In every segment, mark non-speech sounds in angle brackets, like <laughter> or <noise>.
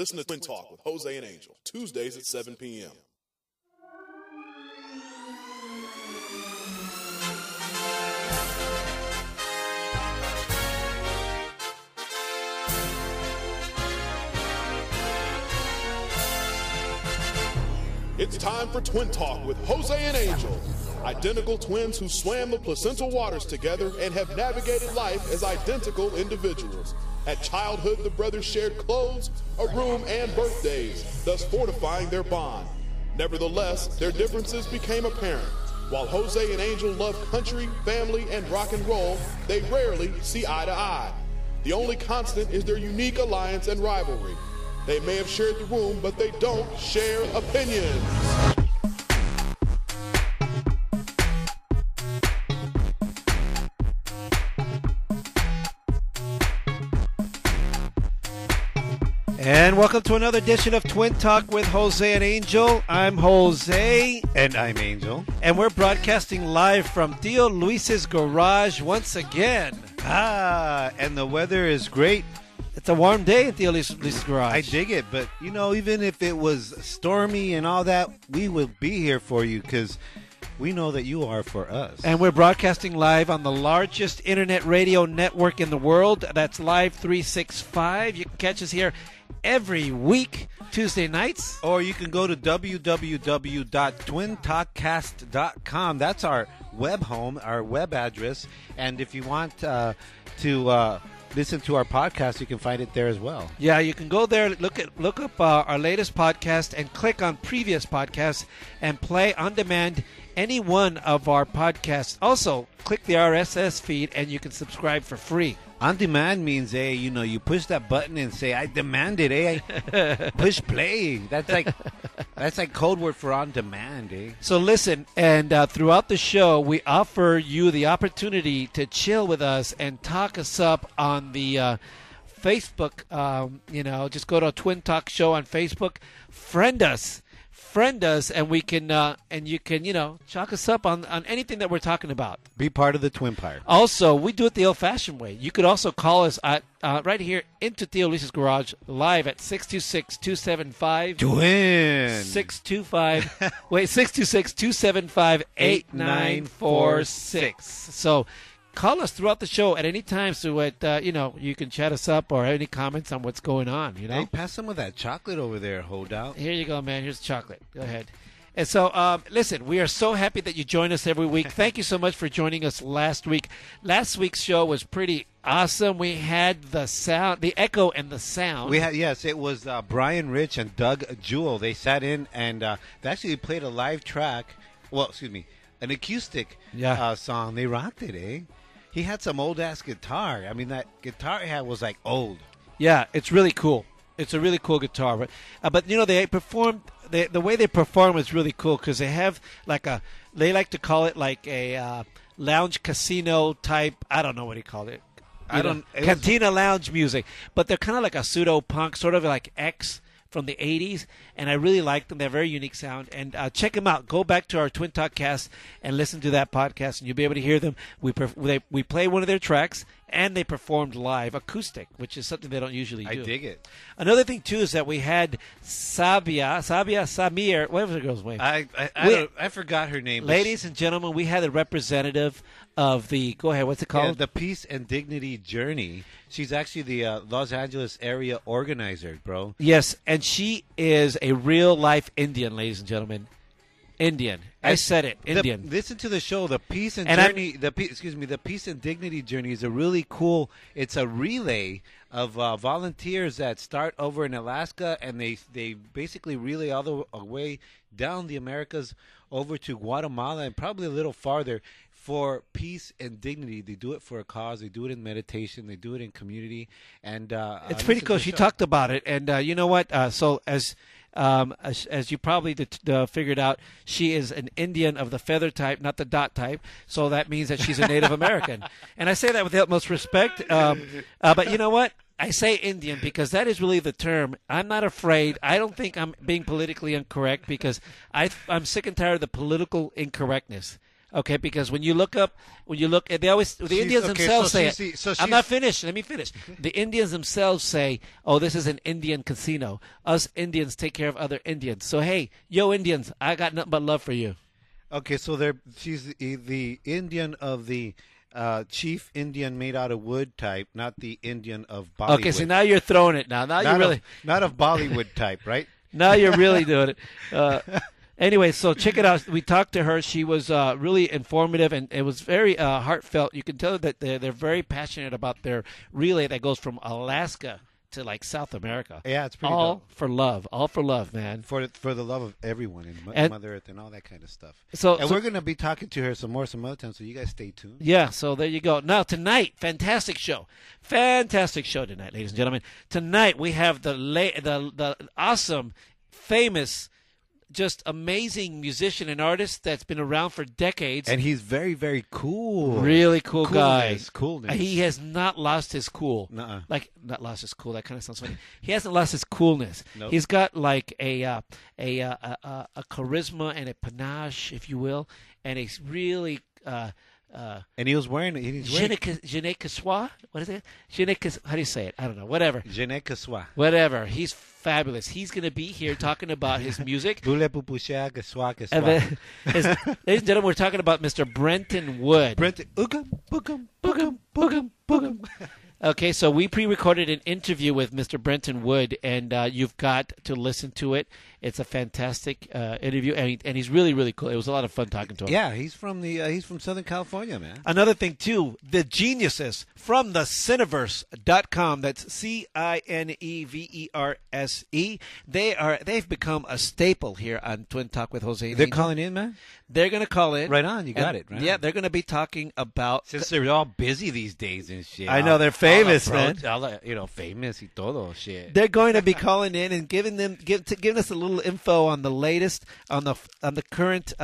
Listen to Twin Talk with Jose and Angel, Tuesdays at 7 p.m. It's time for Twin Talk with Jose and Angel. Identical twins who swam the placental waters together and have navigated life as identical individuals. At childhood, the brothers shared clothes, a room, and birthdays, thus fortifying their bond. Nevertheless, their differences became apparent. While Jose and Angel love country, family, and rock and roll, they rarely see eye to eye. The only constant is their unique alliance and rivalry. They may have shared the room, but they don't share opinions. And welcome to another edition of Twin Talk with Jose and Angel. I'm Jose. And I'm Angel. And we're broadcasting live from Tio Luis's garage once again. Ah, and the weather is great. It's a warm day at Tio Luis's garage. I dig it, but you know, even if it was stormy and all that, we will be here for you because we know that you are for us. And we're broadcasting live on the largest internet radio network in the world. That's Live 365. You can catch us here every week, Tuesday nights. Or you can go to www.twintalkcast.com. That's our web home, our web address. And if you want uh, to uh, listen to our podcast, you can find it there as well. Yeah, you can go there, look at look up uh, our latest podcast, and click on previous podcasts, and play on demand any one of our podcasts. Also, click the RSS feed, and you can subscribe for free. On demand means, hey, you know, you push that button and say, "I demand it," eh? <laughs> push play. That's like that's like code word for on demand, eh? So listen, and uh, throughout the show, we offer you the opportunity to chill with us and talk us up on the uh, Facebook. Um, you know, just go to Twin Talk Show on Facebook, friend us friend us and we can uh, and you can you know chalk us up on, on anything that we're talking about. Be part of the twin Empire. also we do it the old fashioned way. You could also call us at uh, right here into Tio Luis's garage live at 626-275 twin 625 wait 626-275-8946 so call us throughout the show at any time so that uh, you know you can chat us up or have any comments on what's going on you know hey pass some of that chocolate over there hold out here you go man here's chocolate go ahead and so, um, listen, we are so happy that you join us every week. <laughs> Thank you so much for joining us last week. Last week's show was pretty awesome. We had the sound, the echo, and the sound. We had yes, it was uh, Brian Rich and Doug Jewell. They sat in and uh, they actually played a live track. Well, excuse me, an acoustic yeah. uh, song. They rocked it, eh? He had some old ass guitar. I mean, that guitar he had was like old. Yeah, it's really cool. It's a really cool guitar, but uh, but you know they performed they, the way they perform is really cool because they have like a they like to call it like a uh, lounge casino type. I don't know what he called it. I don't cantina was, lounge music, but they're kind of like a pseudo punk, sort of like X from the 80s, and I really like them. They're very unique sound. And uh, check them out. Go back to our Twin Talk cast and listen to that podcast, and you'll be able to hear them. We, perf- they, we play one of their tracks, and they performed live acoustic, which is something they don't usually do. I dig it. Another thing too is that we had Sabia, Sabia Samir, What was the girl's name. I I, I, we, I forgot her name. Ladies and gentlemen, we had a representative of the. Go ahead. What's it called? Yeah, the Peace and Dignity Journey. She's actually the uh, Los Angeles area organizer, bro. Yes, and she is a real life Indian, ladies and gentlemen. Indian. I, said it. Indian. The, listen to the show. The peace and, and journey. I'm, the excuse me. The peace and dignity journey is a really cool. It's a relay of uh, volunteers that start over in Alaska, and they they basically relay all the way down the Americas over to Guatemala and probably a little farther for peace and dignity. They do it for a cause. They do it in meditation. They do it in community, and uh, it's pretty cool. She talked about it, and uh, you know what? Uh, so as um, as, as, you probably figured out, she is an Indian of the feather type, not the dot type. So that means that she's a Native American. <laughs> and I say that with the utmost respect. Um, uh, but you know what? I say Indian because that is really the term. I'm not afraid. I don't think I'm being politically incorrect because I, I'm sick and tired of the political incorrectness. Okay, because when you look up, when you look, at they always the She's- Indians okay, themselves so say the- so I'm not finished. Let me finish. The Indians themselves say, "Oh, this is an Indian casino. Us Indians take care of other Indians." So hey, yo Indians, I got nothing but love for you. Okay, so they're she's the, the Indian of the uh, chief Indian made out of wood type, not the Indian of Bollywood. Okay, so now you're throwing it. Now, now not you're really, of, not of Bollywood type, right? <laughs> now you're really doing it. Uh, <laughs> anyway, so check it out. We talked to her. She was uh, really informative and it was very uh, heartfelt. You can tell that they're, they're very passionate about their relay that goes from Alaska to like South America. Yeah, it's pretty all dope. for love. All for love, man. For for the love of everyone and, And- Mother Earth and all that kind of stuff. So, and so- we're gonna be talking to her some more some other time, so you guys stay tuned. Yeah, so there you go. Now tonight, fantastic show, fantastic show tonight, ladies and gentlemen. Tonight we have the la- the the awesome, famous, just amazing musician and artist that's been around for decades. And he's very very cool. really cool guy. Coolness, coolness. He has not lost his cool. Nuh-uh. Like not lost his cool. That kind of sounds funny. He hasn't lost his coolness. Nope. He's got like a uh, a, uh, a a a charisma and a panache, if you will, and he's really. Uh, uh, And he was wearing he's Je wearing ne que- je ne que sois? What is it? Je ne how do you say it? I don't know. Whatever. Je ne que sois. Whatever. He's fabulous. He's going to be here talking about his music. Voulez pupuchea que And then, his- ladies and gentlemen, we're talking about Mr. Brenton Wood. Brent, ugum, boogum, Boogum, boogum, boogum. Okay, so we pre-recorded an interview with Mr. Brenton Wood, and uh, you've got to listen to it. It's a fantastic uh, interview, and, he, and he's really, really cool. It was a lot of fun talking to him. Yeah, he's from the uh, he's from Southern California, man. Another thing too, the geniuses from the Cineverse.com. That's C I N E V E R S E. They are they've become a staple here on Twin Talk with Jose. They're Angel. calling in, man. They're going to call in. Right on, you got And, it, right yeah, on. they're going to be talking about. Since they're all busy these days and shit. I know, they're famous, man. the, you know, famous y todo shit. They're going to be calling in and giving them give to, giving us a little info on the latest on the on the current uh,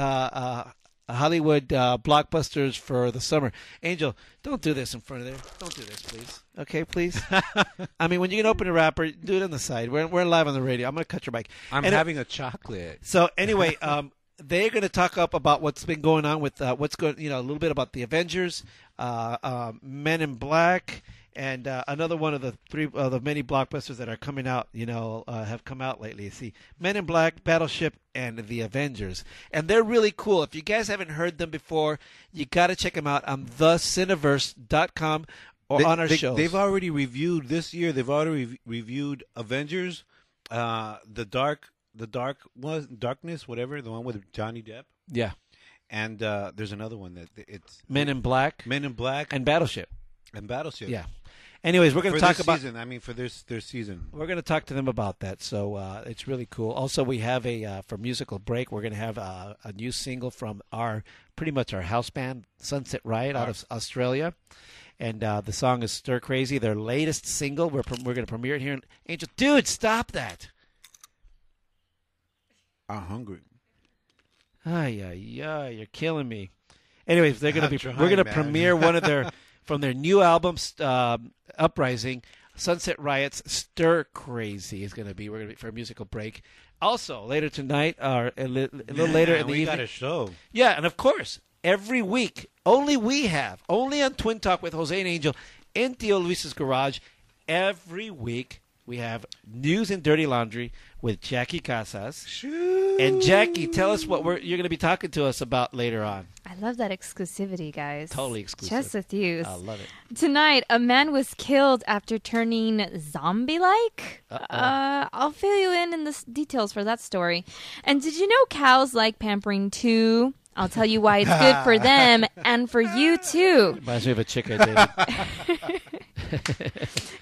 uh, Hollywood uh, blockbusters for the summer. Angel, don't do this in front of there. Don't do this, please. Okay, please. <laughs> I mean, when you can open a wrapper, do it on the side. We're we're live on the radio. I'm going to cut your mic. I'm And, uh, having a chocolate. so anyway, <laughs> um, they're going to talk up about what's been going on with uh, what's going, you know, a little bit about the Avengers, uh, uh, Men in Black, and uh, another one of the three of the many blockbusters that are coming out. You know, uh, have come out lately. See, Men in Black, Battleship, and the Avengers, and they're really cool. If you guys haven't heard them before, you got to check them out on thecineverse.com or They- on our they, shows. They've already reviewed this year. They've already re- reviewed Avengers, uh, the Dark, the Dark was Darkness, whatever, the one with Johnny Depp, yeah, and uh, there's another one that it's Men in Black Men in Black and, and Battleship. Yeah. Anyways, we're going to talk this about season. I mean, for this their season. We're going to talk to them about that. So uh, it's really cool. Also, we have a uh, for musical break. We're going to have uh, a new single from our pretty much our house band Sunset Riot out of Australia, and uh, the song is Stir Crazy. Their latest single. We're pre- we're going to premiere it here. in Angel, dude, stop that! I'm hungry. Ay yeah, yeah, you're killing me. Anyways, they're going to be trying, we're going to premiere one of their <laughs> from their new album um, Uprising. Sunset Riot's Stir Crazy is going to be. We're going to be for a musical break. Also, later tonight, or a, li- a little later in the we evening. got a show. Yeah, and of course, every week, only we have, only on Twin Talk with Jose and Angel in Tio Luis's garage, every week we have News and Dirty Laundry with Jackie Casas. And Jackie, tell us what we're, you're going to be talking to us about later on. I love that exclusivity, guys. Totally exclusive. Just with you. I love it. Tonight, a man was killed after turning zombie-like. Uh-oh. Uh, I'll fill you in in the details for that story. And did you know cows like pampering too? I'll tell you why it's good for <laughs> them and for you too. Reminds me of a chick I dated. <laughs>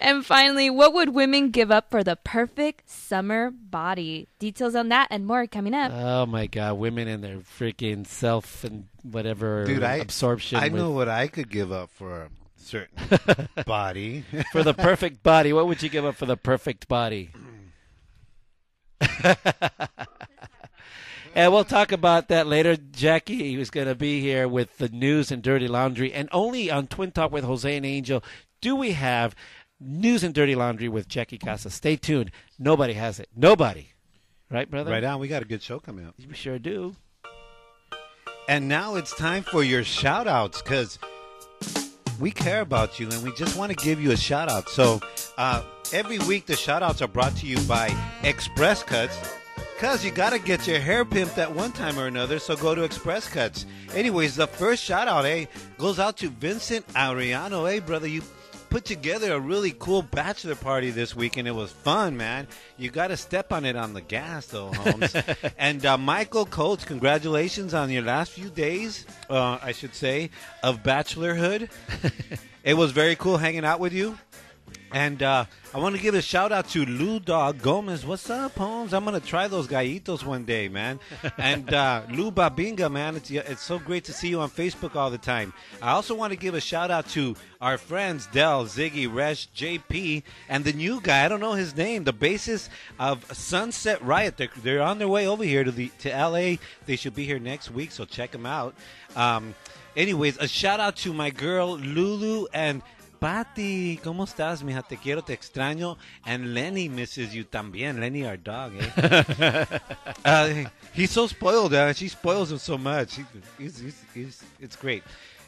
And finally, what would women give up for the perfect summer body? Details on that and more coming up. oh my God, women and their freaking self and whatever Dude, I absorption. I with- know what I could give up for a certain <laughs> body. for the perfect body. What would you give up for the perfect body? <clears throat> and we'll talk about that later. Jackie is going to be here with the news and dirty laundry, and only on Twin Talk with Jose and Angel do we have news and dirty laundry with Jackie Casa. Stay tuned. Nobody has it. Nobody. Right, brother? right on. We got a good show coming up. We sure do. And now it's time for your shout outs because we care about you and we just want to give you a shout out. So uh, every week, the shout outs are brought to you by Express Cuts. Because you got to get your hair pimped at one time or another, so go to Express Cuts. Anyways, the first shout out, eh, goes out to Vincent Ariano. Hey, brother, you put together a really cool bachelor party this weekend. It was fun, man. You got to step on it on the gas, though, Holmes. <laughs> and uh, Michael Coates, congratulations on your last few days, uh, I should say, of bachelorhood. <laughs> it was very cool hanging out with you. And uh, I want to give a shout out to Lou Dog Gomez. What's up, Holmes? I'm going to try those gallitos one day, man. <laughs> and uh, Lou Babinga, man, it's, it's so great to see you on Facebook all the time. I also want to give a shout out to our friends Dell, Ziggy, Resh, JP, and the new guy. I don't know his name. The bassist of Sunset Riot. They're, they're on their way over here to the to LA. They should be here next week, so check them out. Um, anyways, a shout out to my girl Lulu and Patty, ¿cómo estás, mija? Te quiero, te extraño. And Lenny misses you también. Lenny, our dog, eh? uh, <laughs> he's so spoiled, uh, she spoils him so much. He, he's, he's, he's, it's great.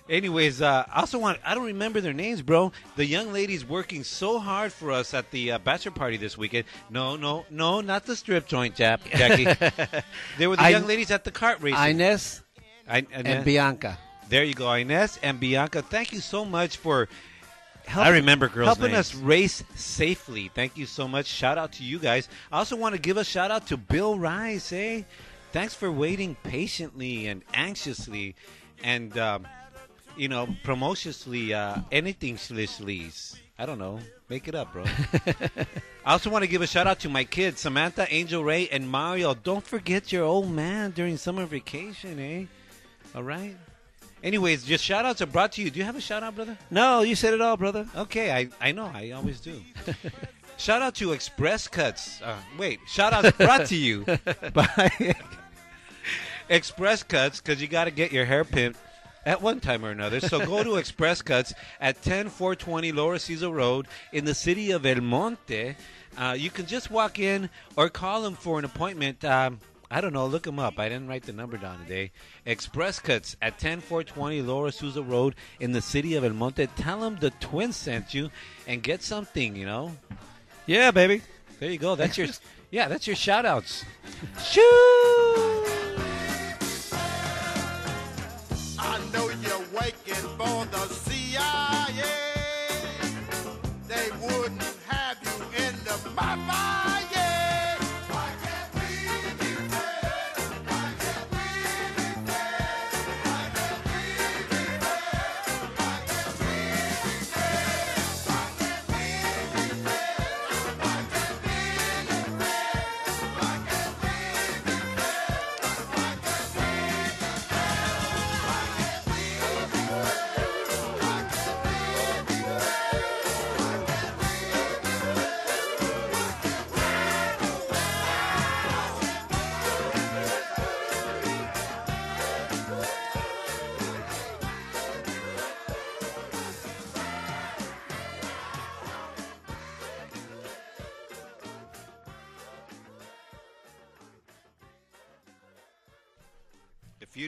Anyways, uh, I also want, I don't remember their names, bro. The young ladies working so hard for us at the uh, bachelor party this weekend. No, no, no, not the strip joint, Jap, Jackie. <laughs> they were the I- young ladies at the cart race. Ines, I, Inez. and Bianca. There you go, Ines and Bianca. Thank you so much for I remember girls' helping names. us race safely. Thank you so much. Shout out to you guys. I also want to give a shout out to Bill Rice. Eh? Thanks for waiting patiently and anxiously, and um, you know, promotiously, uh, anything sleaze. I don't know. Make it up, bro. <laughs> I also want to give a shout out to my kids, Samantha, Angel Ray, and Mario. Don't forget your old man during summer vacation, eh? All right. Anyways, just shout outs are brought to you. Do you have a shout out, brother? No, you said it all, brother. Okay, I, I know. I always do. <laughs> shout out to Express Cuts. Uh, wait, shout out <laughs> brought to you by <laughs> Express Cuts because you got to get your hair pimped at one time or another. So go to Express Cuts at 10420 Lower Azusa Road in the city of El Monte. Uh, you can just walk in or call them for an appointment. Um, I don't know. Look them up. I didn't write the number down today. Express Cuts at 10420 Lower Azusa Road in the city of El Monte. Tell them the twins sent you and get something, you know. Yeah, baby. There you go. That's your <laughs> yeah, that's your shout outs. I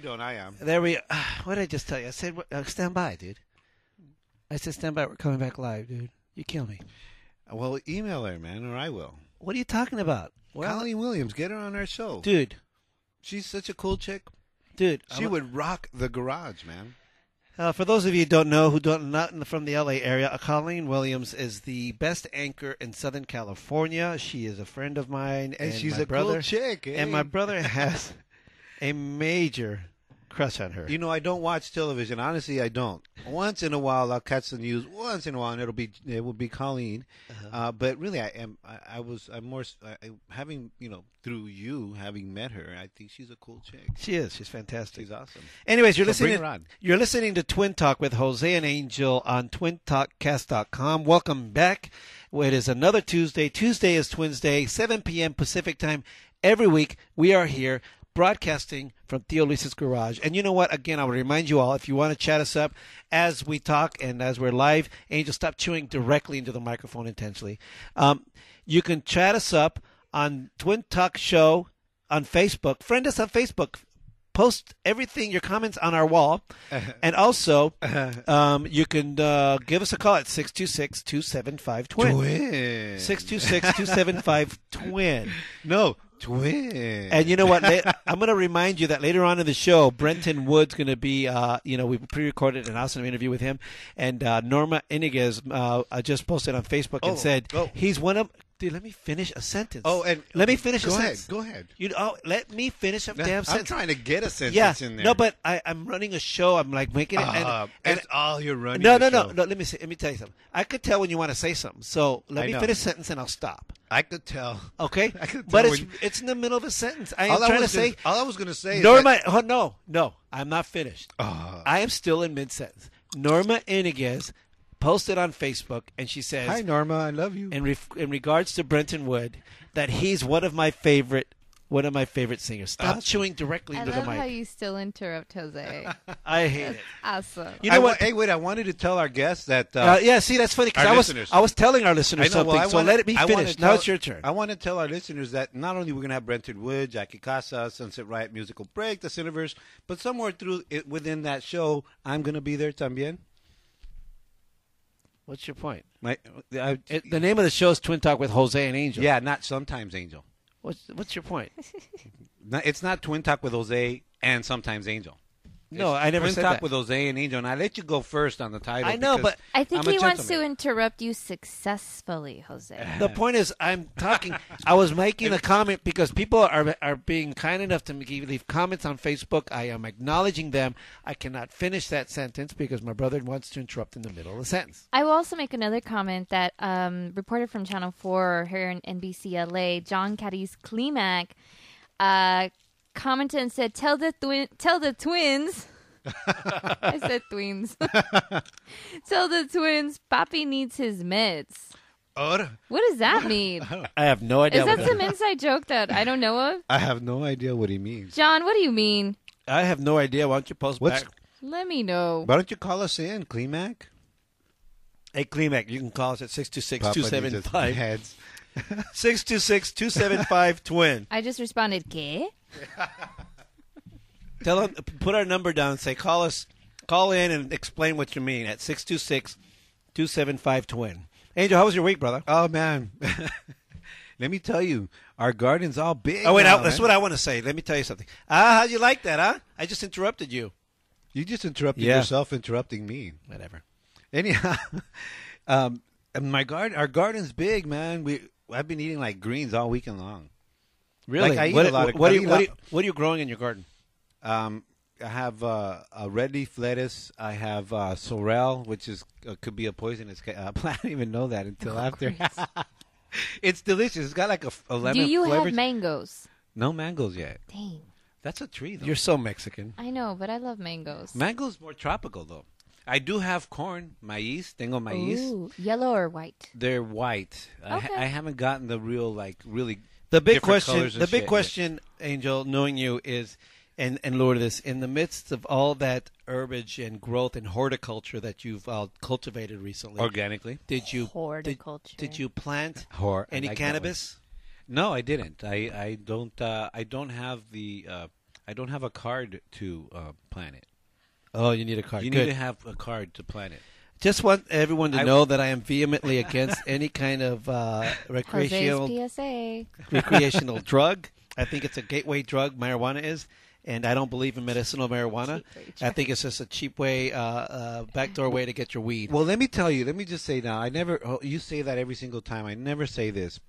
Don't, I am. There we. <sighs> Uh, what did I just tell you? I said, uh, stand by, dude. I said, stand by. We're coming back live, dude. You kill me. Well, email her, man, or I will. What are you talking about? Well, Colleen Williams, get her on our show. dude, She's such a cool chick. dude. She I'm- would rock the garage, man. Uh, for those of you who don't know, who don't not the- from the LA area, uh, Colleen Williams is the best anchor in Southern California. She is a friend of mine, and, And she's a brother, cool chick. and eh? my brother has <laughs> a major crush on her. You know, I don't watch television. Honestly, I don't. Once in a while, I'll catch the news. Once in a while, and it'll be it will be Colleen. uh but really, I am. I, I was. I'm more s- I, I- having you know through you having met her. I think she's a cool chick. she is. She's fantastic. She's awesome. Anyways, you're So bring listening. her on. You're listening to Twin Talk with Jose and Angel on TwinTalkCast.com. Welcome back. It is another Tuesday. Tuesday is Twins Day, 7 p.m. Pacific time. Every week we are here broadcasting from Tio Luis's garage. And you know what? Again, I would remind you all if you want to chat us up as we talk and as we're live, Angel, stop chewing directly into the microphone intentionally. Um, you can chat us up on Twin Talk Show on Facebook. Friend us on Facebook post everything your comments on our wall, and also um, you can uh, give us a call at 626-275 twin. Twin. 626-275 <laughs> twin. No, twin. And you know what? <laughs> I'm going to remind you that later on in the show, Brenton Wood's going to be, uh, you know, we pre-recorded an awesome interview with him, and uh, Norma Iniguez uh, uh, just posted on Facebook and Oh, said oh. he's one of. Dude, let me finish a sentence. Oh, and let me finish Go a ahead. sentence. Go ahead. You oh, let me finish a damn sentence. I'm trying to get a sentence yeah, in there. no, but I, I'm running a show. I'm like making it. and- Uh, and, it's all you're running. no, no, no, no. Let me say, let me tell you something. I could tell when you want to say something. So let I me know. finish a sentence and I'll stop. I could tell. Okay, <laughs> I could but it's when- it's in the middle of a sentence. I am all I trying to was gonna, say. all I was going to say. Norma, Is that, oh, no, no, I'm not finished. Uh, I am still in mid sentence. Norma Iniguez posted on Facebook, and she says, Hi, Norma. I love you. in ref- in regards to Brenton Wood, that he's one of my favorite one of my favorite singers. Stop chewing directly I into love the how mic. you still interrupt Jose. <laughs> I hate it. awesome. You know I what? Hey, wait. I wanted to tell our guests that. Uh, Uh, yeah, see, that's funny because our I was listeners. I was telling our listeners know. something. Well, I so wanna- let it be I wanna finished. now tell- it's your turn. I want to tell our listeners that not only we're going to have Brenton Wood, Jackie Casa, Sunset Riot Musical Break, The Cineverse, but somewhere through it, within that show, I'm going to be there también. What's your point? My, I, It, the name of the show is Twin Talk with Jose and Angel. yeah, not sometimes Angel. What's what's your point? <laughs> It's not Twin Talk with Jose and sometimes Angel. No, I never Twin said that. with Jose and Angel, and I let you go first on the title. I know, because but I think I'm a he wants to gentleman. interrupt you successfully, Jose. <laughs> The point is, I'm talking. I was making a comment because people are are being kind enough to make, leave comments on Facebook. I am acknowledging them. I cannot finish that sentence because my brother wants to interrupt in the middle of the sentence. I will also make another comment that um, reporter from Channel 4 here in NBC LA, John Cadiz Klemack, uh, commented and said, "Tell the twin, tell the twins." <laughs> I said twins. <laughs> tell the twins, Papi needs his meds. Or- What does that mean? <laughs> I have no idea. Is what that some inside joke that I don't know of? I have no idea what he means. John, what do you mean? I have no idea. Why don't you post What's- back? Let me know. Why don't you call us in, Klemack? Hey, Klemack, you can call us at 626 Papa needs his 275 heads. 626 275 twin. I just responded, ¿qué? <laughs> Tell them, put our number down say, call us, call in and explain what you mean at 626 275 twin. Angel, how was your week, brother? Oh man, <laughs> let me tell you, our garden's all big. Oh, wait, now, I, that's man. what I want to say. Let me tell you something. Ah, how'd you like that, huh? I just interrupted you. You just interrupted Yeah. yourself, interrupting me. Whatever. Anyhow, <laughs> um, my garden, our garden's big, man. We I've been eating like greens all weekend long. Really? Like, I eat what, a lot of- what, are you, what, are you, what are you growing in your garden? Um, I have uh, a red leaf lettuce. I have uh, sorrel, which is uh, could be a poisonous ca- uh, <laughs> plant. I didn't even know that until after. <laughs> it's delicious. It's got like a lemon Do you flavor. have mangoes? no mangoes yet. Dang. That's a tree, though. You're so Mexican. I know, but I love mangoes. Mango's more tropical, though. I do have corn, maíz. Tengo maíz. Ooh, yellow or white? They're white. I, Okay. I haven't gotten the real, like, really. The big question, the big shit yet. question, Angel, knowing you is, and and Lord, this in the midst of all that herbage and growth and horticulture that you've uh, cultivated recently, Organically. did you Horticulture. did you plant Hor- any like cannabis? No, I didn't. I, I don't. Uh, I don't have the. Uh, I don't have a card to uh, plant it. Oh, you need a card. You Good. need to have a card to plant it. Just want everyone to I- know that I am vehemently against <laughs> any kind of uh, recreational PSA. recreational drug. I think it's a gateway drug. Marijuana is, and I don't believe in medicinal marijuana. I think it's just a cheap way, uh, uh, backdoor way to get your weed. Well, let me tell you. Let me just say now. I never. Oh, you say that every single time. I never say this.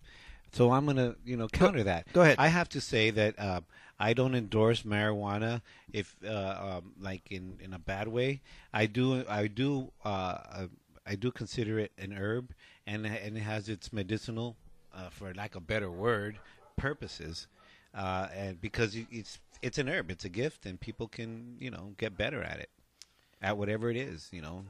So I'm gonna, you know, counter that. go ahead. I have to say that uh, I don't endorse marijuana if, uh, um, like, in, in a bad way. I do. I do. Uh, uh, I do consider it an herb, and and it has its medicinal, uh, for lack of a better word, purposes. Uh, and because it's it's an herb, it's a gift, and people can you know get better at it, at whatever it is. You know,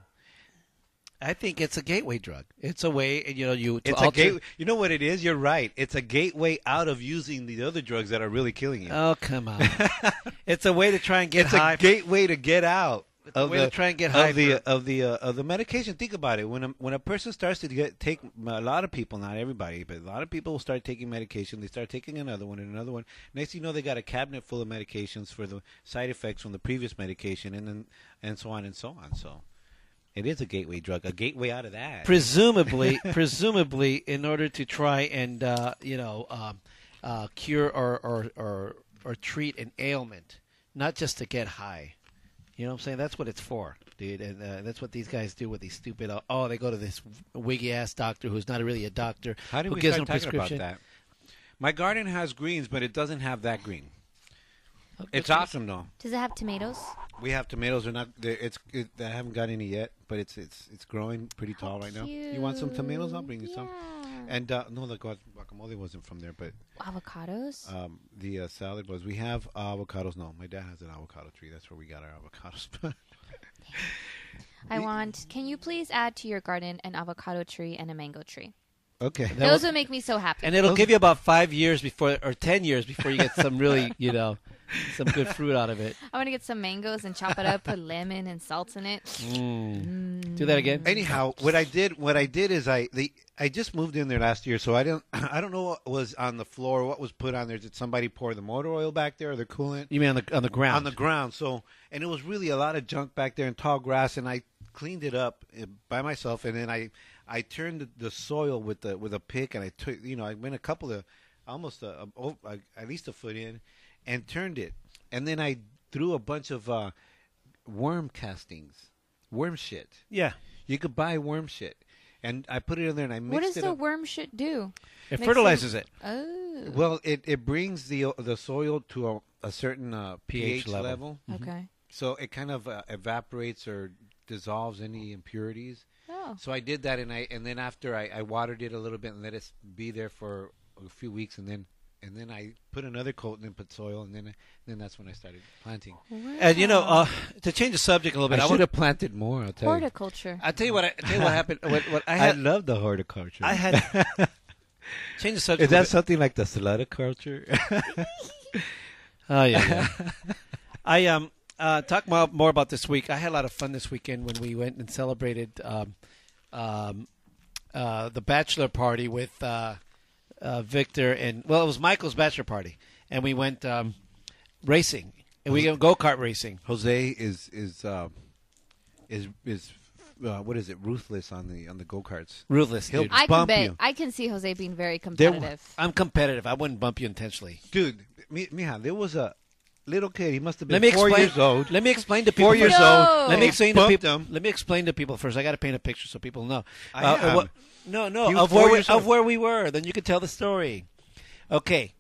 I think it's a gateway drug. It's a way, you know, you It's a alter- gate. You know what it is? You're right. It's a gateway out of using the other drugs that are really killing you. Oh come on! <laughs> it's a way to try and get it's high. a gateway to get out. of way the to try and get high of the for- of the uh, of the medication. Think about it. When a, when a person starts to get take a lot of people, not everybody, but a lot of people will start taking medication. They start taking another one and another one. Next, thing you know, they got a cabinet full of medications for the side effects from the previous medication, and then and so on and so on. So. It is a gateway drug, a gateway out of that. presumably, <laughs> presumably, in order to try and uh, you know um, uh, cure or, or or or treat an ailment, not just to get high. You know what I'm saying? That's what it's for, dude. And uh, that's what these guys do with these stupid. Uh, oh, they go to this wiggy ass doctor who's not really a doctor. How who we gives start them talking about prescription. that? My garden has greens, but it doesn't have that green. Okay, It's awesome though. Does it have tomatoes? We have tomatoes. They're not. They're, it's. It, I haven't got any yet, but it's it's it's growing pretty tall right now. You want some tomatoes? I'll bring you some. And uh, no, the guacamole wasn't from there, but Avocados? um, the uh, salad was. We have avocados. No, my dad has an avocado tree. That's where we got our avocados. <laughs> I want. Can you please add to your garden an avocado tree and a mango tree? okay. That Those will- would make me so happy. and it'll give you about five years before, or ten years before you get some really, <laughs> you know, some good fruit out of it. I want to get some mangoes and chop it up, put lemon and salt in it. Do that again. Anyhow, what I did, what I did is I the I just moved in there last year, so I don't <clears throat> I don't know what was on the floor, what was put on there. Did somebody pour the motor oil back there or the coolant? You mean on the on the ground? on the ground. So, and it was really a lot of junk back there and tall grass, and I cleaned it up uh, by myself, and then I I turned the, the soil with the with a pick, and I took you know I went a couple of almost a, a, oh, a at least a foot in, and turned it, and then I threw a bunch of uh, worm castings, worm shit. yeah, You could buy worm shit. And I put it in there and I mixed it What does it the up. worm shit do? it Makes fertilizes it. Oh, Well, it, it brings the the soil to a, a certain uh, pH pH, level. level. okay. So it kind of uh, evaporates or dissolves any impurities. Oh, So I did that, and I and then after I, I watered it a little bit and let it s- be there for a few weeks, and then and then I put another coat and then put soil, and then then that's when I started planting. And you know, uh, to change the subject a little bit, I, I should have planted more. I'll tell you. horticulture. I tell you what. I tell you what happened. What, what I <laughs> I love the horticulture. I had. <laughs> change the subject. Is a little that something like the salaticulture? culture? <laughs> Oh yeah. yeah. I um uh talk more, more about this week. I had a lot of fun this weekend when we went and celebrated um um uh the bachelor party with uh, uh Victor and well it was Michael's bachelor party and we went um racing and we went go kart racing. Jose is is uh, is is uh, what is it? Ruthless on the on the go karts. Ruthless, He'll- dude. I can bump bet. you. I can see Jose being very There- competitive. I'm competitive. I wouldn't bump you intentionally. Dude, mi- mija, there was a little kid. He must have been Let me four explain. years old. Let me explain to people. Four years. No. old. Let me He explain to people. him. Let me explain to people first. I got to paint a picture so people know. I Uh, am. what- no, no, He was of where we, of where we were. Then you can tell the story. Okay,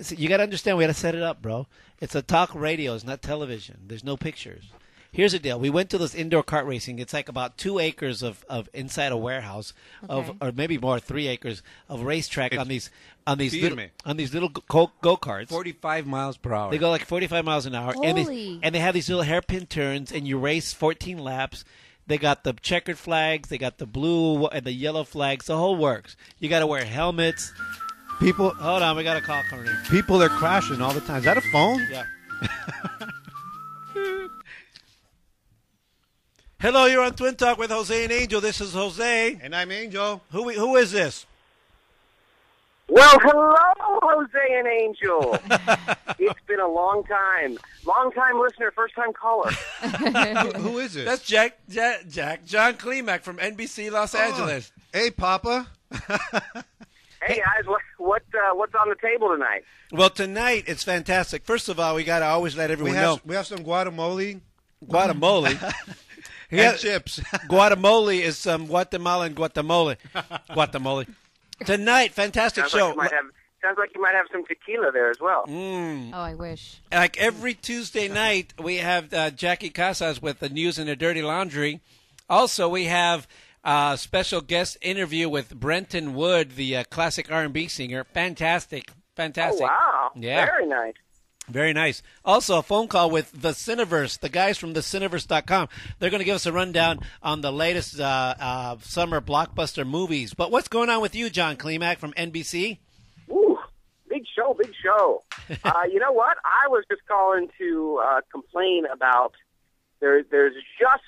so you got to understand. We got to set it up, bro. It's a talk radio. It's not television. There's no pictures. Here's the deal. We went to this indoor kart racing. It's like about two acres of, of inside a warehouse of, or maybe more, three acres of racetrack on these on these little, Firme. on these little go go karts. Forty-five miles per hour. They go like 45 miles an hour, and they and they have these little hairpin turns, and you race 14 laps. They got the checkered flags, they got the blue and the yellow flags. The whole works. You got to wear helmets. people. Hold on, we got a call coming in. People are crashing all the time. Is that a phone? Yeah. <laughs> Hello, you're on Twin Talk with Jose and Angel. This is Jose. And I'm Angel. Who who is this? Well, hello, Jose and Angel. <laughs> it's been a long time. Long time listener, first time caller. <laughs> Who is it? That's Jack Jack, Jack John Klemack from NBC Los Angeles. Hey, Papa. <laughs> Hey guys, what what uh, what's on the table tonight? Well, tonight it's fantastic. First of all, we got to always let We everyone have know we have some guacamole Guacamole. and chips. guacamole is some Guatemalan guacamole. Guatemala. Tonight, fantastic Sounds show. like you might have sounds like you might have some tequila there as well. Mm. oh, I wish. Like every Tuesday night, we have uh, Jackie Casas with the news and the dirty laundry. Also, we have a special guest interview with Brenton Wood, the uh, classic R&B singer. Fantastic, Oh fantastic. wow, Yeah. very nice. Very nice. Also, a phone call with the Cineverse, the guys from the Cineverse.com. They're going to give us a rundown on the latest uh, uh, summer blockbuster movies. But what's going on with you, John Klemack from NBC? Ooh, big show, big show. <laughs> uh, you know what? I was just calling to uh, complain about there there's just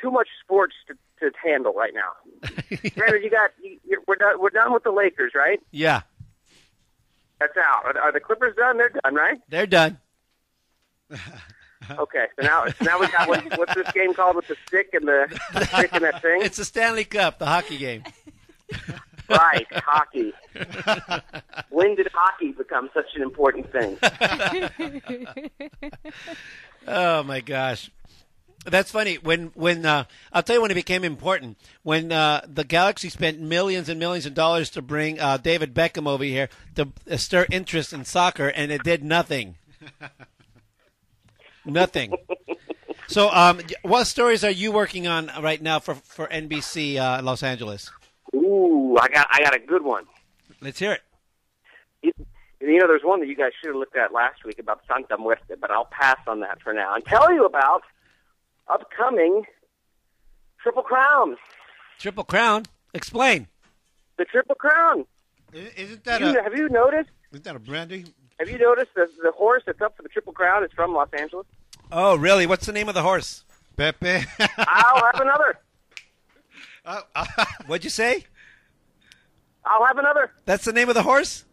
too much sports to, to handle right now. <laughs> Granted, you got you, you're, we're done we're done with the Lakers, right? Yeah, That's out. Are, are the Clippers done? They're done, right? they're done. <laughs> Okay, so now so now we got what, what's this game called with the stick and the, the stick and that thing? <laughs> It's the Stanley Cup, the hockey game. <laughs> Right, hockey. when did hockey become such an important thing? Oh my gosh. That's funny. When when uh, I'll tell you when it became important. When uh, the Galaxy spent millions and millions of dollars to bring uh, David Beckham over here to uh, stir interest in soccer, and it did nothing. <laughs> nothing. So, um, what stories are you working on right now for for NBC uh, Los Angeles? Ooh, I got I got a good one. Let's hear it. You, you know, there's one that you guys should have looked at last week about Santa Muerte, but I'll pass on that for now and tell you about upcoming Triple Crown. Triple Crown. Explain. The Triple Crown. Isn't that You, a have you noticed? isn't that a brandy? Have you noticed that the horse that's up for the Triple Crown is from Los Angeles? Oh, really? What's the name of the horse? Pepe. I'll have another. <laughs> Oh, uh, <laughs> What'd you say? I'll have another. That's the name of the horse.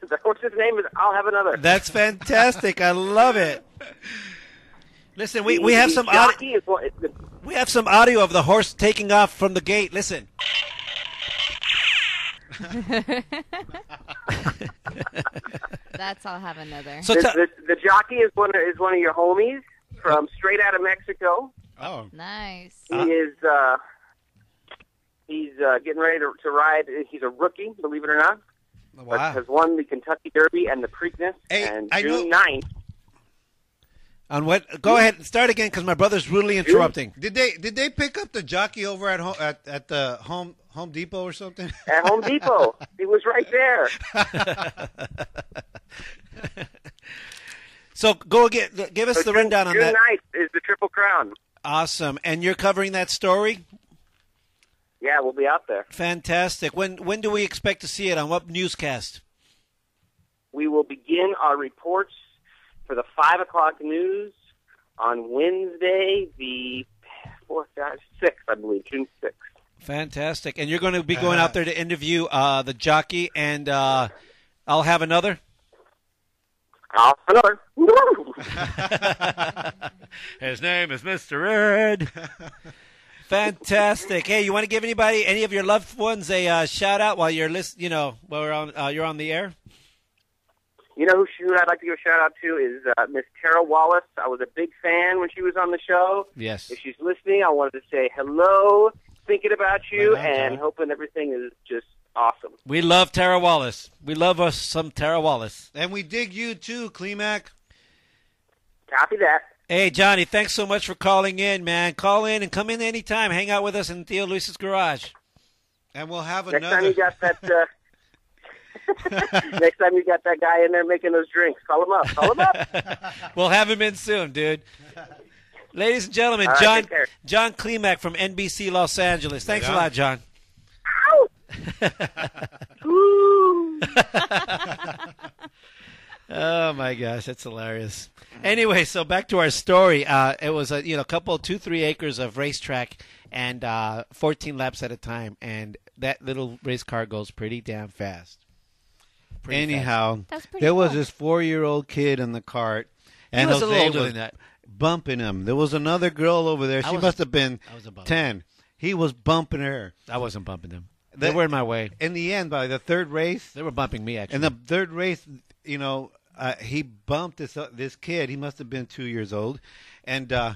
The horse's name is I'll have another. That's fantastic. I love it. <laughs> Listen, we, we have some audio, jockey is what, the, we have some audio of the horse taking off from the gate. Listen. <laughs> That's I'll have another. So the, the, the jockey is one of, is one of your homies from straight out of Mexico. oh, nice. He is uh, he's uh, getting ready to, to ride. He's a rookie, believe it or not. but wow. Has won the Kentucky Derby and the Preakness. Hey, and I June know- 9th. On what? Go ahead, and start again because my brother's rudely interrupting. Did they did they pick up the jockey over at home at, at the home Home Depot or something? at Home Depot. <laughs> he was right there. <laughs> So go again. Give us So the June, rundown on June that. 9th is the Triple Crown. Awesome, and you're covering that story. Yeah, we'll be out there. Fantastic. When when do we expect to see it? On what newscast? We will begin our reports for the 5 o'clock news on Wednesday, the 4th, 6th, I believe, June 6th. Fantastic. And you're going to be going out there to interview uh, the jockey, and uh, I'll have another. I'll have another. <laughs> His name is Mr. Ed. <laughs> Fantastic. Hey, you want to give anybody, any of your loved ones, a uh, shout out while you're list, you know, while we're on, uh, you're on the air? You know who she- who I'd like to give a shout out to is uh, Miss Tara Wallace. I was a big fan when she was on the show. Yes. If she's listening, I wanted to say hello, thinking about you, Right on, and Tara. hoping everything is just awesome. We love Tara Wallace. We love us some Tara Wallace. and we dig you too, Klemack. Copy that. Hey, Johnny, thanks so much for calling in, man. Call in and come in anytime. Hang out with us in Tio Luis's garage. And we'll have Next time another. you got that. Uh, <laughs> <laughs> next time you got that guy in there making those drinks, call him up. Call him up. <laughs> We'll have him in soon, dude. Ladies and gentlemen, All right, John take. John Klemack from NBC Los Angeles. Thanks a lot, John. Woo! <laughs> Oh my gosh, that's hilarious. Anyway, so back to our story. Uh, it was a you know couple two three acres of racetrack and uh, 14 laps at a time, and that little race car goes pretty damn fast. Pretty Anyhow, That's pretty there was this four-year-old kid in the cart, and He and was a little older was than that. bumping him. There was another girl over there. I She was- must have been I was a ten. He was bumping her. I wasn't bumping them. They That- were in my way. In the end, by the third race, They were bumping me actually. in the third race, you know, uh, he bumped this uh, this kid. He must have been two years old, and uh,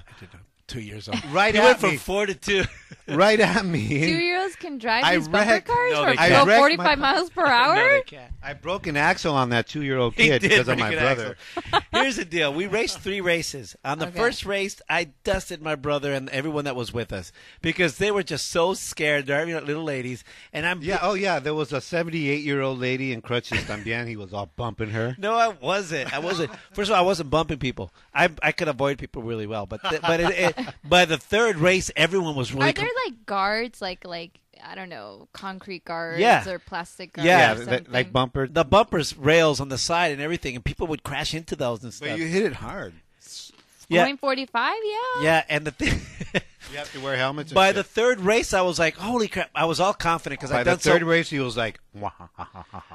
two years old. right He at went from me, four to two. <laughs> right at me. Two-year-olds can drive I these bumper cars No, for they can't. I go wrecked 45 miles per hour? <laughs> No, they can't. I broke an axle on that two-year-old He kid did because of break my an brother. axle. Here's the deal: we raced three races. On the Okay. first race, I dusted my brother and everyone that was with us because they were just so scared. They're you know, little ladies, and I'm Yeah. Oh, yeah. There was a 78-year-old lady in crutches también. He was all bumping her. No, I wasn't. I wasn't. First of all, I wasn't bumping people. I I could avoid people really well, but th- but it, it, <laughs> by the third race, everyone was really. Are there like guards, like like I don't know, concrete guards Yeah. or plastic guards? Yeah, or Yeah, like bumper. the bumpers rails on the side and everything, and people would crash into those and stuff. But you hit it hard. Yeah. Going 45, yeah. Yeah, and the thing. <laughs> You have to wear helmets. and by shit. the third race, I was like, "Holy crap!" I was all confident because by I'd the third so. race, he was like,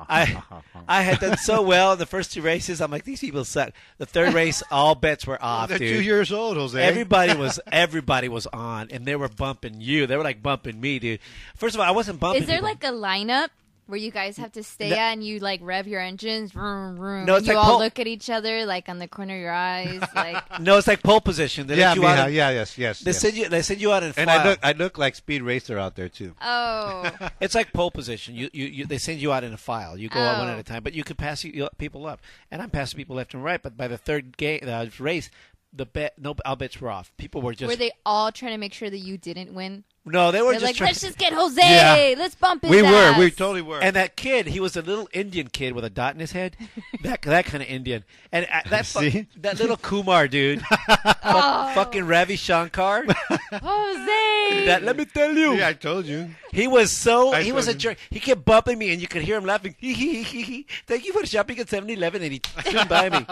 I I had done so well in the first two races. I'm like, these people suck. The third race, all bets were off, "They're dude. two years old, Jose." Everybody was <laughs> everybody was on, and they were bumping you. They were like bumping me, dude. First of all, I wasn't bumping. Is there people. like a lineup where you guys have to stay No. at and you like rev your engines? Vroom, vroom, No, it's you like all pole- look at each other like on the corner of your eyes. <laughs> Like, no? It's like pole position. They yeah, let you out. Mija, in- yeah, yes, yes. They yes. send you. They send you out in and file. I look, I look like Speed Racer out there too. oh, <laughs> It's like pole position. You, you, you they send you out in a file. You go out one Oh. at a time, but you could pass you, people up, and I'm passing people left and right. But by the third game uh, race, the bet no all bets were off. People were just were they all trying to make sure that you didn't win? No, they were They're just like, trying. let's just get <laughs> Jose. Yeah. Let's bump his We were, ass." we totally were. and that kid, he was a little Indian kid with a dot in his head, <laughs> that that kind of Indian, and uh, that <laughs> fu- See? that little Kumar dude, fuck, fucking Ravi Shankar. Jose. that let me tell you, yeah, I told you. He was so I he was a told jerk. He kept bumping me, and you could hear him laughing. Hee hee hee hee. Thank you for shopping at 7-Eleven, and he turned by me.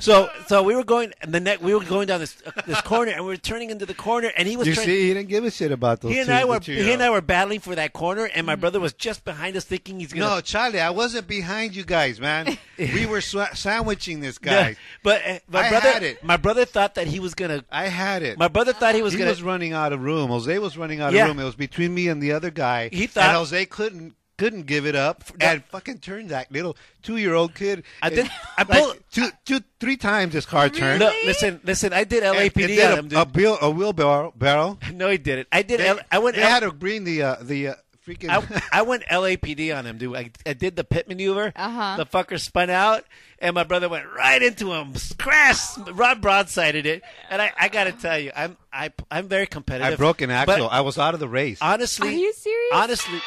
So so we were going and the neck we were going down this uh, this corner, and we were turning into the corner, and he was You trying. see, he didn't give a shit about those. he and two, I were two he and I were battling for that corner, and my brother was just behind us, thinking he's gonna. No, Charlie, I wasn't behind you guys, man. <laughs> we were swa- sandwiching this No, guy. but uh, my I brother, had it. my brother thought that he was gonna. I had it. My brother thought he was he gonna. was running out of room. Jose was running out Yeah. of room. It was between me and the other guy. He thought- and Jose couldn't couldn't give it up and fucking turned that little two year old kid. I did- It- I like, pulled- two, two, three times his car turned. Look, listen, listen. I did And it LAPD did on a, him, a, wheel, a wheelbarrow. Barrel. <laughs> no, he didn't. I did. They, L- I went. they L- had to bring the uh, the uh, freaking. I, <laughs> I went LAPD on him, dude. I, I did the pit maneuver. Uh-huh. The fucker spun out, and my brother went right into him. Crash! Rod broadsided it, and I, I got to tell you, I'm I, I'm very competitive. I broke an axle. But I was out of the race. honestly, Are you serious? honestly,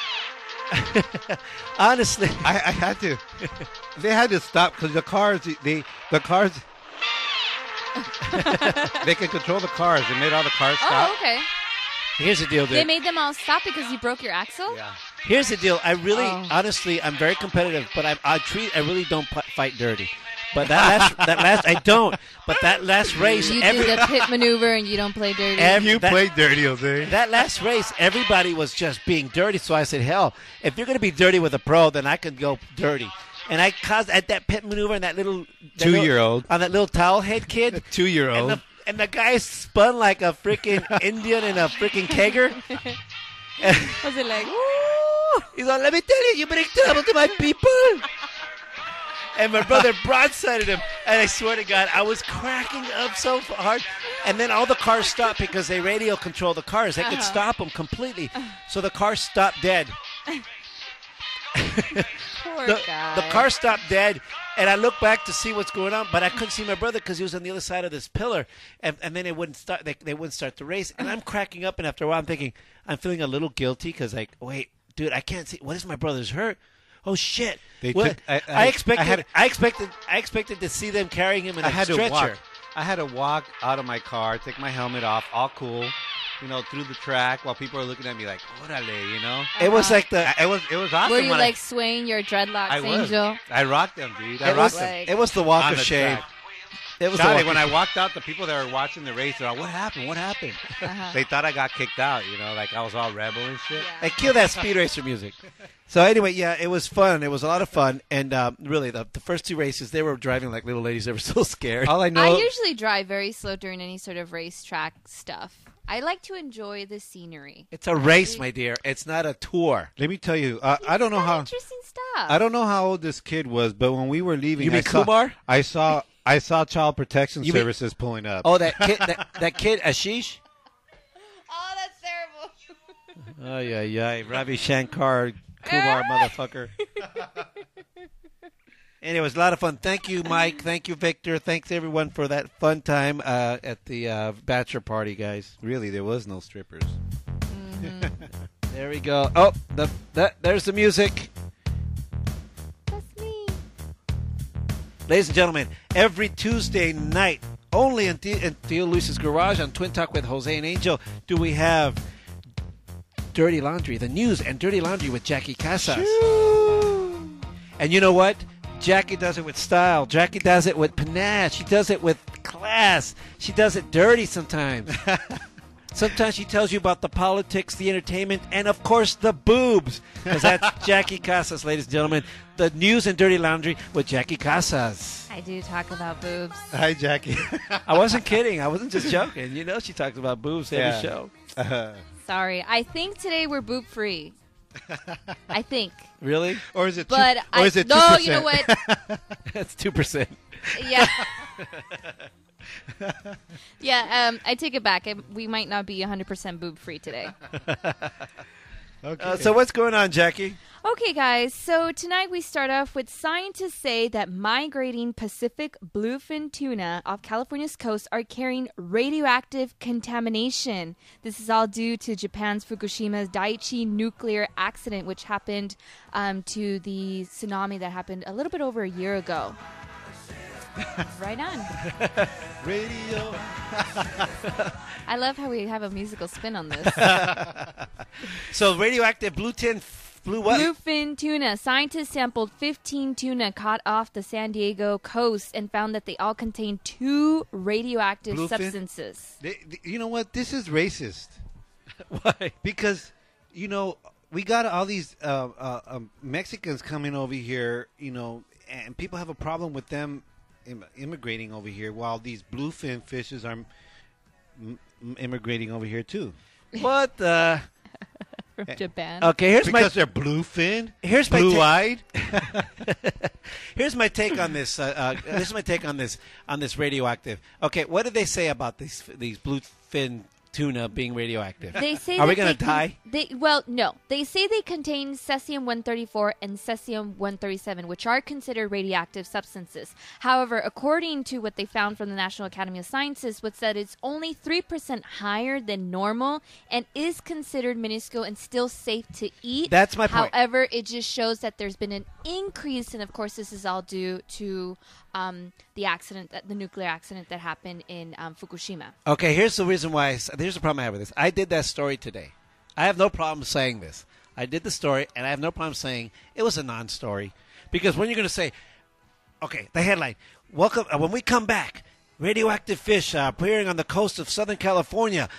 <laughs> honestly, I, I had to. They had to stop because the cars, they the cars. <laughs> they can control the cars. They made all the cars oh, stop. Oh, okay. here's the deal, dude. They made them all stop because you broke your axle. Yeah. Here's the deal. I really, Oh. honestly, I'm very competitive, but I, I treat, I really don't pu- fight dirty. But that last, <laughs> that last, I don't. But that last race, You every, do the <laughs> pit maneuver and you don't play dirty. every You that- played dirty, Jose. That last race, everybody was just being dirty. So I said, "Hell, if you're going to be dirty with a pro, then I can go dirty." And I caused at that pit maneuver and that little that Two-year-old. on that little towel head kid, <laughs> Two-year-old. the and the guy spun like a freaking Indian in a freaking kegger. Was it like? <laughs> He's like, "Let me tell you, you bring trouble to my people." And my brother <laughs> broadsided him, and I swear to God, I was cracking up so hard. And then all the cars stopped because they radio control the cars. They could Uh-huh. stop them completely, so the car stopped dead. <laughs> Poor the, guy. the car stopped dead, and I looked back to see what's going on, but I couldn't see my brother because he was on the other side of this pillar, and, and then it wouldn't start. They, they wouldn't start the race, and I'm cracking up, and after a while, I'm thinking I'm feeling a little guilty because like, wait, dude, I can't see. What is my brother's hurt? Oh shit! They What- took- I- I, I- expected. I I, expected. I expected to see them carrying him in a I had stretcher. to walk. I had to walk out of my car, take my helmet off, all cool, you know, through the track while people are looking at me like, "Orale," you know. It was like the. I- It was it was awesome. Were you when I- like swaying your dreadlocks, I was. Angel? I rocked them, dude. I It rocked was, them. Like- it was the walk of shame. track. It was the when I walked out, the people that were watching the race, they're like, "What happened? What happened?" Uh-huh. They thought I got kicked out, you know, like I was all rebel and shit. Hey, kill that speed racer music. <laughs> So anyway, yeah, it was fun. It was a lot of fun, and um, really, the, the first two races, they were driving like little ladies. They were <laughs> so scared. All I know, <laughs> I usually drive very slow during any sort of racetrack stuff. I like to enjoy the scenery. It's a race, my dear. It's not a tour. let me tell you, uh, I don't know how. interesting stuff. I don't know how old this kid was, but when we were leaving, You mean I saw, Kumar? I saw I saw Child Protection You mean- Services pulling up. Oh, that kid, that, <laughs> that kid, Ashish. Oh, that's terrible. Oh yeah, yeah, Ravi Shankar, Kumar, motherfucker. <laughs> Anyways, a lot of fun. Thank you, Mike. Thank you, Victor. Thanks everyone for that fun time uh, at the uh, bachelor party, guys. Really, there was no strippers. <laughs> There we go. Oh, the, that, there's the music. That's me. Ladies and gentlemen, every Tuesday night, only in, Tio- in Tio Luis's Garage on Twin Talk with Jose and Angel, do we have Dirty Laundry, the news and Dirty Laundry with Jackie Casas. And you know what? Jackie does it with style. Jackie does it with panache. She does it with class. She does it dirty sometimes. <laughs> Sometimes she tells you about the politics, the entertainment, and of course the boobs. Because that's <laughs> Jackie Casas, ladies and gentlemen. The news and dirty laundry with Jackie Casas. I do talk about boobs. Hi, Jackie. <laughs> I wasn't kidding. I wasn't just joking. You know she talks about boobs every Yeah. show. Uh-huh. Sorry. I think today we're boob free. I think. Really? or is it? Two, But or I is it no, 2%? you know what? <laughs> That's two percent. Yeah. <laughs> yeah, um, I take it back. I, we might not be 100% boob free today. <laughs> Okay. Uh, so what's going on, Jackie? Okay, guys, so tonight we start off with scientists say that migrating Pacific bluefin tuna off California's coast are carrying radioactive contamination. This is all due to Japan's Fukushima Daiichi nuclear accident, which happened um, to the tsunami that happened a little bit over a year ago. <laughs> right on. radio. <laughs> I love how we have a musical spin on this. <laughs> So radioactive blue tin, blue what? Bluefin tuna. Scientists sampled 15 tuna caught off the San Diego coast and found that they all contain two radioactive Bluefin? substances. They, th- you know what? This is racist <laughs> Why? because you know we got all these uh, uh, um, Mexicans coming over here, you know, and people have a problem with them Im- immigrating over here, while these bluefin fishes are m- m- immigrating over here too. What the? <laughs> From Japan. Okay, here's my because they're bluefin, here's my ta- blue-eyed. <laughs> here's my take on this. Uh, uh, this is my take on this on this radioactive. Okay, what did they say about these these bluefin tuna being radioactive? They say Are we gonna die? they well, no. They say they contain cesium 134 and cesium 137, which are considered radioactive substances. However, according to what they found from the National Academy of Sciences, what's said it's only three percent higher than normal and is considered minuscule and still safe to eat. That's my point. However, it just shows that there's been an increase, and of course, this is all due to um, the accident, that the nuclear accident that happened in um, Fukushima. Okay, here's the reason why. I Here's the problem I have with this. I did that story today. I have no problem saying this. I did the story, and I have no problem saying it was a non-story because when you're going to say, okay, the headline, welcome uh, when we come back, radioactive fish uh, appearing on the coast of Southern California.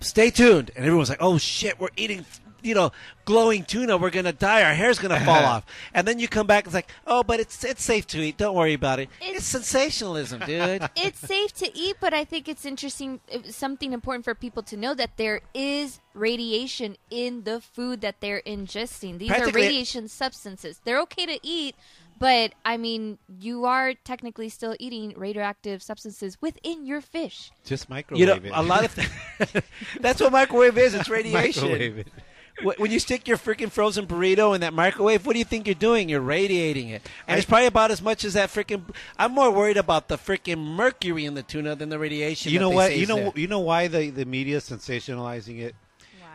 Stay tuned, and everyone's like, oh shit, we're eating. You know, glowing tuna. We're gonna die. Our hair's gonna fall <laughs> off. And then you come back. and It's like, oh, but it's it's safe to eat. Don't worry about it. It's- it's sensationalism, dude. <laughs> it's safe to eat, but I think it's interesting, uh, something important for people to know that there is radiation in the food that they're ingesting. These are radiation substances. They're okay to eat, but I mean, you are technically still eating radioactive substances within your fish. Just microwave You know, it. a lot of th- <laughs> that's what microwave is. It's radiation. Microwave it. Wh- When you stick your freaking frozen burrito in that microwave, what do you think you're doing? You're radiating it, and it's probably about as much as that freaking. I'm more worried about the freaking mercury in the tuna than the radiation. You that know they what? You know there. you know why the the media is sensationalizing it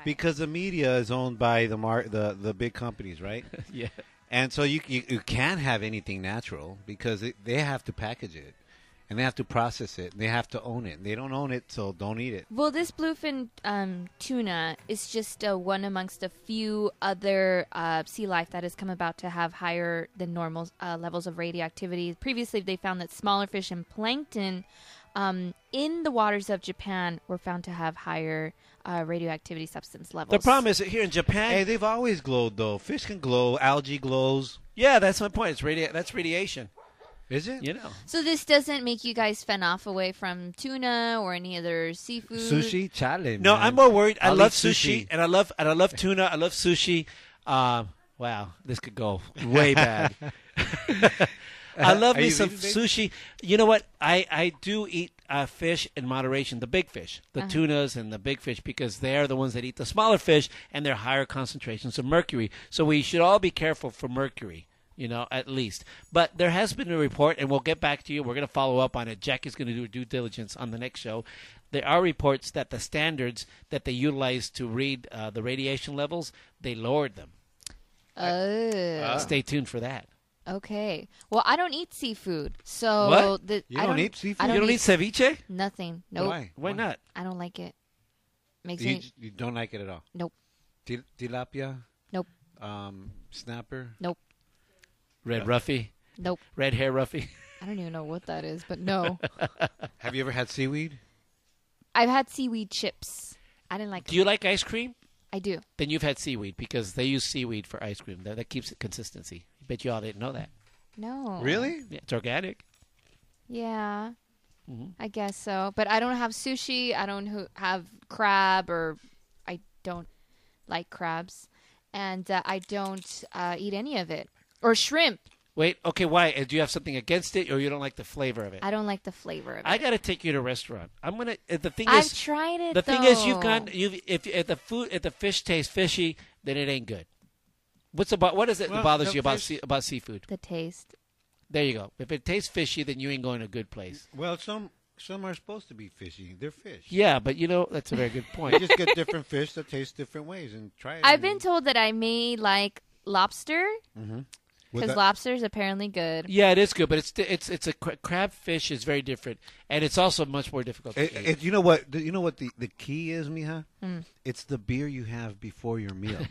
because the media is owned by the mar- the the big companies, right? <laughs> yeah. And so you you, you can't have anything natural because it, they have to package it and they have to process it. They have to own it. They don't own it, so don't eat it. Well, this bluefin um, tuna is just uh, one amongst a few other uh, sea life that has come about to have higher than normal uh, levels of radioactivity. Previously, they found that smaller fish and plankton um, in the waters of Japan were found to have higher uh, radioactivity substance levels. The problem is that here in Japan. Hey, they've always glowed though. Fish can glow. Algae glows. yeah, that's my point. It's radi- That's radiation. Is it? You know. So this doesn't make you guys fend off away from tuna or any other seafood. Sushi challenge. No, I'm more worried. I I'll love sushi, sushi. and I love and I love tuna. I love sushi. Um, wow, this could go way <laughs> bad. <laughs> I love Are me some eating big? sushi. You know what? I I do eat uh, fish in moderation. The big fish, the Uh-huh. tunas, and the big fish because they are the ones that eat the smaller fish, and they're higher concentrations of mercury. So we should all be careful for mercury. You know, at least. But there has been a report, and we'll get back to you. We're going to follow up on it. Jack is going to do due diligence on the next show. There are reports that the standards that they utilize to read uh, the radiation levels, they lowered them. Oh, Stay tuned for that. okay. Well, I don't eat seafood, so What? the, You I don't eat seafood? I don't you don't eat eat ceviche? nothing. Nope. Why? Why not? I don't like it. Makes You, me you don't like it at all. nope. Til- tilapia. Nope. Um, snapper. Nope. Red Ruffy? Nope. Red hair, Ruffy. <laughs> I don't even know what that is, but no. <laughs> Have you ever had seaweed? I've had seaweed chips. I didn't like. Do you like ice cream? I do. Then you've had seaweed because they use seaweed for ice cream. That, that keeps it consistency. I bet you all didn't know that. No. Really? Yeah, it's organic. Yeah. Mhm. I guess so, but I don't have sushi. I don't ho- have crab, or I don't like crabs, and uh, I don't uh, eat any of it or shrimp. Wait, okay, why? Uh, Do you have something against it, or you don't like the flavor of it? I don't like the flavor of it. I got to take you to a restaurant. I'm gonna. uh, The thing is, I've is, tried it. the thing is, you've though. gone. You've if if the food if the fish tastes fishy, then it ain't good. What's about what is it Well, that bothers you about sea, about seafood? the taste. There you go. If it tastes fishy, then you ain't going to a good place. Well, some some are supposed to be fishy. They're fish. Yeah, but you know that's a very good <laughs> point. You point. just get different fish that taste different ways and try it. I've and- been told that I may like lobster With because lobster is apparently good. yeah, it is good, but it's it's it's a cra- crab fish is very different, and it's also much more difficult to It, eat. it, you know what? the- You know what the, the key is, Mija? Mm. It's the beer you have before your meal. <laughs>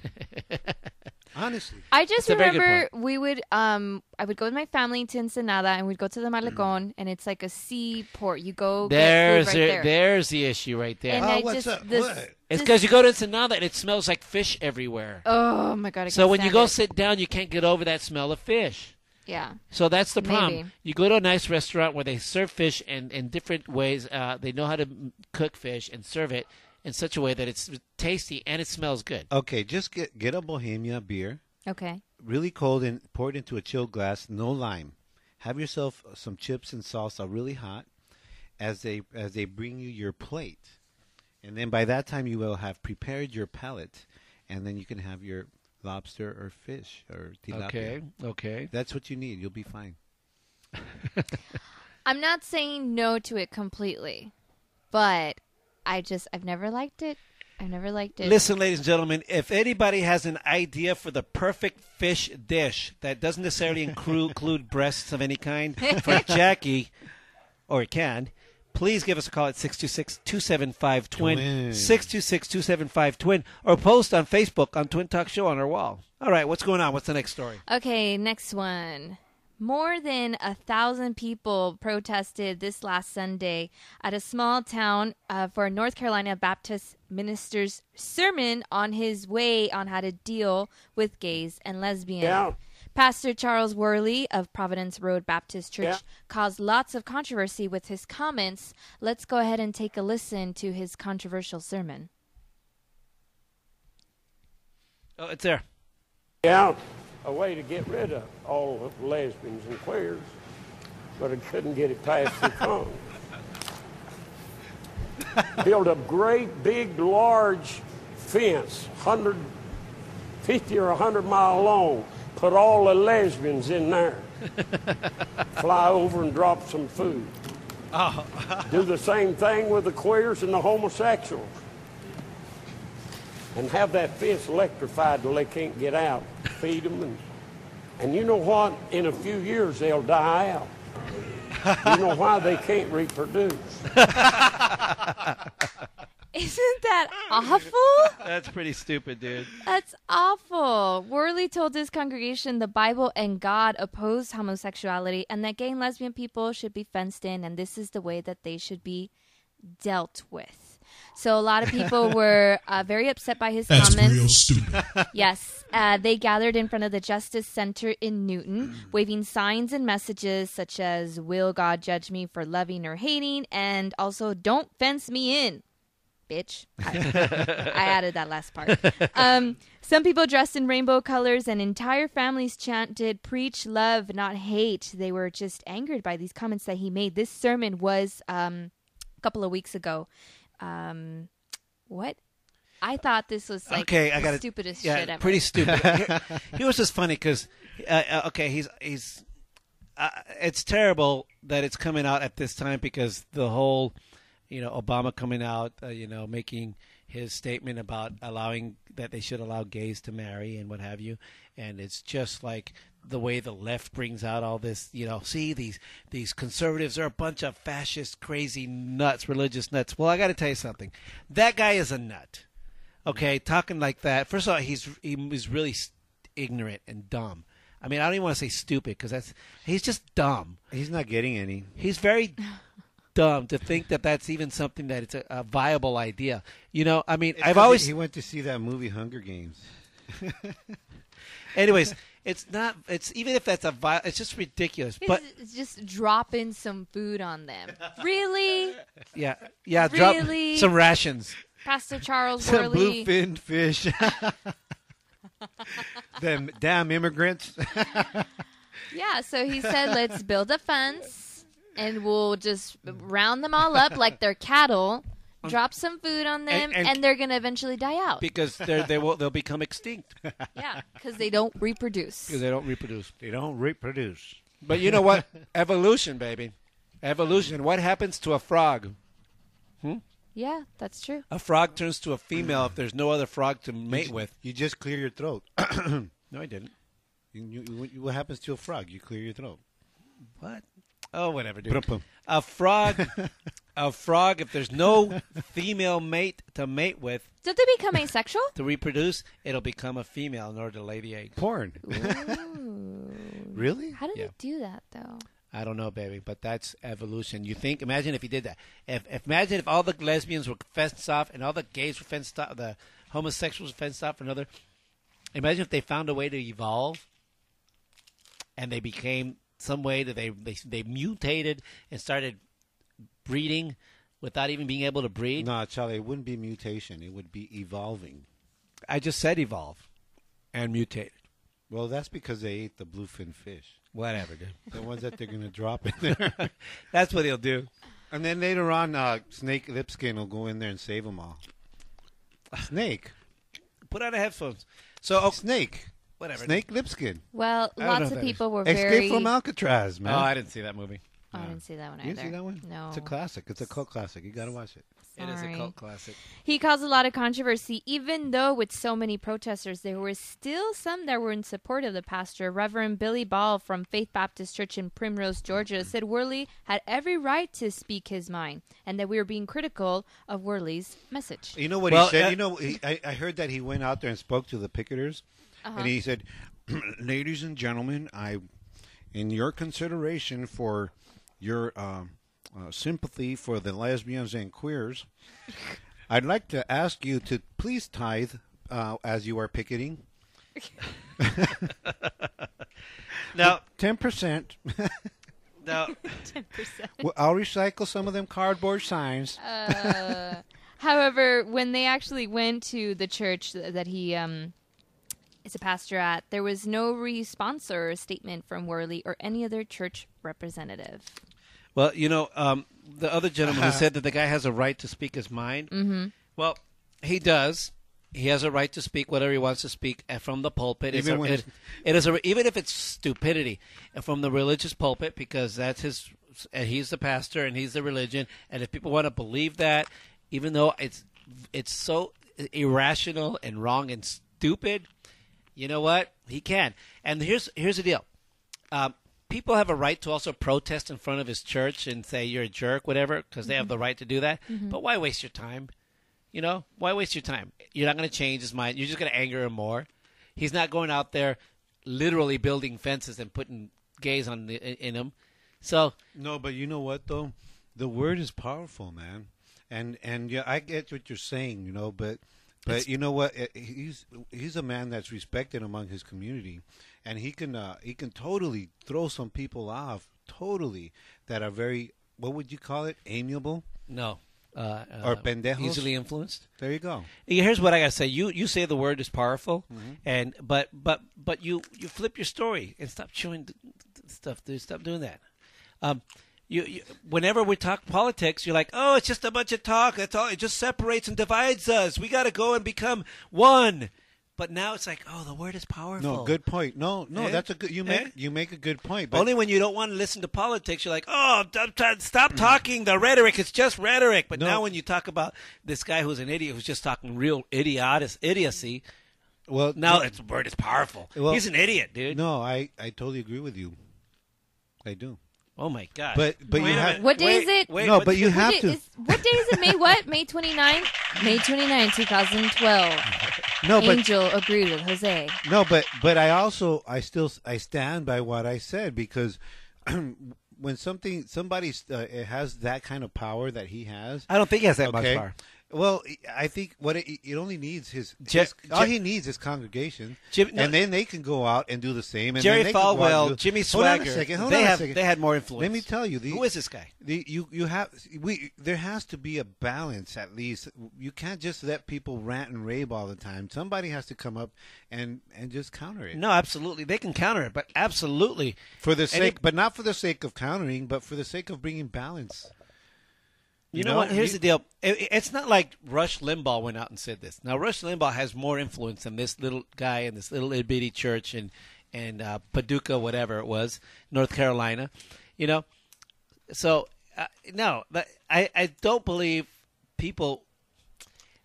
Honestly, I just That's a very good remember we would um I would go with my family to Ensenada and we'd go to the Mm. Malecon and it's like a seaport. You go there's right the- there. there's the issue right there. And Oh, I what's just up? this, What? it's because you go to Ensenada and it smells like fish everywhere. Oh my god! I so when you go it. sit down, you can't get over that smell of fish. yeah, So that's the problem. Maybe. You go to a nice restaurant where they serve fish and in different ways. Uh, they know how to cook fish and serve it in such a way that it's tasty and it smells good. okay, just get get a Bohemia beer, okay. really cold, and pour it into a chilled glass. No lime. Have yourself some chips and salsa, really hot, as they as they bring you your plate, and then by that time you will have prepared your palate, and then you can have your lobster or fish or tilapia. Okay, okay. That's what you need. You'll be fine. <laughs> I'm not saying no to it completely, but I just I've never liked it. I've never liked it. Listen, ladies and gentlemen, if anybody has an idea for the perfect fish dish that doesn't necessarily include, <laughs> include breasts of any kind for <laughs> Jackie, or it can, please give us a call at 626-275-TWIN, Twin. 626-275-TWIN, or post on Facebook on Twin Talk Show on our wall. All right, what's going on? What's the next story? Okay, next one. More than a thousand people protested this last Sunday at a small town uh, for a North Carolina Baptist minister's sermon on his way on how to deal with gays and lesbians. Yeah. Pastor Charles Worley of Providence Road Baptist Church Yeah. caused lots of controversy with his comments. Let's go ahead and take a listen to his controversial sermon. Oh, it's there. Yeah, a way to get rid of all of the lesbians and queers, but I couldn't get it past the <laughs> Congress. Build a great, big, large fence, 150 or 100 mile long. Put all the lesbians in there. <laughs> Fly over and drop some food. Oh. Do the same thing with the queers and the homosexuals. and have that fence electrified till they can't get out. Feed them, and, and you know what? In a few years, they'll die out. you know why they can't reproduce? <laughs> Isn't that awful? That's pretty stupid, dude. That's awful. Worley told his congregation the Bible and God opposed homosexuality and that gay and lesbian people should be fenced in and this is the way that they should be dealt with. So a lot of people <laughs> were uh, very upset by his That's comments. real stupid. <laughs> Yes, uh, they gathered in front of the Justice Center in Newton, waving signs and messages such as "Will God judge me for loving or hating?" and also "Don't fence me in." Bitch. I, <laughs> I added that last part. Um, some people dressed in rainbow colors and entire families chanted, Preach love, not hate. They were just angered by these comments that he made. This sermon was um, a couple of weeks ago. Um, what? I thought this was like okay, I got stupidest yeah, shit ever. pretty stupid. <laughs> Here, he was just funny because, uh, uh, okay, he's he's. Uh, it's terrible that it's coming out at this time because the whole, you know, Obama coming out, uh, you know, making his statement about allowing that they should allow gays to marry and what have you, and it's just like the way the left brings out all this, you know, see these these conservatives are a bunch of fascist, crazy nuts, religious nuts. Well, I got to tell you something. That guy is a nut. Okay, talking like that. First of all, he's he was really ignorant and dumb. I mean, I don't even want to say stupid because that's he's just dumb. He's not getting any. He's very <laughs> dumb to think that that's even something that it's a, a viable idea. You know, I mean, I've always, he went to see that movie Hunger Games. <laughs> anyways, it's not. It's even if that's a vi- it's just ridiculous. But It's just dropping some food on them. <laughs> Really, yeah, yeah, drop Really? some rations. Pastor Charles Some Worley? bluefin fish. <laughs> <laughs> Them damn immigrants. Yeah, so he said, let's build a fence and we'll just round them all up like they're cattle, Mm. drop some food on them, And- and, and- they're going to eventually die out. because they're, they will they'll become extinct <laughs> yeah, because they don't reproduce. because they don't reproduce. they don't reproduce. But you know what? <laughs> Evolution, baby, evolution. What happens to a frog? Hmm? Yeah, that's true. A frog turns to a female if there's no other frog to mate with. You just clear your throat. <coughs> No, I didn't. You- you- you- what happens to a frog? You clear your throat. What? Oh, whatever, dude. A frog, <laughs> a frog. If there's no <laughs> female mate to mate with Don't they become asexual? to reproduce, it'll become a female in order to lay the egg. Porn. Ooh. really? How do Yeah. they do that, though? I don't know, baby, but that's evolution. You think? Imagine if you did that. If, if imagine if all the lesbians were fenced off and all the gays were fenced off, the homosexuals were fenced off. Another. Imagine if they found a way to evolve, and they became some way that they they they mutated and started breeding without even being able to breed. No, Charlie, it wouldn't be mutation. It would be evolving. I just said evolve, and mutated. Well, that's because they ate the bluefin fish. Whatever, dude. The ones that they're going to drop in <laughs> there. That's what he'll do. and then later on, uh, Snake Plissken will go in there and save them all. Snake. Put on the headphones. So, oh, Snake. whatever. Snake Plissken. Well, I don't know lots of people were Escape very. from Alcatraz, man. Oh, I didn't see that movie. Oh, I didn't see that one you either. didn't see that one? No. It's a classic. It's a cult classic. You got to watch it. It is a cult classic. He caused a lot of controversy, even though with so many protesters, there were still some that were in support of the pastor. Reverend Billy Ball from Faith Baptist Church in Primrose, Georgia, said Worley had every right to speak his mind, and that we were being critical of Worley's message. You know what Well, he said? uh, you know, he, I, I heard that he went out there and spoke to the picketers, and he said, <clears throat> "Ladies and gentlemen, I, in your consideration for your um, uh, sympathy for the lesbians and queers, I'd like to ask you to please tithe uh, as you are picketing <laughs> Now, ten percent. now, <laughs> ten percent. Well, I'll recycle some of them cardboard signs. However, when they actually went to the church that he um, is a pastor at, there was no response or statement from Worley or any other church representative. Well, you know, um, the other gentleman who said that the guy has a right to speak his mind. Mm-hmm. Well, he does. He has a right to speak whatever he wants to speak uh, from the pulpit. It's Even a- it, it is a, even if it's stupidity uh, from the religious pulpit because that's his. And he's the pastor and he's the religion. And if people want to believe that, even though it's it's so irrational and wrong and stupid, you know what? He can. And here's here's the deal. Um, people have a right to also protest in front of his church and say you're a jerk, whatever, because they have the mm-hmm. right to do that. Mm-hmm. But why waste your time? You know, why waste your time? You're not going to change his mind. You're just going to anger him more. He's not going out there literally building fences and putting gays on the, in, in them. So No, but you know what though, the word is powerful, man. And and yeah, I get what you're saying, you know, but but you know what? He's he's a man that's respected among his community, and he can uh, he can totally throw some people off, totally that are very what would you call it, amiable. no, uh, uh, Or pendejos? easily influenced. There you go. Here's what I gotta say. You you say the word is powerful, Mm-hmm. and but but but you you flip your story and stop chewing stuff. Dude. Stop doing that. Um, you, you whenever we talk politics, you're like, oh, it's just a bunch of talk. That's all. It just separates and divides us. We got to go and become one. But now it's like, oh, the word is powerful. No, good point. No, no, Eh? that's a good. You make Eh? you make a good point. But Only when you don't want to listen to politics, you're like, oh, stop talking the rhetoric. It's just rhetoric. But No. now when you talk about this guy who's an idiot who's just talking real idiotic, idiocy, well, now no, it's the word is powerful. Well- He's an idiot, dude. no, I I totally agree with you. I do. Oh my god. But but Wait you have. What day Wait, is it? Wait, No, but you have what, to. day is, what day is it? May what? May 29th? May 29, 2012. No, but- Angel agreed with Jose. No, but but I also I still I stand by what I said because <clears throat> when something somebody uh, has that kind of power that he has, I don't think he has that okay. much power. Well, I think what it, it only needs his, Je- his- all Je- he needs is congregation, Jim- no- and then they can go out and do the same. And Jerry then they can go out and Falwell, do- Jimmy Hold on a second, hold they on a have second. they had more influence. Let me tell you, the, Who is this guy? The, you you have we there has to be a balance at least. You can't just let people rant and rave all the time. Somebody has to come up and and just counter it. No, absolutely, they can counter it, but absolutely for the sake, it- but not for the sake of countering, but for the sake of bringing balance. You, You know, know, what? Here's you- the deal. It, it's not like Rush Limbaugh went out and said this. Now, Rush Limbaugh has more influence than this little guy in this little itty bitty church in in uh, Paducah, whatever it was, North Carolina. You know, so uh, no, but I I don't believe people.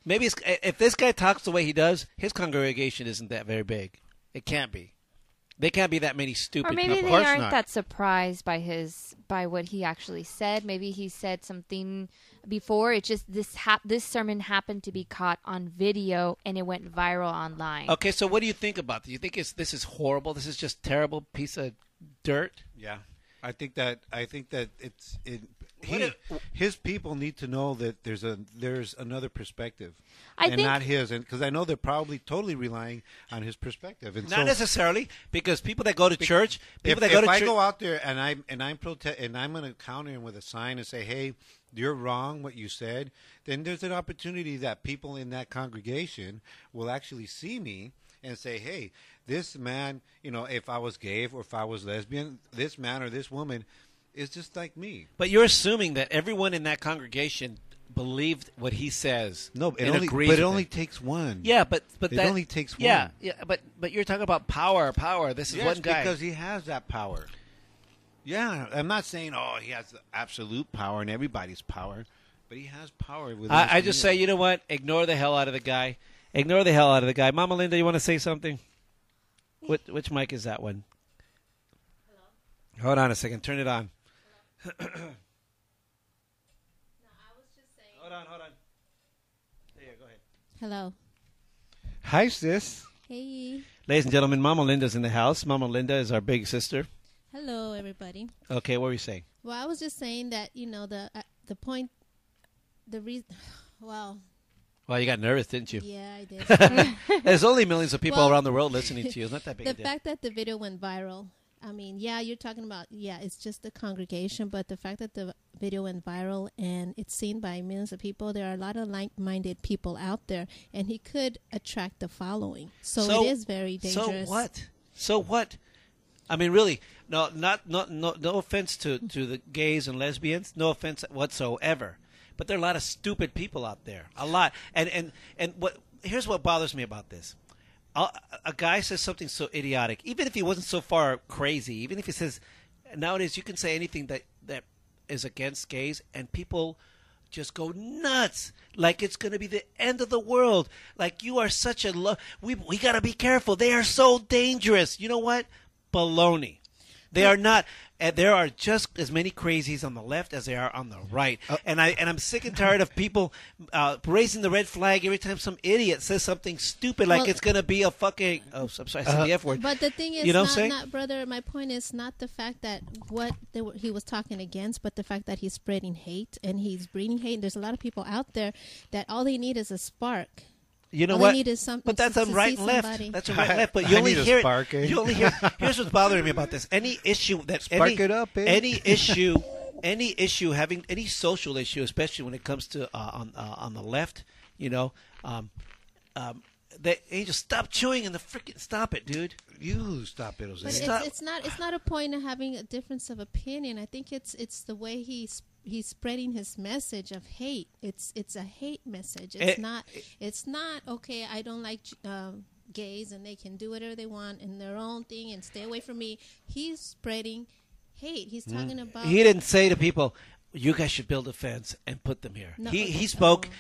Maybe it's, if this guy talks the way he does, his congregation isn't that very big. It can't be. They can't be that many stupid Or maybe people. they aren't not. that surprised by his by what he actually said. Maybe he said something before. It just this hap- this sermon happened to be caught on video and it went viral online. Okay, so what do you think about this? You think it's this is horrible? This is just terrible piece of dirt. Yeah, I think that I think that it's it. He, if- his people need to know that there's a there's another perspective, I and think- not his, and because I know they're probably totally relying on his perspective. And Not so, necessarily because people that go to church, people if, that go if to I church, go out there and I and I'm and I'm going to counter him with a sign and say, "Hey, you're wrong. What you said," then there's an opportunity that people in that congregation will actually see me and say, "Hey, this man, you know, if I was gay or if I was lesbian, this man or this woman is just like me." but you're assuming that everyone in that congregation believed what he says. No, it and only agrees but it only it. takes one. yeah, but but It that only takes Yeah, one. yeah, but but you're talking about power, power. This is Yes, one guy. because he has that power. Yeah, I'm not saying oh he has the absolute power and everybody's power, but he has power. Within his I, I just say, you know what? Ignore the hell out of the guy. Ignore the hell out of the guy. Mama Linda, you want to say something? Which, which mic is that one? Hello? Hold on a second. Turn it on. Hold on, hold on. There go. Go ahead. Hello. Hi, sis. Hey. Ladies and gentlemen, Mama Linda's in the house. Mama Linda is our big sister. Hello, everybody. Okay, what were you saying? Well, I was just saying that you know the uh, the point, the reason. Well, Well, you got nervous, didn't you? yeah, I did. <laughs> There's only millions of people Well, around the world listening to you. It's not that big <laughs> the a deal. fact that the video went viral. I mean, yeah, you're talking about yeah, it's just the congregation, but the fact that the video went viral and it's seen by millions of people, there are a lot of like-minded people out there, and he could attract the following. So, So- it is very dangerous. So what? So what? I mean, really, no, not, not, no, no offense to, to the gays and lesbians, no offense whatsoever. But there are a lot of stupid people out there, a lot. And and and what? Here's what bothers me about this: a, guy says something so idiotic, even if he wasn't so far crazy, even if he says, nowadays you can say anything that that is against gays, and people just go nuts. Like it's going to be the end of the world. Like you are such a lo- we we got to be careful. They are so dangerous. You know what? Baloney they are not and there are just as many crazies on the left as there are on the right and i and i'm sick and tired of people uh, raising the red flag every time some idiot says something stupid like Well- it's going to be a fucking oh i'm sorry i said the f word But the thing is, You know what not, not, brother. My point is not the fact that what they were, he was talking against, but the fact that he's spreading hate and he's breeding hate. There's a lot of people out there that all they need is a spark. You know All they what? need is something but that's to- on to right see and left. somebody. That's <laughs> on right and left. But you I only need a hear spark, eh? it. You only hear. Here's what's bothering me about this. Any issue that Spark any, it up, eh? any <laughs> issue, any issue having any social issue, especially when it comes to uh, on uh, on the left, you know, um, um, they, they just stop chewing and the freaking stop it, dude. You stop it, But Jose. Stop. it's, it's not it's not a point of having a difference of opinion. I think it's it's the way he's he's spreading his message of hate. It's it's a hate message. It's Eh, not it's not okay. I don't like um, gays and they can do whatever they want in their own thing and stay away from me. He's spreading hate. He's talking about Mm. He didn't say to people, "You guys should build a fence and put them here." No, he okay. he spoke Oh.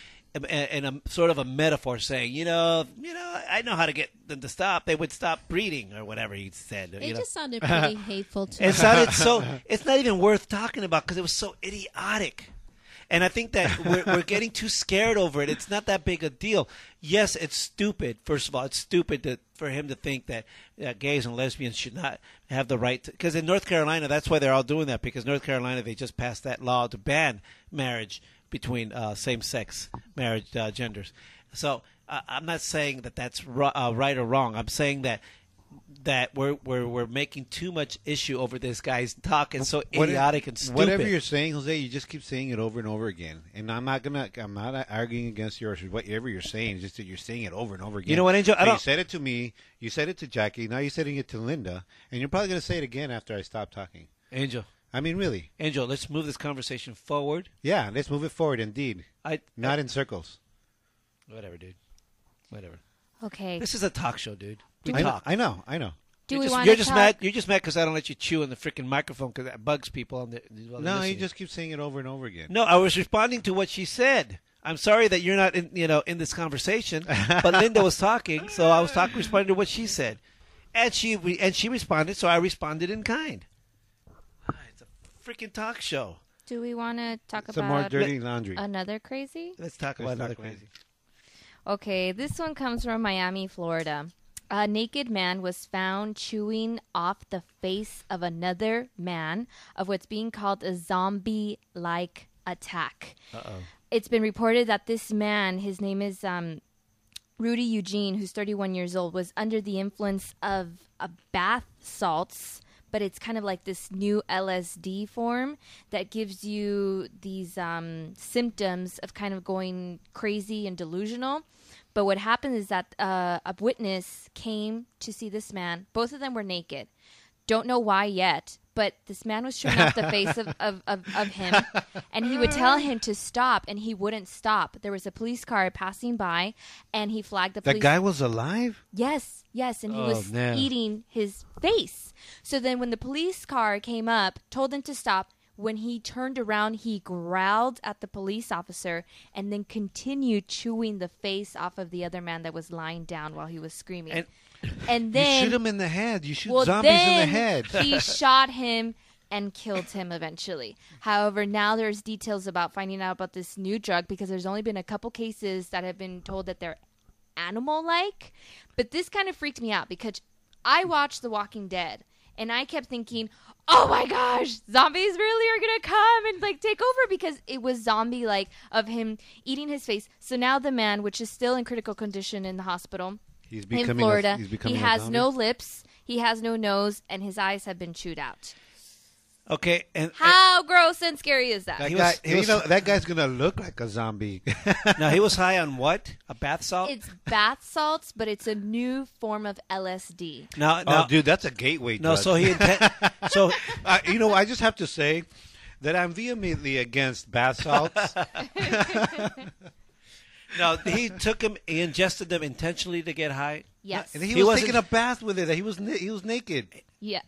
In, in a sort of a metaphor, saying, "You know, you know, I know how to get them to stop. They would stop breeding, or whatever he said." It you know? just sounded <laughs> pretty hateful to It me. sounded so. <laughs> It's not even worth talking about because it was so idiotic. And I think that we're, we're getting too scared over it. It's not that big a deal. Yes, it's stupid. First of all, it's stupid to, for him to think that uh, gays and lesbians should not have the right. Because in North Carolina, that's why they're all doing that. Because North Carolina, they just passed that law to ban marriage between uh, same-sex marriage uh, genders. So I'm not saying that that's uh, right or wrong. I'm saying that that we're we're we're making too much issue over this guy's talk and so What- idiotic and stupid. Whatever you're saying, Jose, you just keep saying it over and over again. And I'm not gonna, I'm not arguing against yours. Whatever you're saying, just that you're saying it over and over again. You know what, Angel? I So You don't- said it to me. You said it to Jackie. Now you're saying it to Linda, and you're probably gonna say it again after I stop talking. Angel, I mean, really? Angel, let's move this conversation forward. Yeah. Let's move it forward. Indeed, I not in circles. whatever, dude. Whatever. Okay. This is a talk show, dude. We I know, talk. I know. I know. Do you're we just, want you're to just talk? mad. You're just mad because I don't let you chew in the freaking microphone because that bugs people. On the, while they're No, you just keep saying it over and over again. No, I was responding to what she said. I'm sorry that you're not in, you know, in this conversation. but <laughs> Linda was talking, so I was talking, responding to what she said, and she re- and she responded, so I responded in kind. Ah, It's a freaking talk show. Do we want to talk Some about more dirty laundry. another crazy? Let's talk Let's about another talk about crazy. Okay, this one comes from Miami, Florida. A naked man was found chewing off the face of another man of what's being called a zombie like attack. Uh-oh. It's been reported that this man, his name is um, Rudy Eugene, who's 31 years old, was under the influence of a bath salts, but it's kind of like this new LSD form that gives you these um, symptoms of kind of going crazy and delusional. But what happened is that uh, a witness came to see this man. Both of them were naked. Don't know why yet, but this man was showing off the face of, of, of, of him, <laughs> and he would tell him to stop, and he wouldn't stop. There was a police car passing by, and he flagged the police. guy was alive. Yes, yes, and he Oh, was man. eating his face. So then, when the police car came up, told him to stop. When he turned around, he growled at the police officer and then continued chewing the face off of the other man that was lying down while he was screaming. And- <coughs> And, then you shoot him in the head. You shoot well, zombies in the head. he <laughs> shot him and killed him eventually. However, now there's details about finding out about this new drug because there's only been a couple cases that have been told that they're animal like. But this kind of freaked me out because I watched The Walking Dead and I kept thinking, oh my gosh, zombies really are going to come and like take over because it was zombie like of him eating his face. So now the man, which is still in critical condition in the hospital, He's in Florida. A, he's becoming he has no lips, he has no nose, and his eyes have been chewed out. Okay, and, How gross and scary is that? That He guy, was- he you know, that guy's gonna look like a zombie. <laughs> now he was high on what? A bath salt? It's bath salts, but it's a new form of LSD. now, now, oh, dude, that's a gateway. no. drug. So he inten- <laughs> so uh, you know, I just have to say that I'm vehemently against bath salts. <laughs> no, he took him, he ingested them intentionally to get high. Yes. and he, He was taking a bath with it. He was he was naked. yeah.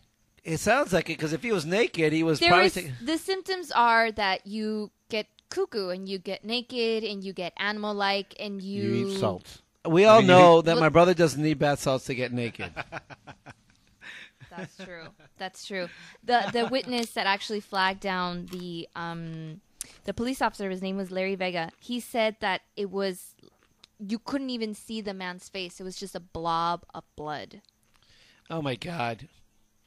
It sounds like it because if he was naked, he was There probably. is, taking- the symptoms are that you get cuckoo and you get naked and you get animal like and you, You, eat salt. we all mean, know eat- that Look- my brother doesn't need bath salts to get naked. <laughs> That's true. That's true. The the witness that actually flagged down the um the police officer, his name was Larry Vega. He said that it was you couldn't even see the man's face. It was just a blob of blood. oh my god,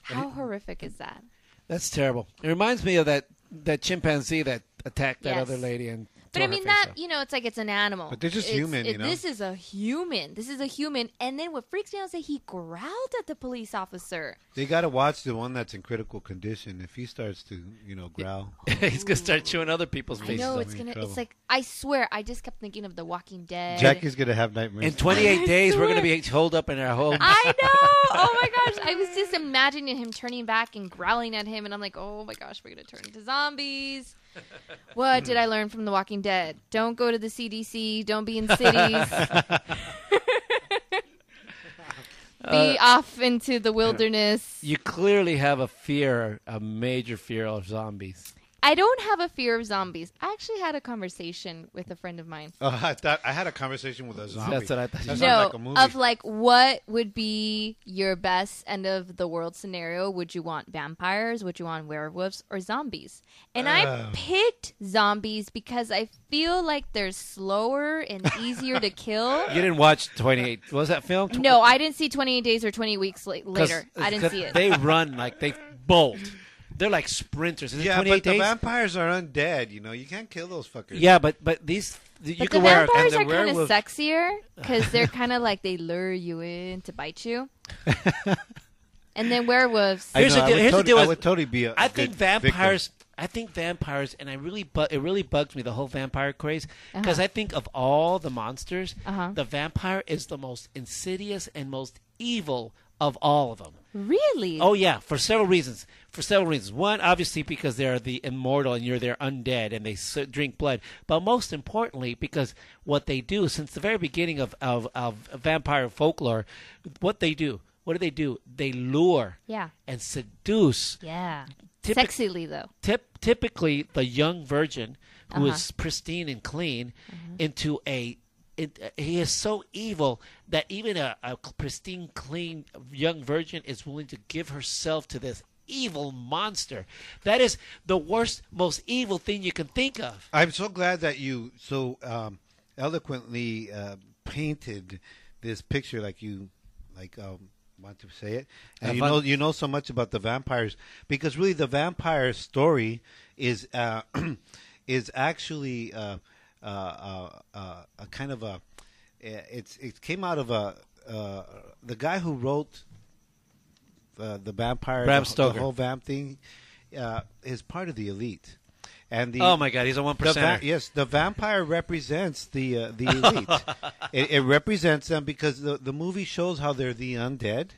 How horrific is that? that's terrible. It reminds me of that that chimpanzee that attacked that Yes. other lady and. But I mean that off. you know, it's like it's an animal. But they're just It's- human, you know? This is a human. This is a human. And then what freaks me out is that he growled at the police officer. They got to watch the one that's in critical condition. If he starts to, you know, growl. <laughs> He's gonna start chewing other people's I faces. know it's gonna. trouble. It's like I swear. I just kept thinking of The Walking Dead. Jackie's gonna have nightmares. In 28 <laughs> days, we're gonna be holed up in our home. I <laughs> know. Oh my gosh. I was just imagining him turning back and growling at him, and I'm like, oh my gosh, we're gonna turn into zombies. <laughs> What did I learn from The Walking Dead? Don't go to the CDC. Don't be in cities. <laughs> <laughs> be uh, off into the wilderness. You clearly have a fear, a major fear of zombies. I don't have a fear of zombies. I actually had a conversation with a friend of mine. <laughs> Oh, I thought I had a conversation with a zombie. That's what I thought That no, like a movie. of like what would be your best end of the world scenario? Would you want vampires? Would you want werewolves or zombies? And I Oh. picked zombies because I feel like they're slower and <laughs> easier to kill. You didn't watch 28. Was that film? No, I didn't see 28 days or 20 weeks la- later. I didn't see it. They run like they bolt. They're like sprinters. Is it yeah, 28 but the days? vampires are undead. You know, you can't kill those fuckers. yeah, but but these you but the can wear vampires are kind of sexier because they're <laughs> kind of like they lure you in to bite you. <laughs> and then werewolves. I Here's know, the I deal- would here's the totally- deal I would totally be a. I a think good vampires. I think vampires, and I really, bu- it really bugs me the whole vampire craze because Uh-huh. I think of all the monsters, Uh-huh. the vampire is the most insidious and most evil of all of them. really? Oh yeah, for several reasons. For several reasons. One, obviously, because they're the immortal and you're their undead, and they drink blood. But most importantly, because what they do since the very beginning of, of of vampire folklore, what they do, what do they do? They lure Yeah. and seduce. Yeah. Typic- Sexily though. Tip, typically, the young virgin who is Uh-huh. pristine and clean into a. It, uh, he is so evil that even a, a pristine, clean young virgin is willing to give herself to this evil monster. That is the worst, most evil thing you can think of. I'm so glad that you so um, eloquently uh, painted this picture, like you, like um, want to say it, and Have you know you know so much about the vampires because really the vampire story is uh, <clears throat> is actually uh, uh, uh, uh, a kind of a it's it came out of a uh, the guy who wrote uh, the vampire Bram the, Stoker. the whole vamp thing uh, is part of the elite. And the, oh my God, he's a one the va- yes, the vampire represents the uh, the <laughs> elite. it, it represents them because the the movie shows how they're the undead.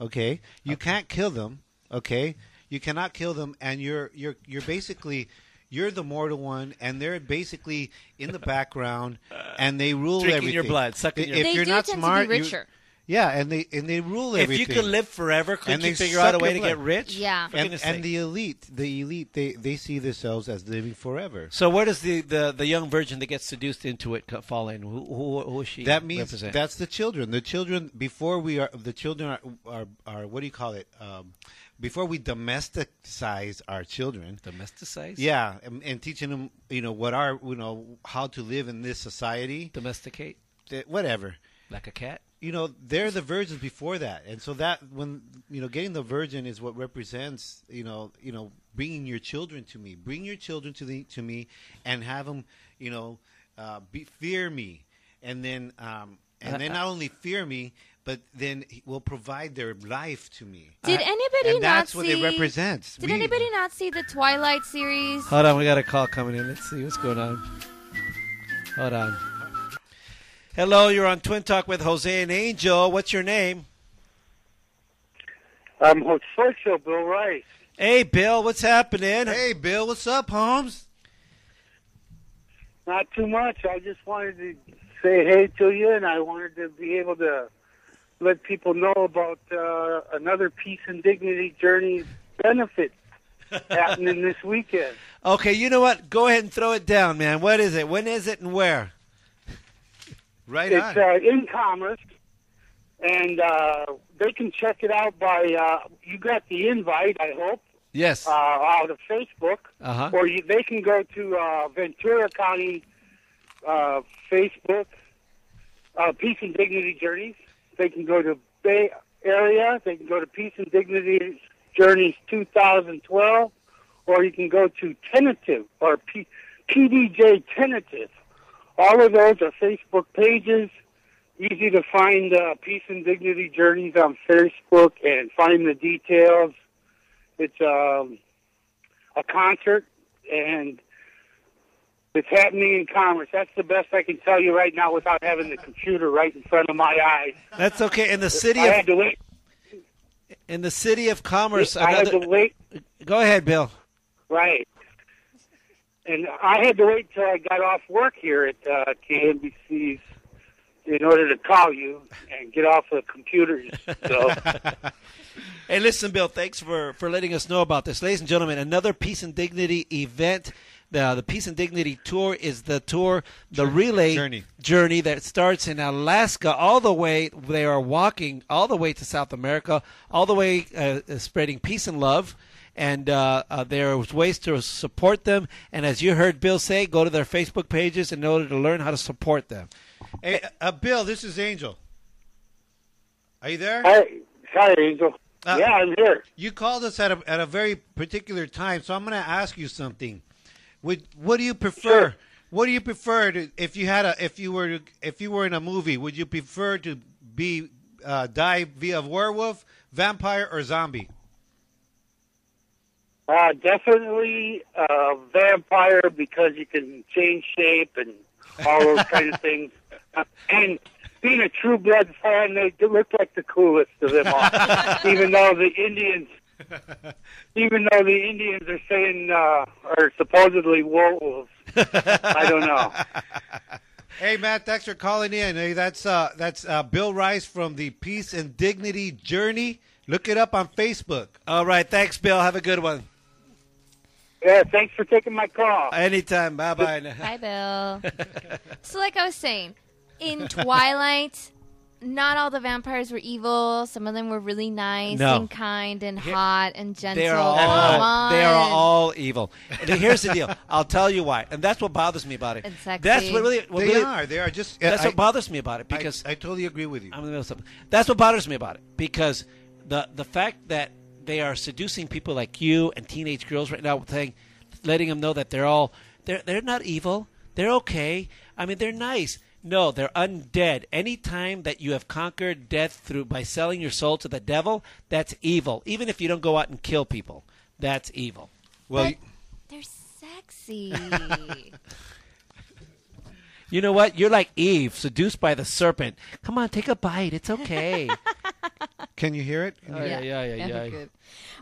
Okay, you can't kill them. Okay, you cannot kill them, and you're you're you're basically you're the mortal one, and they're basically in the <laughs> background, and they rule Drinking everything. your blood, sucking your- If They you're do not tend to be smart, you- richer. Yeah, and they and they rule everything. If you could live forever, could And you they figure out a way your to get rich? Yeah. For and, and the elite, the elite, they they see themselves as living forever. So where does the, the, the young virgin that gets seduced into it fall in? Who, who, who is she? That means represent? that's the children. The children before we are the children are are, are what do you call it? Um, before we domesticize our children. domesticize. Yeah, and, and teaching them, you know, what are you know how to live in this society. domesticate Whatever, like a cat. you know, they're the virgins before that, and so that when you know, getting the virgin is what represents, you know, you know, bringing your children to me, bring your children to the to me, and have them, you know, uh, be, fear me, and then um, and then not only fear me, but then he will provide their life to me. Did anybody and not that's what see? it represents. Did Me. anybody not see the Twilight series? Hold on, we got a call coming in. Let's see what's going on. Hold on. Hello, you're on Twin Talk with Jose and Angel. What's your name? I'm Social Bill Rice. Hey, Bill. What's happening? Hey, Bill, what's up, Holmes? Not too much. I just wanted to say hey to you, and I wanted to be able to let people know about uh, another Peace and Dignity Journey benefit <laughs> happening this weekend. Okay, you know what? Go ahead and throw it down, man. What is it? When is it and where? Right It's on. uh, in Commerce, and uh, they can check it out by. Uh, you got the invite, I hope, Yes. uh, out of Facebook. Uh-huh. or you, they can go to uh, Ventura County uh, Facebook, uh, Peace and Dignity Journeys. They can go to Bay Area. They can go to Peace and Dignity Journeys 2012, or you can go to Tentative or P- PDJ Tentative. All of those are Facebook pages. Easy to find uh, Peace and Dignity Journeys on Facebook and find the details. It's um, a concert, and it's happening in Commerce. That's the best I can tell you right now without having the computer right in front of my eyes. That's okay. In the city I of in the city of commerce. I had to wait. Go ahead, Bill. Right. And I had to wait till I got off work here at uh, KNBC's in order to call you and get off the computers. So <laughs> Hey, listen, Bill. Thanks for for letting us know about this, ladies and gentlemen. Another Peace and Dignity event. The the Peace and Dignity tour is the tour, the relay Journey. journey that starts in Alaska all the way. They are walking all the way to South America, all the way uh, uh, spreading peace and love. And uh, uh, there's ways to support them. And as you heard Bill say, go to their Facebook pages in order to learn how to support them. Hey, uh, Bill, this is Angel. Are you there? hi, hi, Angel. Uh, yeah, I'm here. You called us at a at a very particular time, so I'm going to ask you something. Would what do you prefer? Sure. What do you prefer to, if you had a if you were if you were in a movie? Would you prefer to be uh, die via werewolf, vampire, or zombie? Uh, definitely a vampire because you can change shape and all those <laughs> kind of things. Uh, and being a True Blood fan, they look like the coolest of them all. <laughs> even though the Indians, even though the Indians are saying uh, are supposedly werewolves. I don't know. <laughs> Hey Matt, thanks for calling in. Hey, that's uh, that's uh, Bill Rice from the Peace and Dignity Journey. Look it up on Facebook. All right. Thanks, Bill. Have a good one. Yeah, thanks for taking my call. Anytime. Bye bye. Hi, Bill. <laughs> so, like I was saying, in Twilight, not all the vampires were evil. Some of them were really nice No. and kind and hot and gentle. They are all Come on. they are all evil. And here's the deal. I'll tell you why, and that's what bothers me about it. And sexy. That's what really. What They really are. They are just. that's I, what bothers me about it I- because I, totally agree with you. I'm in the middle of something. That's what bothers me about it because the the fact that they are seducing people like you and teenage girls right now, saying, letting them know that they're all they're they're not evil. They're okay. I mean, they're nice. No, they're undead. Anytime that you have conquered death through by selling your soul to the devil, that's evil. Even if you don't go out and kill people, that's evil. well, But they're sexy. <laughs> You know what? You're like Eve, seduced by the serpent. Come on, take a bite. It's okay. <laughs> can you hear it? Oh, yeah, yeah, yeah, yeah. good.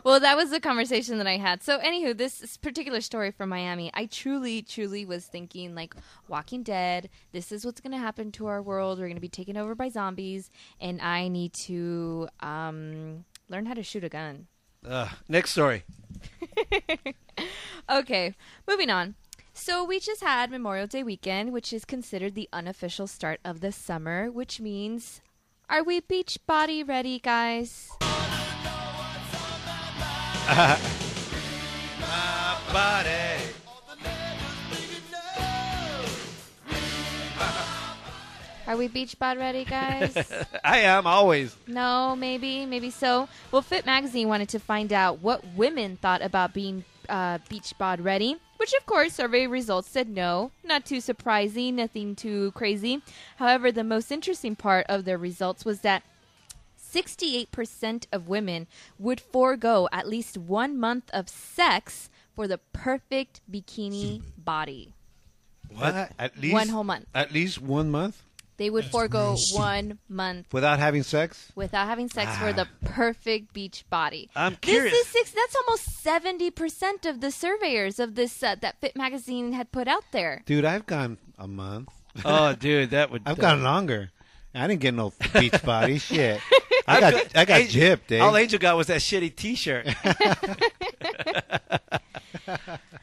Well, that was the conversation that I had. So, anywho, this, this particular story from Miami, I truly, truly was thinking like Walking Dead. This is what's going to happen to our world. We're going to be taken over by zombies, and I need to um, learn how to shoot a gun. Ugh. Next story. <laughs> Okay, moving on. So we just had Memorial Day weekend, which is considered the unofficial start of the summer, which means are we beach body ready, guys? <laughs> Are we beach bod ready, guys? <laughs> I am always. no, maybe, maybe so. Well, Fit Magazine wanted to find out what women thought about being uh, beach bod ready, which of course survey results said no. Not too surprising, nothing too crazy. However, the most interesting part of their results was that 68% of women would forego at least one month of sex for the perfect bikini body. What? At least One whole month. At least one month They would forego one month without having sex. without having sex for the perfect beach body. I'm curious. This is six. That's almost seventy percent of the surveyors of this uh, that Fit Magazine had put out there. Dude, I've gone a month. oh, <laughs> dude, that would. I've gone longer. I didn't get no beach body <laughs> shit. <laughs> I got I got Angel- gypped, eh? All Angel got was that shitty T-shirt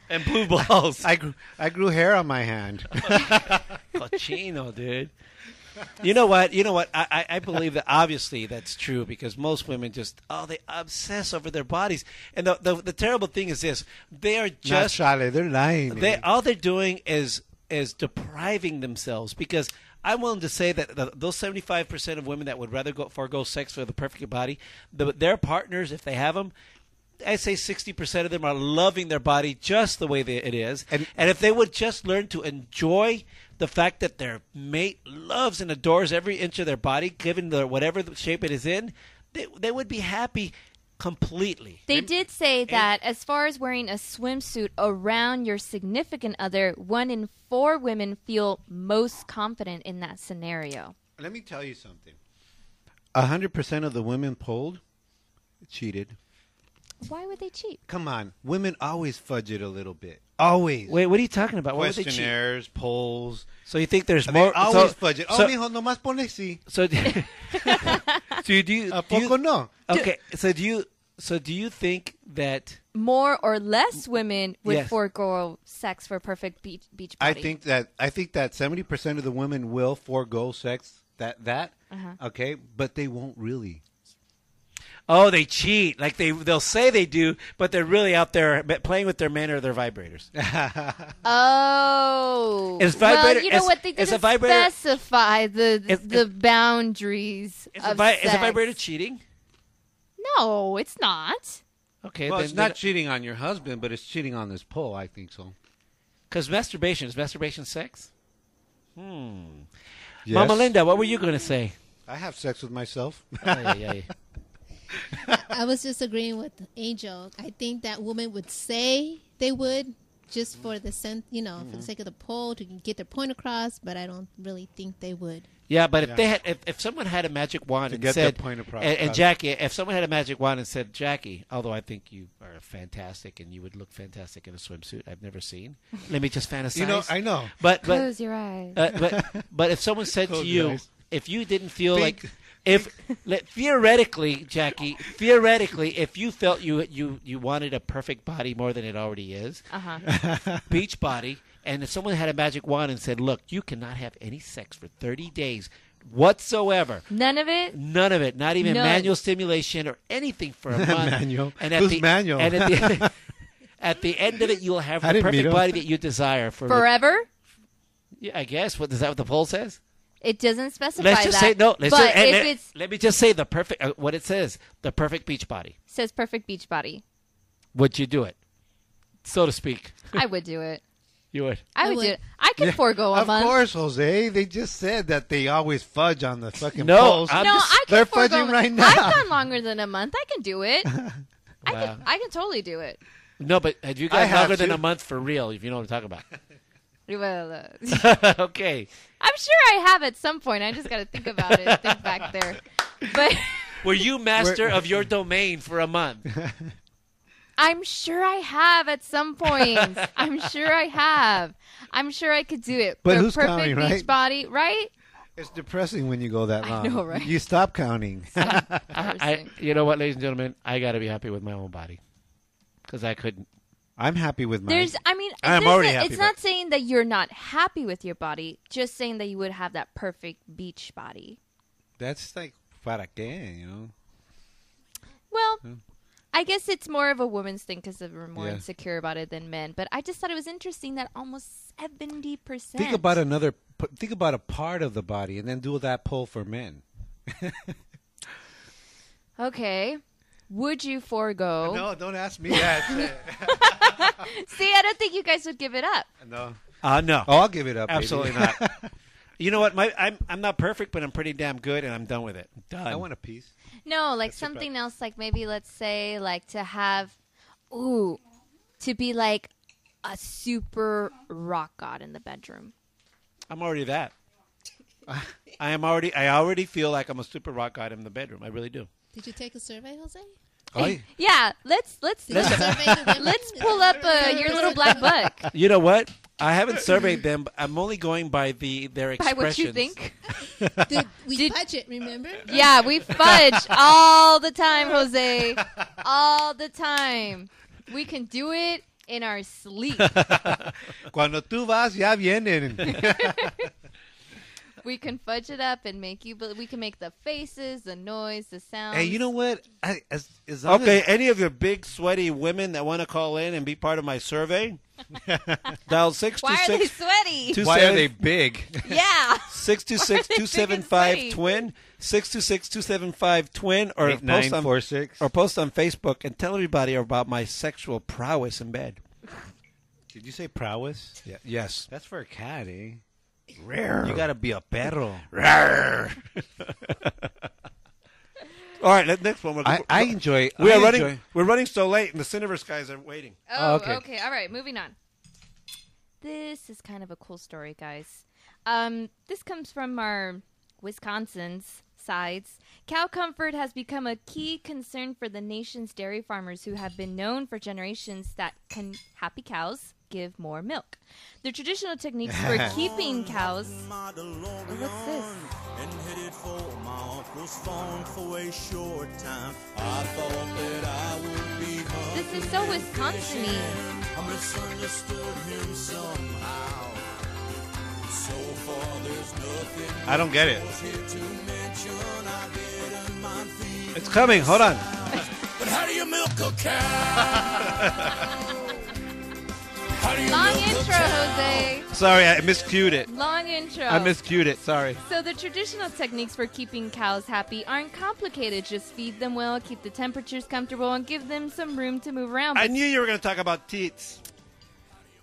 and blue balls. I grew I grew hair on my hand. Cochino, dude. You know what? You know what? I, I, I believe that obviously that's true because most women just oh they obsess over their bodies, and the the, the terrible thing is this: they are just Not Charlie, they're lying. they all they're doing is is depriving themselves because I'm willing to say that the, those 75 percent of women that would rather go forego sex for the perfect body, the, their partners, if they have them. I say 60% of them are loving their body just the way they, it is. And- And, if they would just learn to enjoy the fact that their mate loves and adores every inch of their body, given the, whatever shape it is in, they, they would be happy completely. They did say that as far as wearing a swimsuit around your significant other, one in four women feel most confident in that scenario. Let me tell you something. A hundred percent of the women polled cheated. Why would they cheat? Come on, women always fudge it a little bit. Always. Wait, what are you talking about? Why would they cheat? Questionnaires, polls. So you think there's They more? always so, fudge it. Oh, so, mijo, nomás pone sí. so, <laughs> so do you? ¿A do you- poco no? okay, so do you? So do you think that? More or less women would Yes. forego sex for perfect beach beach I body. think that I think that seventy percent of the women will forego sex. That that Uh-huh. okay, but they won't really. Oh, they cheat. Like they they'll say they do, but they're really out there playing with their men or their vibrators. <laughs> Oh, Is well, you know is- what? They is a didn't vibrator- specify the Is- the boundaries Is a, of vi- is a vibrator cheating? No, it's not. Okay, well, then it's not cheating on your husband, but it's cheating on this pole. I think so. because masturbation is masturbation sex. Hmm. Yes. Mama Linda, what were you going to say? I have sex with myself. Ay, ay, ay. <laughs> I was just agreeing with Angel. I think that women would say they would just for the sen- you know, Mm-hmm. for the sake of the poll to get their point across, but I don't really think they would. Yeah, but if they had, if, if someone had a magic wand To and get said, point across. and, and Jackie, if someone had a magic wand and said, Jackie, although I think you are fantastic and you would look fantastic in a swimsuit, I've never seen. <laughs> Let me just fantasize. You know, I know. but but Close your eyes. uh, but but if someone said <laughs> to Close your you, if you didn't feel Think- like if let, theoretically, Jackie, theoretically, if you felt you you you wanted a perfect body more than it already is, Uh huh. <laughs> beach body, and if someone had a magic wand and said, "Look, you cannot have any sex for 30 days whatsoever." None of it. None of it, not even None. manual stimulation or anything for a <laughs> month. Manual? And at Who's the, manual? And at the, <laughs> at the end of it, you'll have I the perfect body that you desire for Forever. Yeah, I guess. What is that? What the poll says? It doesn't specify Let's just that. say no. Let's but just, and if let, it's let me just say the perfect. Uh, what it says, the perfect beach body. says perfect beach body, Would you do it, so to speak? <laughs> I would do it. <laughs> You would. I, I would, would. do it. I could forego a Of month. Of course, Jose. They just said that they always fudge on the fucking No, polls. I'm no, just- I can they're forego fudging a- right now. I've gone longer than a month. I can do it. <laughs> I can. I can totally do it. No, but have you I guys have longer than a month for real? If you know what I'm talking Well, uh, about. okay. I'm sure I have at some point. I just got to think about it. Think <laughs> back there. But <laughs> Were you master of your domain for a month? <laughs> I'm sure I have at some point. I'm sure I have. I'm sure I could do it. But For who's perfect counting, beach right? body, right? It's depressing when you go that I long. know, right? You stop counting. I, I, you know what, ladies and gentlemen, I got to be happy with my own body because I couldn't. I'm happy with my. There's, I mean, I'm already a- happy, It's not saying that you're not happy with your body, just saying that you would have that perfect beach body. That's like para qué, you know? Well, Hmm. I guess it's more of a woman's thing because we're more Yeah. insecure about it than men. But I just thought it was interesting that almost seventy percent. Think about another. Think about a part of the body, and then do that poll for men. <laughs> Okay, would you forego? <laughs> No, don't ask me that. <laughs> See, I don't think you guys would give it up. no. Uh, no. Oh, I'll give it up. baby. Absolutely not. <laughs> You know what? My, I'm I'm not perfect, but I'm pretty damn good, and I'm done with it. Done. I want a piece. No, like That's something else. Like maybe let's say like to have, ooh, to be like a super rock god in the bedroom. I'm already that. I am already. I already feel like I'm a super rock god in the bedroom. I really do. Did you take a survey, Jose? Ay, Yeah, let's let's Did you survey let's pull up uh, your little black book. You know what? I haven't surveyed them. But I'm only going by the their expressions. By expressions. what you think? Did we Did- budget? Remember? Yeah, we fudge all the time, Jose. All the time. We can do it in our sleep. <laughs> Cuando tú vas, ya vienen. <laughs> We can fudge it up and make you. bel we can make the faces, the noise, the sound. hey, you know what? I, as, as long Okay, as- any of your big sweaty women that want to call in and be part of my survey, <laughs> dial six two Why are they sweaty? two why are seven- they big? yeah. <laughs> six two six Why <laughs> are they two big seven and five sweaty? twin six two six two seven five twin or Eight post nine on four six. or post on Facebook and tell everybody about my sexual prowess in bed. Did you say prowess? Yeah, yes. That's for a cat, eh? Rare. You gotta be a perro. <laughs> <laughs> All right, let- next one. We're, I, I enjoy. we I are running. enjoy- We're running so late, and the Cineverse guys are waiting. Oh, okay. okay. All right, moving on. This is kind of a cool story, guys. Um, this comes from our Wisconsin's sides. Cow comfort has become a key concern for the nation's dairy farmers who have been known for generations that can happy cows give more milk. The traditional techniques for <laughs> keeping cows. What's this? and headed for my uncle's farm for a short time. I thought that I would be home. This is so Wisconsin-y. I misunderstood him somehow. So far, there's nothing I don't get it. here to mention. I didn't mind feeding. It's coming. Hold on. But how do you milk a cow? <laughs> how do you Long intro. Jose. Sorry, I miscued it. Long intro. I miscued it. Sorry. So the traditional techniques for keeping cows happy aren't complicated. Just feed them well, keep the temperatures comfortable, and give them some room to move around. I knew you were going to talk about teats.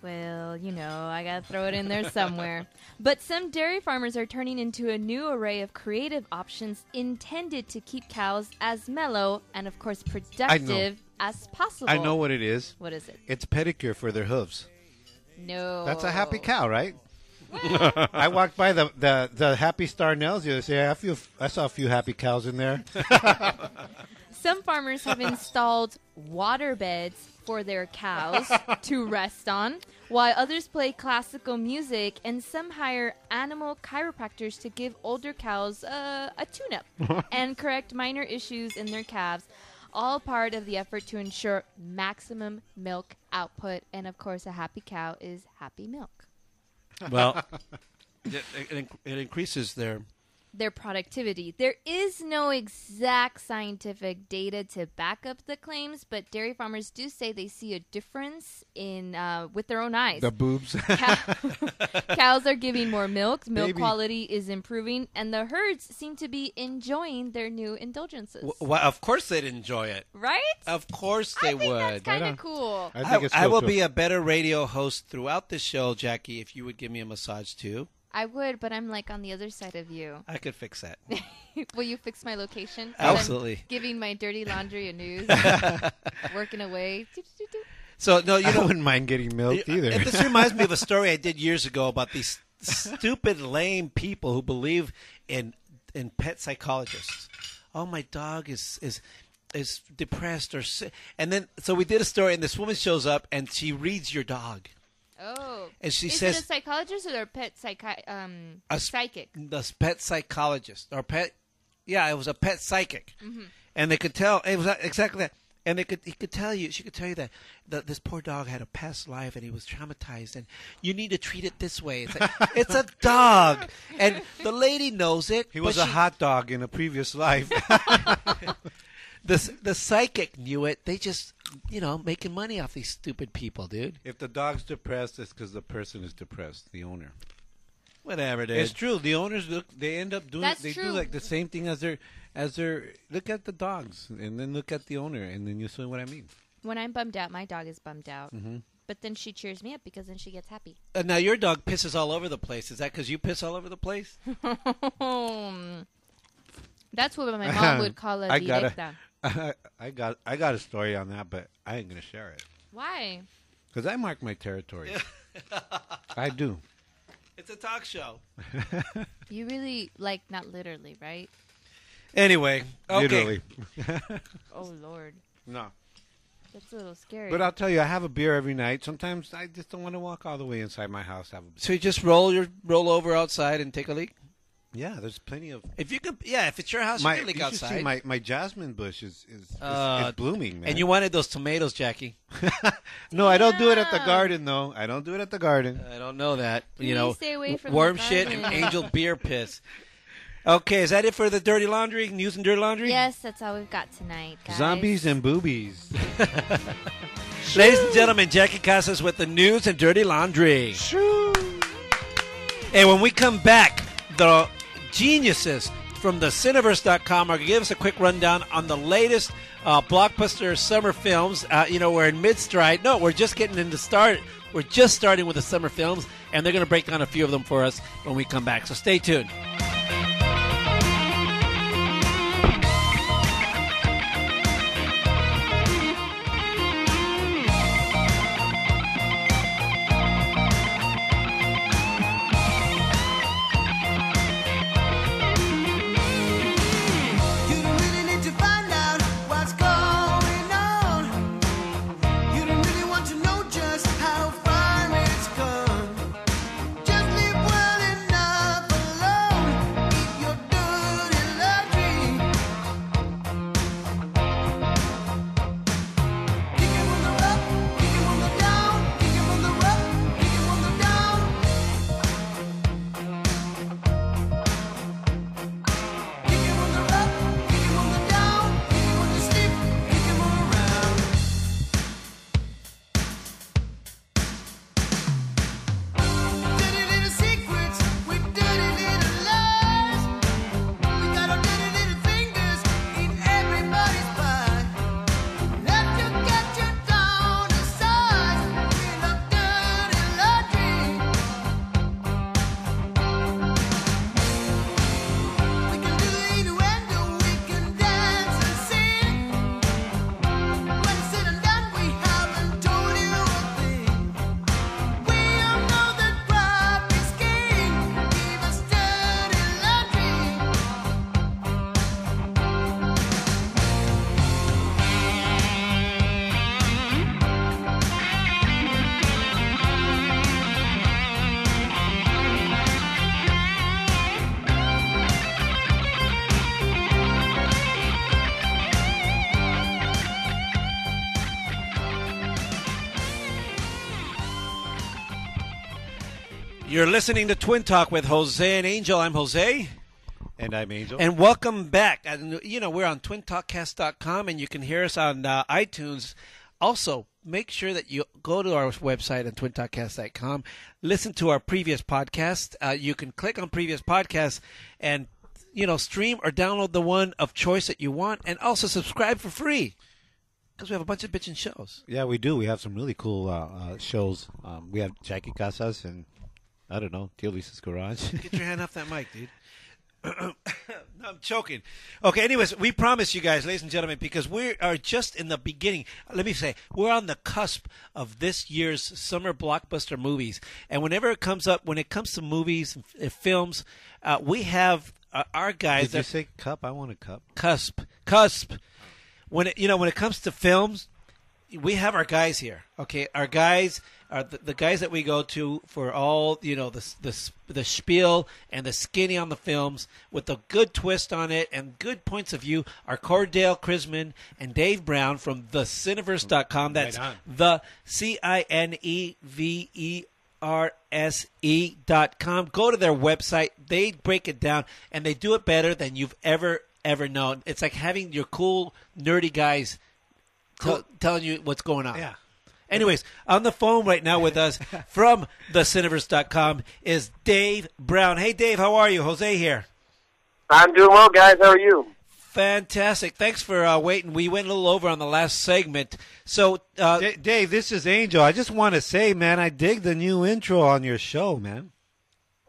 well, you know, I gotta throw it in there somewhere. <laughs> but some dairy farmers are turning into a new array of creative options intended to keep cows as mellow and, of course, productive as possible. I know what it is. What is it? It's pedicure for their hooves. No. That's a happy cow, right? <laughs> I walked by the, the, the Happy Star Nails the other day. I, feel, I saw a few happy cows in there. <laughs> Some farmers have installed water beds for their cows to rest on, while others play classical music, and some hire animal chiropractors to give older cows uh, a tune up <laughs> and correct minor issues in their calves. All part of the effort to ensure maximum milk output. And of course, a happy cow is happy milk. Well, <laughs> it, it, it increases their. Their productivity. There is no exact scientific data to back up the claims, but dairy farmers do say they see a difference in uh, with their own eyes. the boobs. Cow- <laughs> cows are giving more milk, milk Baby. quality is improving, and the herds seem to be enjoying their new indulgences. W- well, of course, they'd enjoy it. right? Of course, I they think would. that's kind on. of cool. I I, think it's I will too. be a better radio host throughout the show, Jackie, if you would give me a massage too. I would, but I'm like on the other side of you. I could fix that. <laughs> Will you fix my location? 'Cause I'm Absolutely. Giving my dirty laundry a news, <laughs> working away. So no, you I know, wouldn't mind getting milked either. And this reminds me of a story I did years ago about these stupid, lame people who believe in in pet psychologists. Oh, my dog is is is depressed or sick, and then so we did a story, and this woman shows up and she reads your dog. Oh. And she Is says- it a psychologist or a pet psychi- um, A s- psychic? the pet psychologist or pet yeah it was a pet psychic Mm-hmm. and they could tell it was exactly that and they could he could tell you she could tell you that, that this poor dog had a past life and he was traumatized and you need to treat it this way it's like <laughs> it's a dog and the lady knows it he was a she- hot dog in a previous life. <laughs> the, the psychic knew it they just you know making money off these stupid people dude if the dog's depressed, it's because the person is depressed, the owner. whatever dude It's true. The owners look. They end up doing. That's they true. do like the same thing as their as their. Look at the dogs, and then look at the owner, and then you see what I mean. When I'm bummed out, my dog is bummed out. Mm-hmm. But then she cheers me up because then she gets happy. Uh, now your dog pisses all over the place is that because you piss all over the place <laughs> That's what my mom would call a <laughs> I got directa. A, I got I got a story on that, but I ain't gonna share it Why? because I mark my territory. <laughs> I do. it's a talk show <laughs> You really, like, not literally, right? Anyway, okay. Literally. <laughs> Oh, Lord. No. That's a little scary. But I'll tell you, I have a beer every night. Sometimes I just don't want to walk all the way inside my house. to Have a beer. So you just roll your roll over outside and take a leak. Yeah, there's plenty of. If you could, yeah, if it's your house, My, you can leak you should see outside. my, my jasmine bush is is, is, Uh, is blooming, man. and you wanted those tomatoes, Jackie. <laughs> no, I don't do it at the garden though. I don't do it at the garden. I don't know that. you know, stay away from worm the shit and angel <laughs> beer piss. Okay, is that it for the dirty laundry? News and dirty laundry. yes, that's all we've got tonight, guys. Zombies and boobies. <laughs> Ladies and gentlemen, Jackie Casas with the news and dirty laundry. And when we come back, the geniuses from the Cineverse.com are going to give us a quick rundown on the latest uh, blockbuster summer films. Uh, you know, we're in mid stride. No, we're just getting into start. We're just starting with the summer films, and they're going to break down a few of them for us when we come back. So stay tuned. Listening to Twin Talk with Jose and Angel. I'm Jose. And I'm Angel. And welcome back. And, you know, we're on twintalkcast.com and you can hear us on uh, iTunes. Also, make sure that you go to our website on twintalkcast.com, listen to our previous podcast. Uh, you can click on previous podcasts and, you know, stream or download the one of choice that you want and also subscribe for free because we have a bunch of bitching shows. yeah, we do. We have some really cool uh, uh, shows. Um, we have Jackie Casas and, I don't know, Tio Luis's Garage. Get your hand off that mic, dude. <coughs> no, I'm choking. Okay, anyways, we promise you guys, ladies and gentlemen, because we are just in the beginning. Let me say, we're on the cusp of this year's summer blockbuster movies. And whenever it comes up, when it comes to movies and films, uh, we have uh, our guys Did you say cup? I want a cup. cusp, cusp. When it, you know, when it comes to films, we have our guys here. Okay, our guys are the, the guys that we go to for all you know the the the spiel and the skinny on the films with a good twist on it and good points of view. Are Cordell Chrisman and Dave Brown from the Cineverse.com. That's Right the C I N E V E R S E dot com. Go to their website. They break it down and they do it better than you've ever ever known. It's like having your cool nerdy guys tell telling you what's going on. Yeah. Anyways, on the phone right now with us <laughs> from thecineverse.com is Dave Brown. Hey, Dave, how are you? Jose here. I'm doing well, guys. How are you? Fantastic. Thanks for uh, waiting. We went a little over on the last segment. So, uh, D- Dave, this is Angel. I just want to say, man, I dig the new intro on your show, man.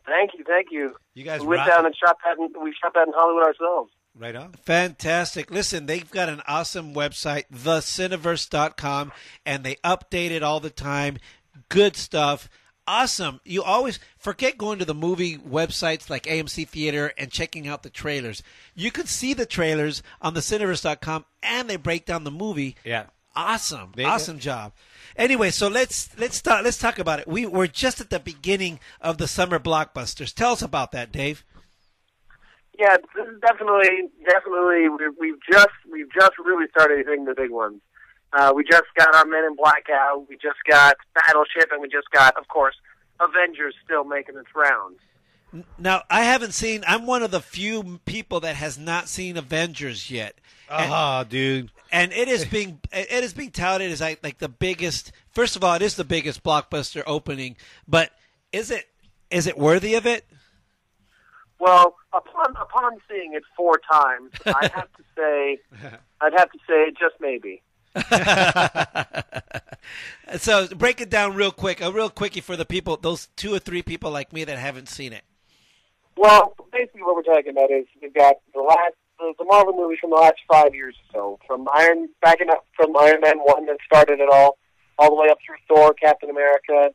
Thank you, thank you. You guys we went rock down and shot that. In, we shot that in Hollywood ourselves. Right on. Fantastic. Listen, they've got an awesome website, thecineverse.com, and they update it all the time. Good stuff. Awesome. You always forget going to the movie websites like AMC Theater and checking out the trailers. You can see the trailers on thecineverse.com and they break down the movie. Yeah. Awesome. They- awesome job. Anyway, so let's let's start let's talk about it. We we're just at the beginning of the summer blockbusters. Tell us about that, Dave. Yeah, this is definitely, definitely. we- We've just, we've just really started hitting the big ones. Uh, we just got our Men in Black out. We just got Battleship, and we just got, of course, Avengers still making its rounds. Now, I haven't seen. I'm one of the few people that has not seen Avengers yet, and, Oh, dude. and it is being it is being touted as like, like the biggest. First of all, it is the biggest blockbuster opening, but is it is it worthy of it? Well, upon upon seeing it four times, I <laughs> have to say, I'd have to say, just maybe. <laughs> So break it down real quick, a real quickie for the people, those two or three people like me that haven't seen it. Well, basically, what we're talking about is we've got the last the, the Marvel movies from the last five years or so, from Iron backing up from Iron Man one that started it all, all the way up through Thor, Captain America,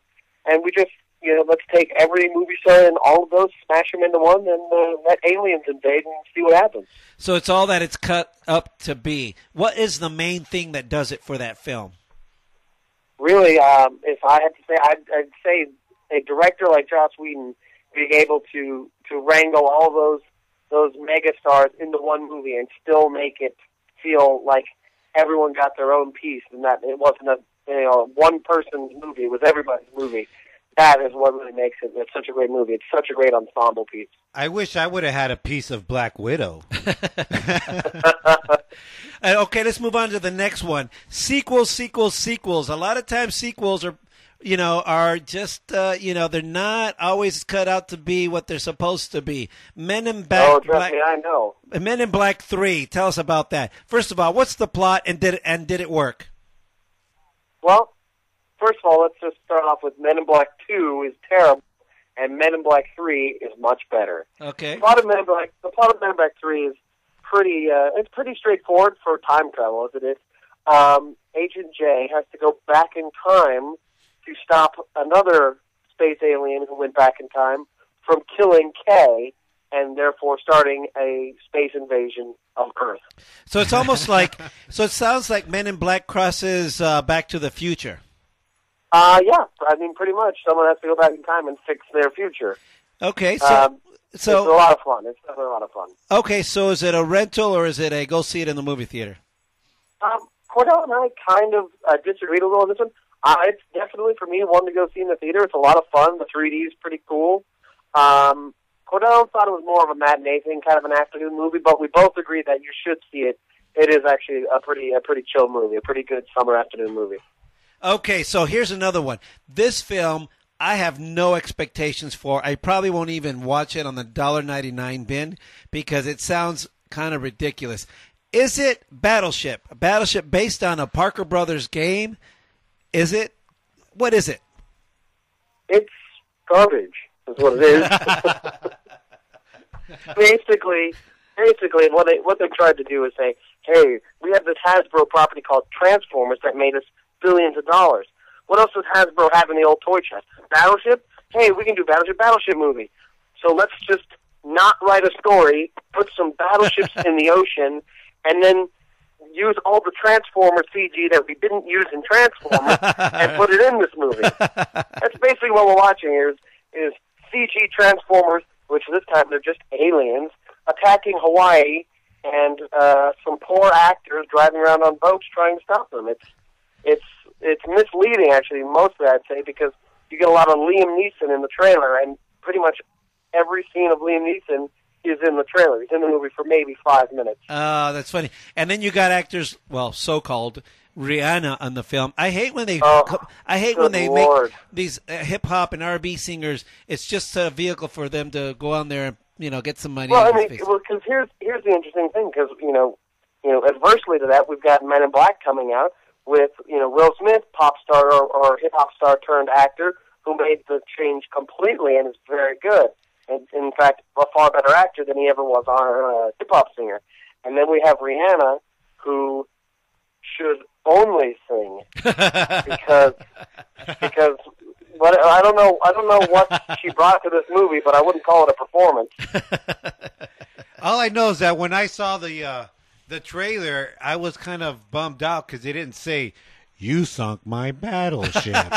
and we just you know let's take every movie star and all of those, smash them into one, and uh, let aliens invade and see what happens. So it's all that it's cut up to be. What is the main thing that does it for that film? really, um, if I had to say, I'd, I'd say a director like Joss Whedon being able to to wrangle all those those mega stars into one movie and still make it feel like everyone got their own piece and that it wasn't a you know one person's movie, it was everybody's movie. That is what really makes it. It's such a great movie. It's such a great ensemble piece. I wish I would have had a piece of Black Widow. <laughs> <laughs> Uh, okay, let's move on to the next one. Sequels, sequels, sequels. A lot of times, sequels are, you know, are just, uh, you know, they're not always cut out to be what they're supposed to be. Men in Black, oh, trust Black me, I know. Men in Black Three. Tell us about that. First of all, what's the plot, and did it, and did it work? Well, first of all, let's just start off with Men in Black Two is terrible, and Men in Black Three is much better. Okay. The plot of Men in Black, the plot of Men in Black Three is pretty. Uh, it's pretty straightforward for time travel, as it is. Um, Agent J has to go back in time to stop another space alien who went back in time from killing K, and therefore starting a space invasion of Earth. So it's almost like, so it sounds like Men in Black crosses uh, Back to the Future. Uh, yeah, I mean, pretty much. Someone has to go back in time and fix their future. Okay, so Um, it's a lot of fun. It's definitely a lot of fun. okay, so is it a rental or is it a go see it in the movie theater? Um, Cordell and I kind of uh, disagreed a little on this one. Uh, it's definitely for me one to go see in the theater. It's a lot of fun. The 3D is pretty cool. Um, Cordell thought it was more of a matinee thing, kind of an afternoon movie, but we both agree that you should see it. It is actually a pretty a pretty chill movie, a pretty good summer afternoon movie. Okay, so here's another one. This film I have no expectations for. I probably won't even watch it on the $1.99 bin because it sounds kind of ridiculous. Is it Battleship? A Battleship based on a Parker Brothers game? Is it? What is it? It's garbage, is what it is. <laughs> <laughs> basically, basically, what they what they tried to do is say, "Hey, we have this Hasbro property called Transformers that made us billions of dollars. What else does Hasbro have in the old toy chest? Battleship? Hey, we can do Battleship Battleship movie. So let's just not write a story, put some battleships <laughs> in the ocean, and then use all the Transformer CG that we didn't use in Transformers <laughs> and put it in this movie. That's basically what we're watching here is, is CG Transformers, which this time they're just aliens, attacking Hawaii and uh, some poor actors driving around on boats trying to stop them. It's it's it's misleading actually mostly I'd say because you get a lot of Liam Neeson in the trailer and pretty much every scene of Liam Neeson is in the trailer. He's in the movie for maybe five minutes. Uh, that's funny. And then you got actors, well, so-called Rihanna on the film. I hate when they, Oh, I hate when they Lord. make these uh, hip hop and R&B singers. It's just a vehicle for them to go on there and you know get some money. Well, I mean, space. well, because here's here's the interesting thing because you know, you know, adversely to that, we've got Men in Black coming out with you know Will Smith, pop star or, or hip hop star turned actor, who made the change completely and is very good, and in fact, a far better actor than he ever was on a hip hop singer. And then we have Rihanna, who should only sing <laughs> because because what I don't know I don't know what she brought to this movie, but I wouldn't call it a performance. <laughs> All I know is that when I saw the uh, the trailer, I was kind of bummed out because they didn't say "You sunk my battleship." <laughs>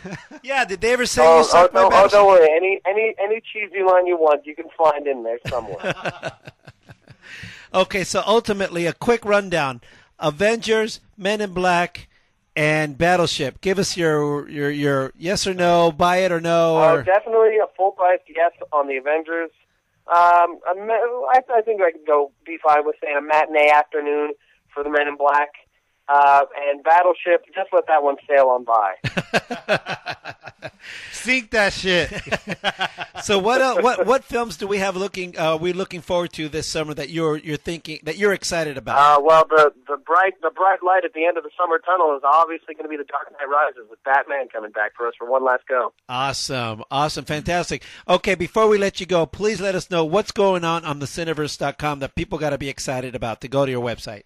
<laughs> yeah, did they ever say Oh, you oh, my no, oh, don't worry. Any any any cheesy line you want, you can find in there somewhere. <laughs> Okay, so ultimately, a quick rundown: Avengers, Men in Black, and Battleship. Give us your your your yes or no, buy it or no, uh, definitely a full price yes on the Avengers. Um, I, I think I could go be fine with saying a matinee afternoon for the Men in Black. Uh, and Battleship, just let that one sail on by. <laughs> Sink that shit. <laughs> so what uh, what what films do we have looking uh, we looking forward to this summer that you're you're thinking that you're excited about? Uh, well, the the bright the bright light at the end of the summer tunnel is obviously going to be the Dark Knight Rises with Batman coming back for us for one last go. Awesome, awesome, fantastic. Okay, before we let you go, please let us know what's going on on the Cineverse.com that people got to be excited about to go to your website.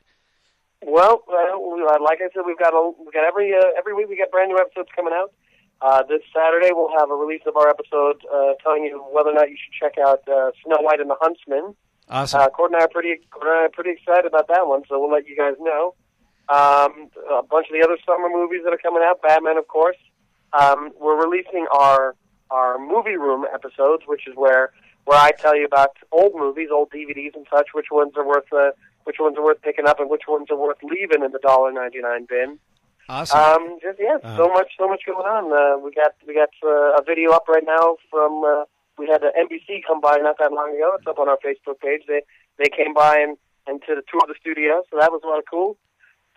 Well, uh, uh, like I said, we've got a, we got every uh, every week we got brand new episodes coming out. Uh, this Saturday we'll have a release of our episode uh, telling you whether or not you should check out uh, Snow White and the Huntsman. Awesome. Uh, Cord and I are pretty Cord and I are pretty excited about that one, so we'll let you guys know. Um, a bunch of the other summer movies that are coming out, Batman, of course. Um, we're releasing our our movie room episodes, which is where where I tell you about old movies, old DVDs and such, which ones are worth uh, which ones are worth picking up and which ones are worth leaving in the dollar ninety nine bin. Awesome. Um, just yeah, Uh, so much, so much going on. Uh, we got we got uh, a video up right now from uh, we had uh, NBC come by not that long ago. It's up on our Facebook page. They they came by and and to the tour of the studio, so that was a lot of cool.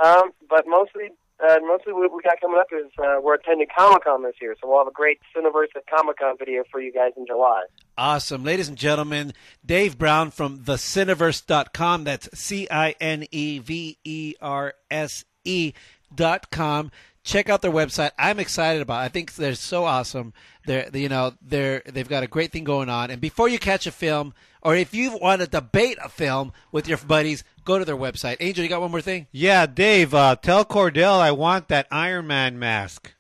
Um, but mostly, uh, mostly what we got coming up is uh, we're attending Comic Con this year, so we'll have a great Cineverse at Comic Con video for you guys in July. Awesome. Ladies and gentlemen, Dave Brown from thecineverse.com. That's C I N E V E R S E dot com. Check out their website. I'm excited about. It. I think they're so awesome. They're you know they're they've got a great thing going on. And before you catch a film, or if you want to debate a film with your buddies, go to their website. Angel, you got one more thing? yeah, Dave, uh, tell Cordell I want that Iron Man mask.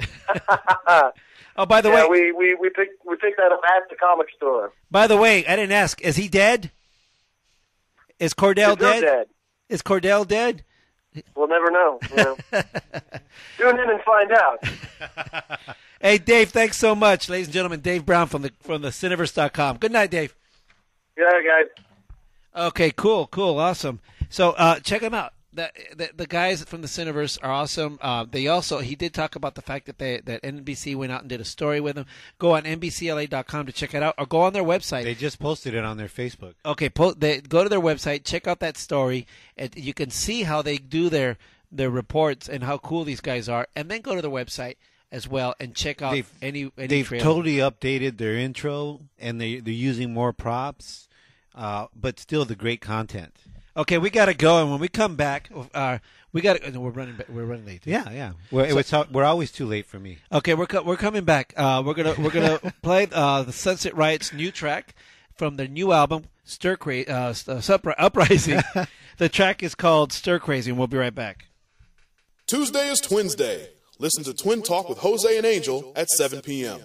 <laughs> Oh, by the yeah, way, we, we we picked we picked that up at the comic store. by the way, I didn't ask. Is he dead? Is Cordell dead? dead. Is Cordell dead? We'll never know. You know. <laughs> Tune in and find out. <laughs> Hey, Dave, thanks so much, ladies and gentlemen. Dave Brown from the from the Cineverse.com. Good night, Dave. Yeah, guys. Okay, cool, cool, awesome. So uh, check them out. The, the the guys from the Cineverse are awesome. Uh, they also he did talk about the fact that they that NBC went out and did a story with him. Go on NBCLA.com to check it out, or go on their website. They just posted it on their Facebook. Okay, po- they go to their website, check out that story, and you can see how they do their their reports and how cool these guys are, and then go to their website as well and check out They've- any any They've trailer. totally updated their intro, and they they're using more props, uh, but still the great content. Okay, we got to go, and when we come back, uh, we got to. We're running. We're running late. Yeah, yeah. We're, So- it's al- we're always too late for me. Okay, we're we're coming back. Uh, we're gonna we're gonna <laughs> play uh, the Sunset Riot's new track from their new album, Stir Crazy uh, S- uh, <laughs> Uprising. <laughs> the track is called Stir Crazy, and we'll be right back. Tuesday is Twins Day. Listen to Twin Talk with Jose and Angel at 7 p.m.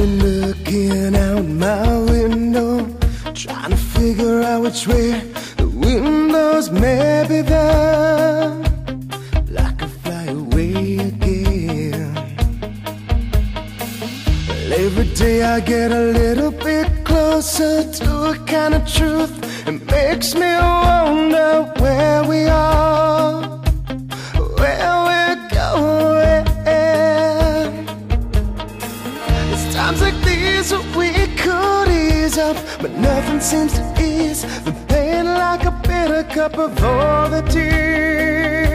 been looking out my window, trying to figure out which way the windows may be there. Like I fly away again. Well, every day I get a little bit closer to a kind of truth. It makes me wonder where we are, seems to ease the pain like a bitter cup of all the tears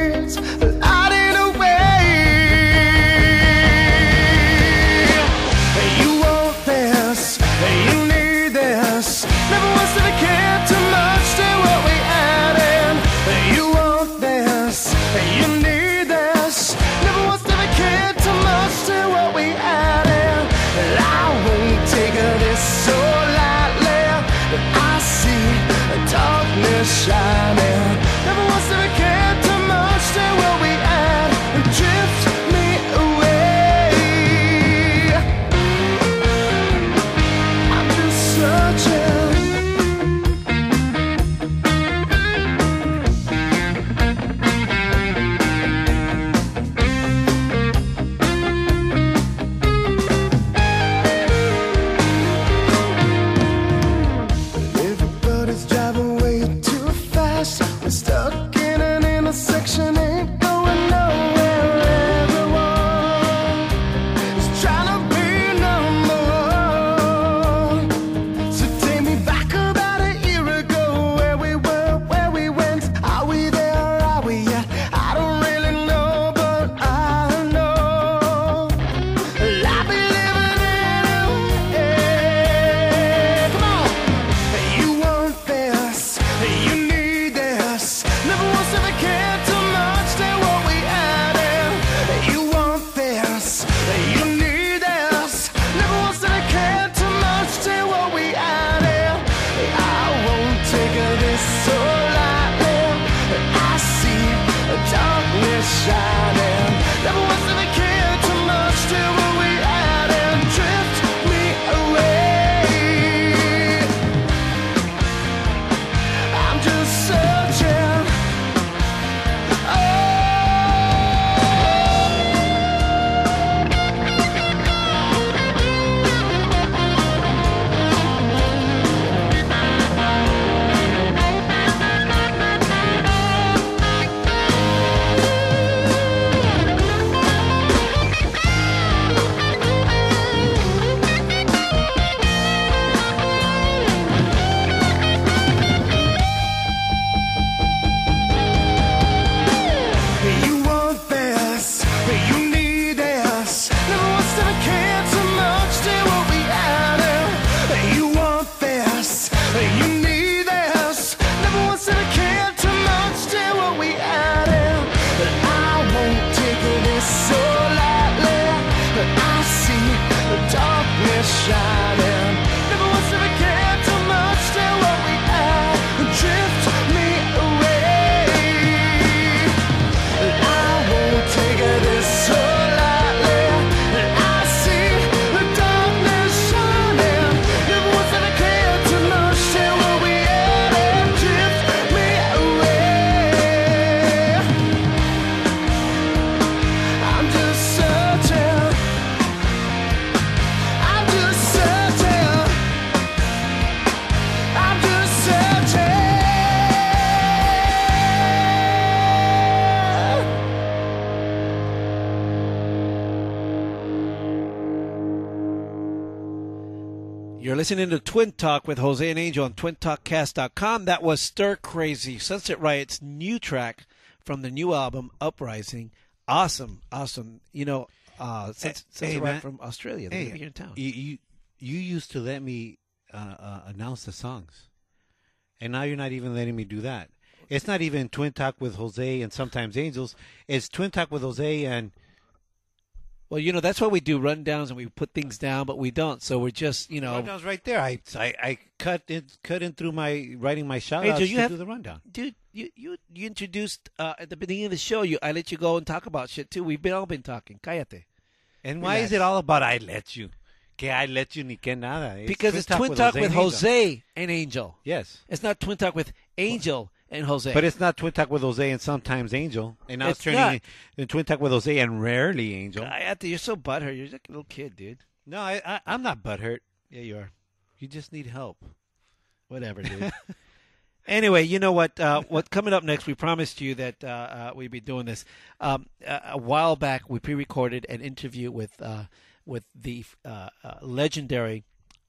Never once ever listening to Twin Talk with Jose and Angel on twintalkcast.com. That was Stir Crazy, Sunset Riot's new track from the new album Uprising. Awesome, awesome. You know, uh, Sunset, Sunset Riot from Australia. They're Hey, here in town. You, you you used to let me uh, uh, announce the songs, and now you're not even letting me do that. It's not even Twin Talk with Jose and sometimes Angels. It's Twin Talk with Jose and Well, you know that's why we do rundowns and we put things down, but we don't. So we're just, you know, Rundown's right there. I, I, I cut in cut in through my writing my shout outs you to have do the rundown. dude. You you you introduced uh, at the beginning of the show. You I let you go and talk about shit too. We've been all been talking. Cállate. And why is it all about I let you? Que I let you ni que nada. because it's Twin Talk with Angel. Jose and Angel. Yes. It's not Twin Talk with Angel and Jose. But it's not Twin Talk with Jose and sometimes Angel. And now it's, It's turning not. into Twin Talk with Jose and rarely Angel. Cállate, you're so butthurt. You're like a little kid, dude. No, I, I, I'm not butthurt. Yeah, you are. You just need help. Whatever, dude. <laughs> anyway, you know what? Uh, what coming up next? We promised you that uh, uh, we'd be doing this. Um, a, a while back, we pre-recorded an interview with uh, with the uh, uh, legendary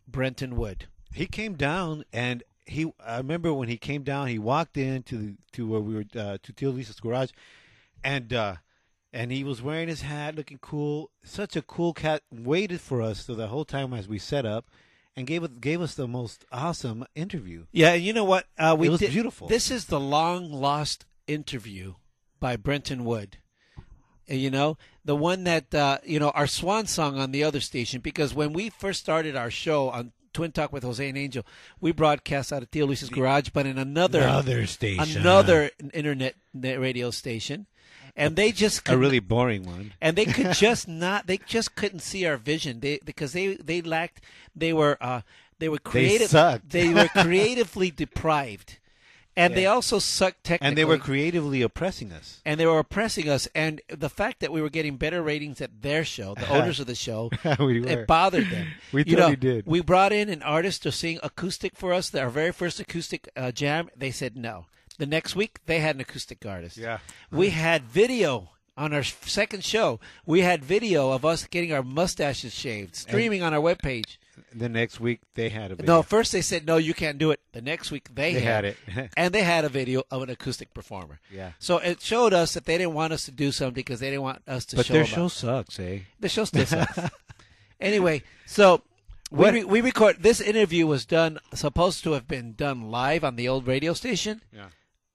Brenton Wood. He came down and he. I remember when he came down. He walked into the, to where we were uh, to Tio Luis's garage, and uh, and he was wearing his hat, looking cool. Such a cool cat. Waited for us so the whole time as we set up, and gave us gave us the most awesome interview. Yeah, and you know what? Uh, we It was did- beautiful. This is the long lost interview by Brenton Wood. You know, the one that uh, you know our swan song on the other station. Because when we first started our show on Twin Talk with Jose and Angel, we broadcast out of Tio Luis's garage, but in another Another station. another internet radio station, and they just A really boring one. and they could <laughs> just not they just couldn't see our vision they because they they lacked they were uh they were creative sucked. they were <laughs> creatively deprived and they also sucked technically And they were creatively oppressing us. and they were oppressing us and the fact that we were getting better ratings at their show the <laughs> owners of the show <laughs> We it bothered them <laughs> We you know, did. we brought in an artist to sing acoustic for us our very first acoustic uh, jam they said no the next week they had an acoustic artist Yeah. we had video on our second show. We had video of us getting our mustaches shaved, streaming on our webpage. The next week they had a video. No, first they said no, you can't do it. The next week they, They had it. <laughs> and they had a video of an acoustic performer. Yeah. So it showed us that they didn't want us to do something because they didn't want us to but show their show sucks, eh? The show still <laughs> sucks. anyway, so we, re- we record this interview was done supposed to have been done live on the old radio station. Yeah.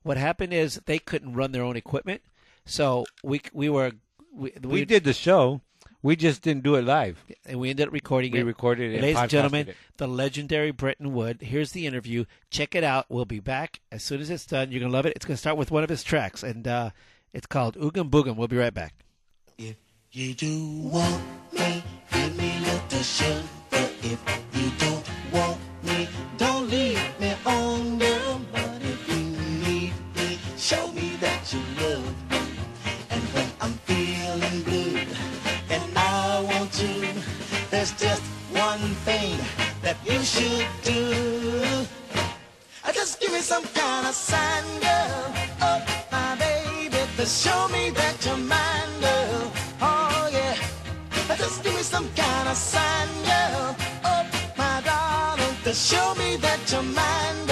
What happened is they couldn't run their own equipment, so we we were we, We did the show. We just didn't do it live. and we ended up recording We it. recorded it Ladies and gentlemen, it. the legendary Brenton Wood. Here's the interview. Check it out. We'll be back as soon as it's done. You're gonna love it. It's gonna start with one of his tracks, and uh, it's called Oogum Boogum. We'll be right back. If you do want me, give me little sugar. If you don't want there's just one thing that you should do. Just give me some kind of sign, girl. Oh, my baby, to show me that you're mine, girl. Oh, yeah. Just give me some kind of sign, girl. Oh, my darling, to show me that you're mine, girl.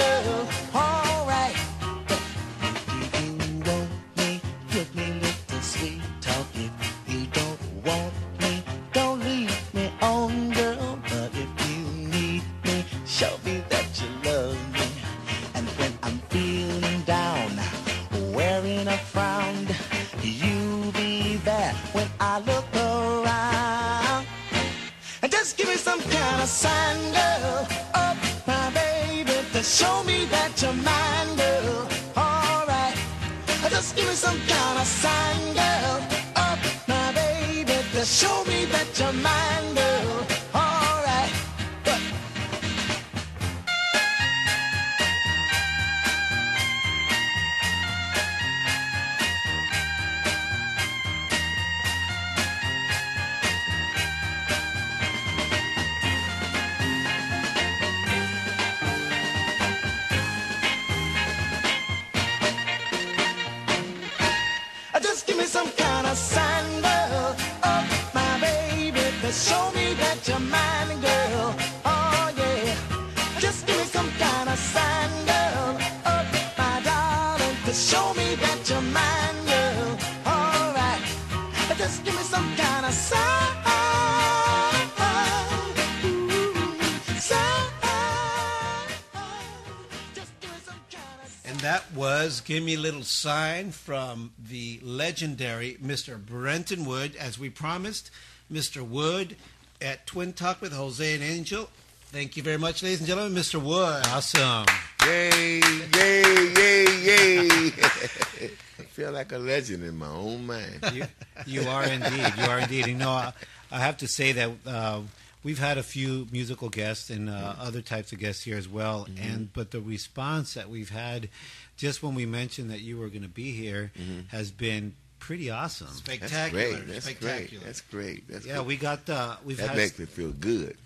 Was Give Me a Little Sign from the legendary Mr. Brenton Wood. As we promised, Mr. Wood at Twin Talk with Jose and Angel. Thank you very much, ladies and gentlemen. Mr. Wood. Awesome. Yay, yay, yay, yay. <laughs> I feel like a legend in my own mind. You, you are indeed. You are indeed. You know, I, I have to say that uh, we've had a few musical guests and uh, other types of guests here as well. And but the response that we've had, just when we mentioned that you were going to be here, has been pretty awesome. Spectacular. That's Spectacular. great. That's spectacular. great. That's great. That's Yeah, good. we got the we've that had makes me feel good.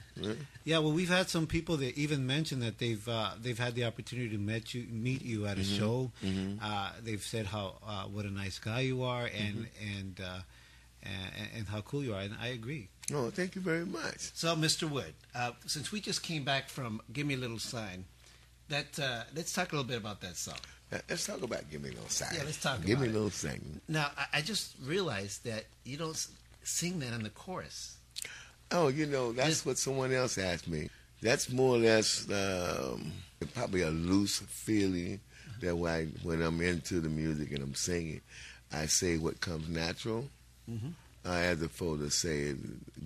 yeah, well, we've had some people that even mentioned that they've uh, they've had the opportunity to meet you meet you at a Mm-hmm. show. Uh, they've said how uh, what a nice guy you are and Mm-hmm. and, uh, and and how cool you are, and I agree. Oh, thank you very much. So, Mr. Wood, uh, since we just came back from Give Me a Little Sign, that uh, let's talk a little bit about that song. Uh, Let's talk about Give Me a Little Sign. Yeah, let's talk about it. Give me a little thing. Now, I, I just realized that you don't sing that in the chorus. Oh, you know, that's Just- what someone else asked me. That's more or less um, probably a loose feeling that when, I, when I'm into the music and I'm singing, I say what comes natural. Mhm. Uh, as opposed to say,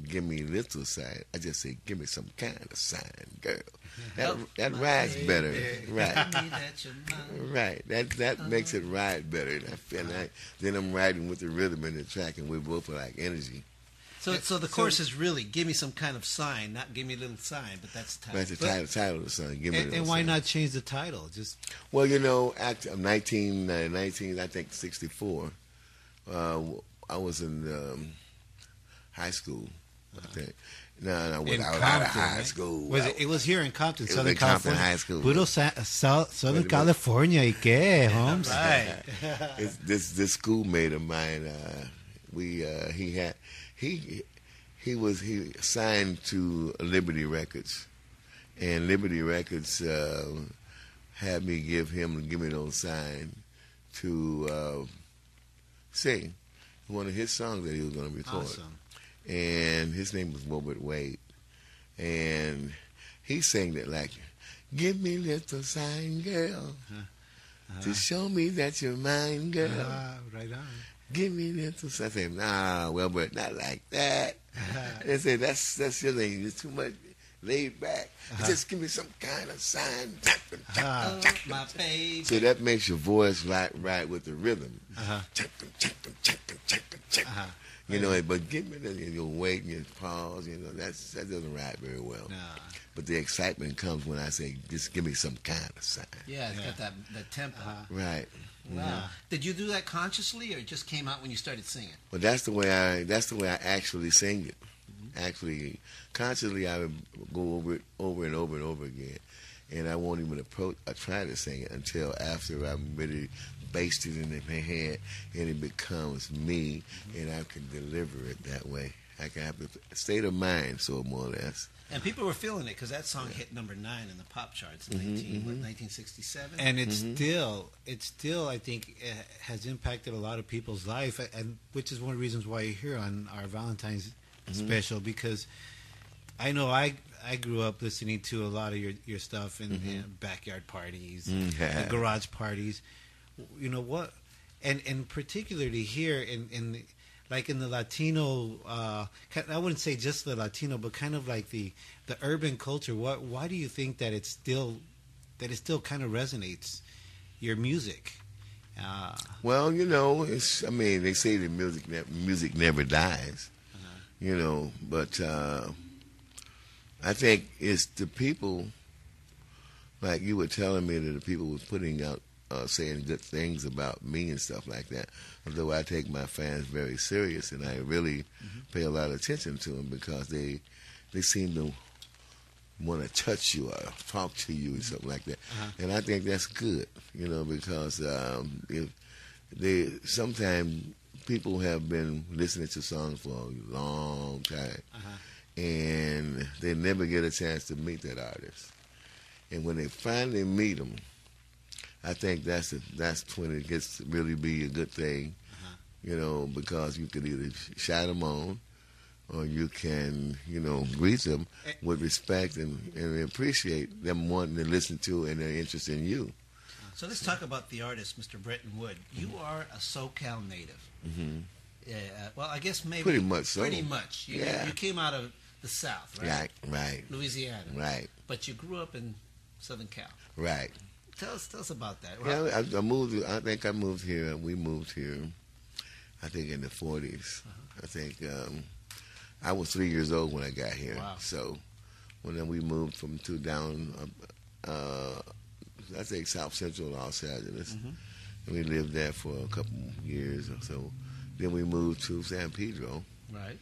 give me little sign, I just say, give me some kind of sign, girl. That, Oh, that rides baby, better. Right. tell me that you're mine. Right. That that makes it ride better. And I feel like then I'm riding with the rhythm and the track, and we're both are like energy. So, so the chorus is really "Give me some kind of sign," not "Give me a little sign," but that's the title. That's the title, title of the song. Give me And, and why sign. not change the title? Just Well, you know, act, uh, 19, uh, 19, I think 64. Uh, I was in um, high school, I think. No, no, without out Compton, of high right? school. Was it, it was here in Compton, It was Southern in Compton California. High School. Puro Sa- Sou- Southern Wait. California, ¿y qué, <laughs> Holmes? Right. <laughs> It's, this this schoolmate of mine, uh, we uh, he had he he was he signed to Liberty Records, and Liberty Records uh, had me give him give me those sign to uh, sing one of his songs that he was going to record, Awesome. and his name was Robert Wade, and he sang it like, "Give me little sign, girl." To show me that you're mine, girl. Ah, right on. Give me little sign. I say, nah, but not like that. <laughs> they say, that's that's your thing. It's too much laid back. Uh-huh. Just give me some kind of sign. Oh, my baby. So that makes your voice right right with the rhythm. Uh-huh. Uh-huh. You know, uh-huh. but give me the your weight and your pause. You know, that's that doesn't ride very well. Nah. But the excitement comes when I say, just give me some kind of sign. Yeah, it's got that that tempo. Right. Wow. Did you do that consciously, or it just came out when you started singing? Well, that's the way I that's the way I actually sing it. Mm-hmm. Actually, consciously, I would go over it over and over and over again, and I won't even approach. I try to sing it until after I'm really based it in my head, and it becomes me, and I can deliver it that way. I can have the state of mind, so more or less. And people were feeling it because that song hit number nine in the pop charts in mm-hmm, 19, what, mm-hmm. 1967. and it's mm-hmm. still it's still I think uh, has impacted a lot of people's life, and which is one of the reasons why you're here on our Valentine's special because I know I I grew up listening to a lot of your your stuff in, in backyard parties, Mhm. and garage parties. You know what, and and particularly here in in the, like in the Latino, uh, I wouldn't say just the Latino, but kind of like the the urban culture. What why do you think that it's still that it still kind of resonates your music? Uh, Well, you know, it's. I mean, they say the music ne- music never dies. You know, but uh, I think it's the people. Like you were telling me that the people was putting out, uh, saying good things about me and stuff like that. Although I take my fans very serious and I really pay a lot of attention to them because they they seem to want to touch you or talk to you and something like that. And I think that's good, you know, because um, if they sometimes people have been listening to songs for a long time, and they never get a chance to meet that artist. and when they finally meet them, I think that's a, that's when it gets to really be a good thing, you know, because you could either sh- shout them on, or you can, you know, greet them with respect and, and appreciate them wanting to listen to and their interest in you. So let's talk about the artist, Mr. Brenton Wood. You are a SoCal native. hmm Yeah, uh, well, I guess maybe Pretty much so. Pretty much. You, Yeah. you came out of the South, right? Right, right, Louisiana. right, But you grew up in Southern Cal. right. Tell us, tell us about that. Yeah, I, I moved. I think I moved here. We moved here. I think in the 40s. I think um, I was three years old when I got here. Wow. So when then we moved from two down, uh, uh, I think South Central Los Angeles, Mhm. and we lived there for a couple years or so. Then we moved to San Pedro, Right.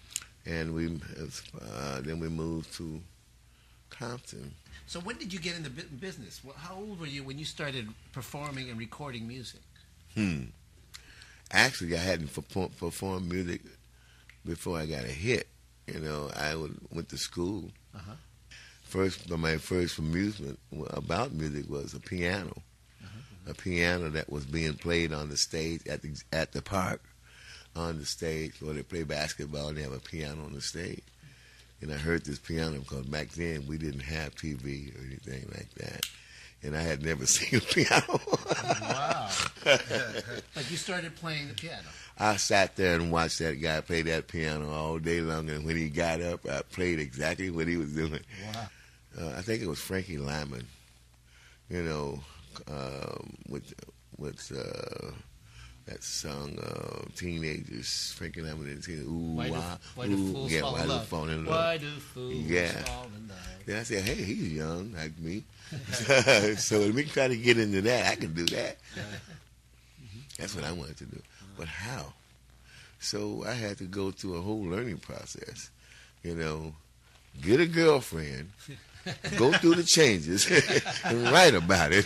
And we uh, then we moved to Compton. So when did you get into bu- business? How old were you when you started performing and recording music? Hmm. Actually, I hadn't performed music before I got a hit. You know, I went to school. Uh-huh. First, my first amusement about music was a piano, Uh-huh. a piano that was being played on the stage at the at the park, on the stage where they play basketball. and They have a piano on the stage, and I heard this piano because back then we didn't have TV or anything like that, and I had never <laughs> seen a piano. Wow. <laughs> but you started playing the piano. I sat there and watched that guy play that piano all day long, and when he got up, I played exactly what he was doing. Wow. Uh, I think it was Frankie Lymon, you know, um, with with uh, that song uh, "Teenagers." Frankie Teen- Ooh, Why do- wah, why do fools yeah, fall why in love? fall in love? Why do fools yeah. fall in love? Then I said, "Hey, he's young like me, <laughs> so let me try to get into that. I can do that." <laughs> That's what I wanted to do, but how? So I had to go through a whole learning process. You know, get a girlfriend, go through the changes, <laughs> and write about it.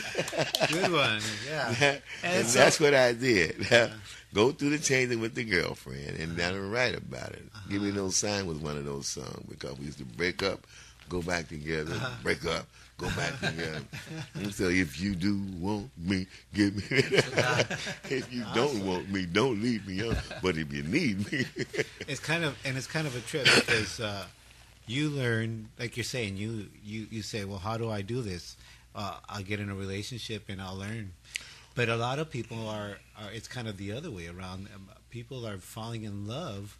<laughs> Good one. Yeah. <laughs> and so- that's what I did. <laughs> Go through the changing with the girlfriend and then write about it. Give me no sign was one of those songs because we used to break up, go back together, Uh-huh. break up, go back together. and so if you do want me, give me. if you don't want me, don't leave me. Up. But if you need me, it's kind of and it's kind of a trip because uh, you learn, like you're saying, you you you say, well, how do I do this? Uh, I'll get in a relationship and I'll learn. But a lot of people are, are it's kind of the other way around. Um, People are falling in love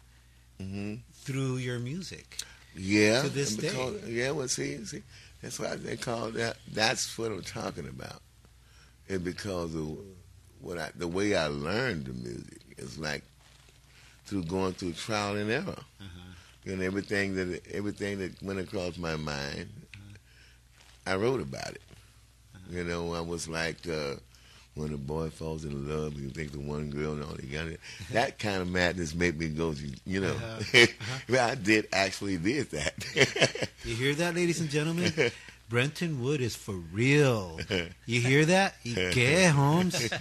through your music. yeah. To this and day. Yeah, well, see, see, that's why they call that. That's what I'm talking about. And because of what I, the way I learned the music is like through going through trial and error. And everything that everything that went across my mind, I wrote about it. You know, I was like, uh, when a boy falls in love, he thinks the one girl and all he got it. That kind of madness made me go, to, you know, <laughs> well, I did actually did that. You hear that, ladies and gentlemen? <laughs> Brenton Wood is for real. <laughs> You hear that? Yeah, Holmes.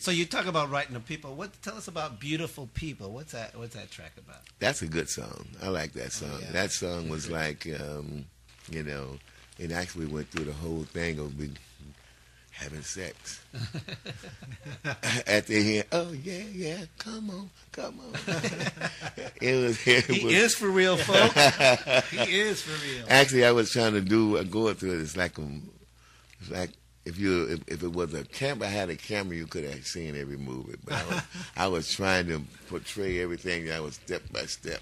so you talk about writing to people. What? Tell us about beautiful people. What's that? What's that track about? That's a good song. I like that song. yeah. That song was like, um, you know, it actually went through the whole thing of having sex. <laughs> At the end, oh yeah, yeah, come on, come on. <laughs> it was. It He was, is for real, folks. <laughs> He is for real. Actually, I was trying to do uh, go through it. It's like it's like if you if, if it was a camera, I had a camera, you could have seen every movie. But I was, I was trying to portray everything that was step by step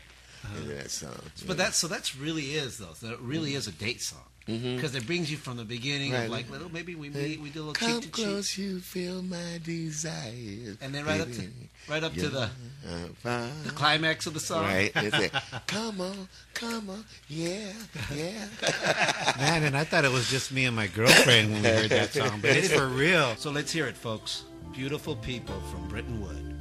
into that song. But that's so that's really is though. So it really is a date song Mhm. because it brings you from the beginning Right. of like little maybe we meet we do a little Come cheek to cheek. close, you feel my desire. And then right up to- right up to the- the the climax of the song. Right. It's like, <laughs> come on, come on, yeah, yeah. Man, and I thought it was just me and my girlfriend when we heard that song, but it's for real. So let's hear it, folks. Beautiful people from Brenton Wood.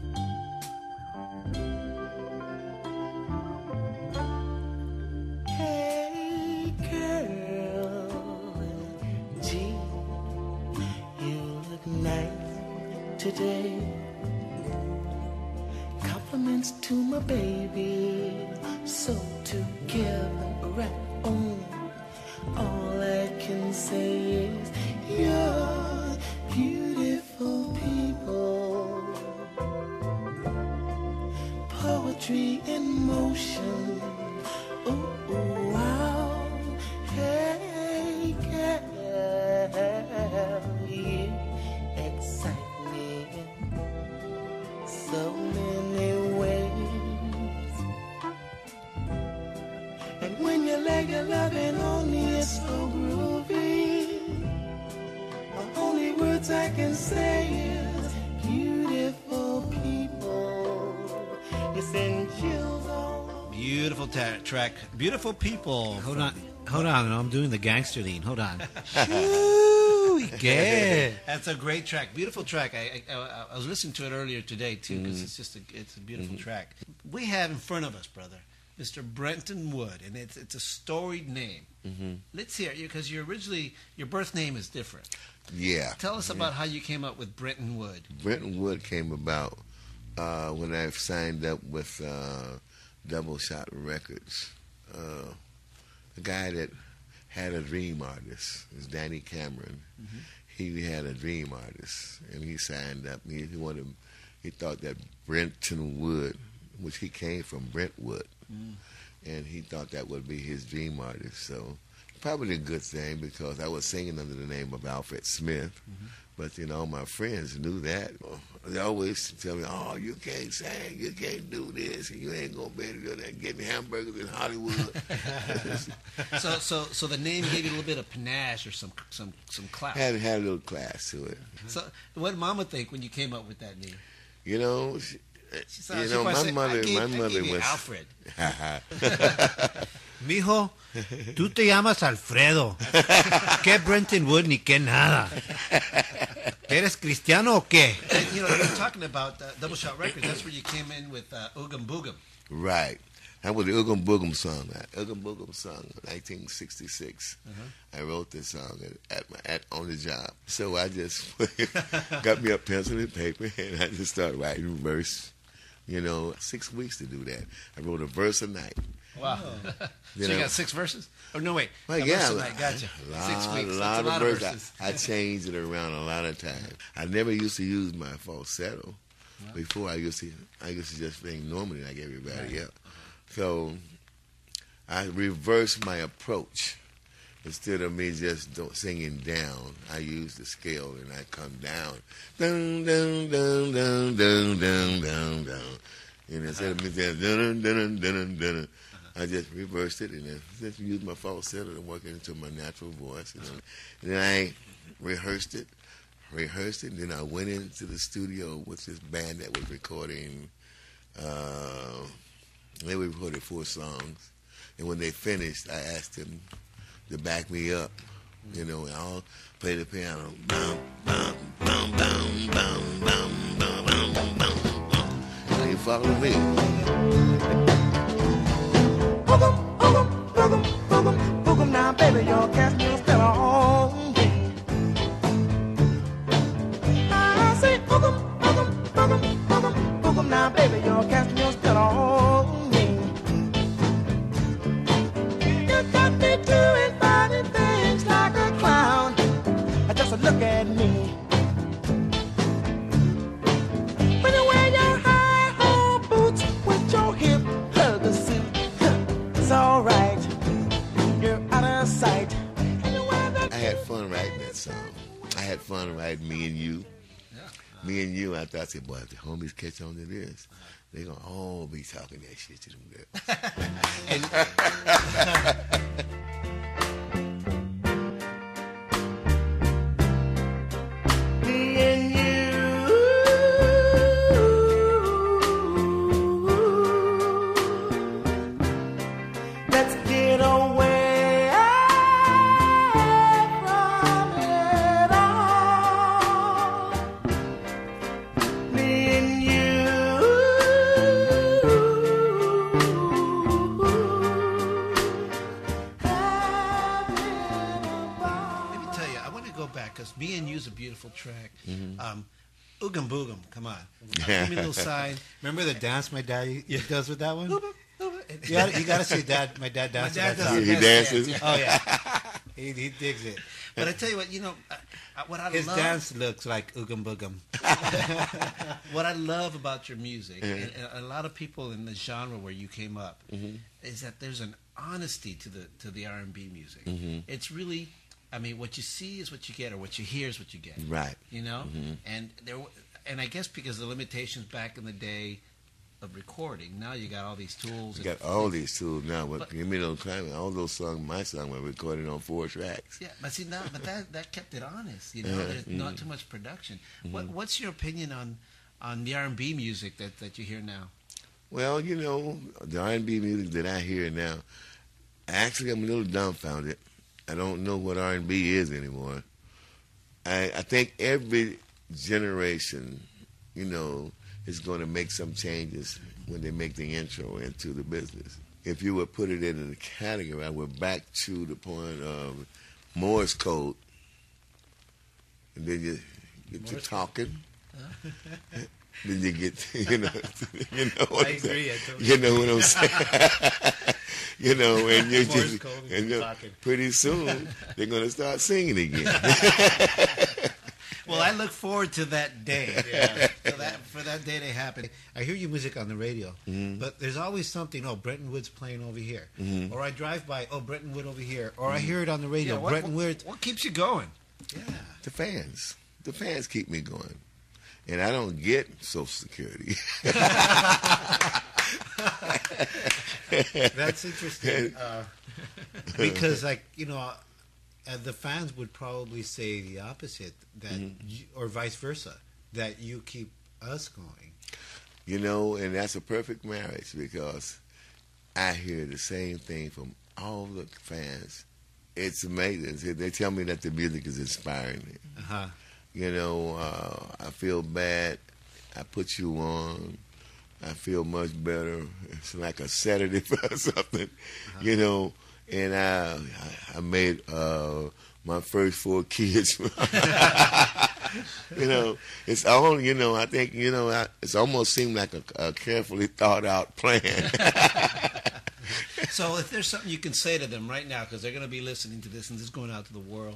Compliments to my baby. So together, right. All I can say is, you're beautiful people. Poetry in motion. Ooh, ooh. Can say is beautiful people. It's in chills all Beautiful ta- track. Beautiful people. Hold on, hold on. I'm doing the gangster lean. Hold on. <laughs> Yeah, <laughs> that's a great track. Beautiful track. I, I, I- I was listening to it earlier today too because it's just a it's a beautiful track. We have in front of us, brother, Mr. Brenton Wood, and it's it's a storied name. Mhm. Let's hear it because you originally your birth name is different. Yeah. Tell us about how you came up with Brenton Wood. Brenton Wood came about uh, when I signed up with uh, Double Shot Records. Uh, the guy that had a dream artist is Danny Cameron. He had a dream artist, and he signed up. He, he wanted, he thought that Brenton Wood, which he came from Brentwood, and he thought that would be his dream artist. So probably a good thing because I was singing under the name of Alfred Smith. Mm-hmm. But you know, my friends knew that. They always tell me, "Oh, you can't sing, you can't do this, and you ain't gonna be able to do that. Getting hamburgers in Hollywood." <laughs> so so so the name gave you a little bit of panache or some some some class. had had a little class to it. So what did Mama think when you came up with that name? You know, she, you know, my mother, "I gave- my mother was Alfred. <laughs> Mijo, tú te llamas Alfredo. <laughs> ¿Qué Brenton Wood ni qué nada? ¿Eres cristiano o qué? And, you know, you're talking about uh, Double Shot Records. That's where you came in with uh, Oogum Boogum. Right. That was the Oogum Boogum song. Oogum Boogum song, 1966. I wrote this song at, at my at on the job. So I just <laughs> got me a pencil and paper, and I just started writing verse. You know, six weeks to do that. I wrote a verse a night. Wow. You <laughs> so you know. got six verses? Oh no, wait. Well, A yeah, verse a night. Gotcha. A lot, six weeks. A That's lot, a lot of of verses. verses. I, I changed it around a lot of times. I never used to use my falsetto. Before I used to, I used to just sing normally like everybody else. So I reversed my approach. Instead of me just singing down, I use the scale and I come down. Dun dun dun dun dun dun dun. And instead of me saying dun dun dun dun dun, I just reversed it and then just used my falsetto and work it into my natural voice. You know. And then I rehearsed it, rehearsed it. And then I went into the studio with this band that was recording. Uh, they recorded four songs, and when they finished, I asked them to back me up. You know, I'll play the piano. Bum, bum, bum, bum, bum, bum, bum, bum, bum, bum. Now you me. Boogum now, baby, your cast will still on. I say boogum, boogum, boogum, boogum, boogum now, baby, your I had fun writing Me and You. Me and You, I thought, I said, boy, if the homies catch on to this, they're going to all be talking that shit to them <laughs> girls. Me beautiful track. Mhm. Um, Oogum Boogum, come on. Give me a little sign. Remember the dance my dad does with that one? You gotta, you gotta see dad. My dad My dances. dad does. He dances? dance, Oh yeah, <laughs> he, he digs it. But I tell you what, you know, uh, uh, what I His love, dance looks like oogum boogum. <laughs> what I love about your music, and, and a lot of people in the genre where you came up, is that there's an honesty to the to the R and B music. Mhm. It's really, I mean, what you see is what you get, or what you hear is what you get. Right. You know, Mhm. and there, and I guess because the limitations back in the day, of recording. Now you got all these tools. And got all these tools now. But, give me those time. All those songs, my song, were recorded on four tracks. Yeah, but see now, but that that kept it honest. You know, there's not mhm. too much production. Mhm. What what's your opinion on on the R and B music that that you hear now? Well, you know, the R&B music that I hear now, actually, I'm a little dumbfounded. I don't know what R&B is anymore. I, I think every generation, you know, is going to make some changes when they make the intro into the business. If you would put it in a category, I would back to the point of Morse code, and then you get to talking. <laughs> then you get, <laughs> you know, <laughs> you know what I I'm saying? agree, I totally you know what I'm saying? <laughs> you know, and you Morse just, code and and you know, talking. pretty soon <laughs> they're going to start singing again. <laughs> Well, I look forward to that day. Yeah. for that for that day to happen. I hear your music on the radio, Mhm. but there's always something. Oh, Brenton Wood's playing over here, Mhm. or I drive by. Oh, Brenton Wood over here, or I Mhm. hear it on the radio. Yeah, what- Brenton Wood. What keeps you going? Yeah, The fans. The fans keep me going. And I don't get Social Security. <laughs> That's interesting. Uh, because, like, you know, uh, the fans would probably say the opposite, that Mhm. you, or vice versa, that you keep us going. You know, and that's a perfect marriage because I hear the same thing from all the fans. It's amazing. They tell me that the music is inspiring me. Uh-huh. You know, uh, I feel bad. I put you on. I feel much better. It's like a sedative <laughs> or something, you know. And I, I made uh, my first four <laughs> kids. you know, it's all. You know, I think you know. I, it's almost seemed like a, a carefully thought out plan. <laughs> So, if there's something you can say to them right now, because they're going to be listening to this and this is going out to the world,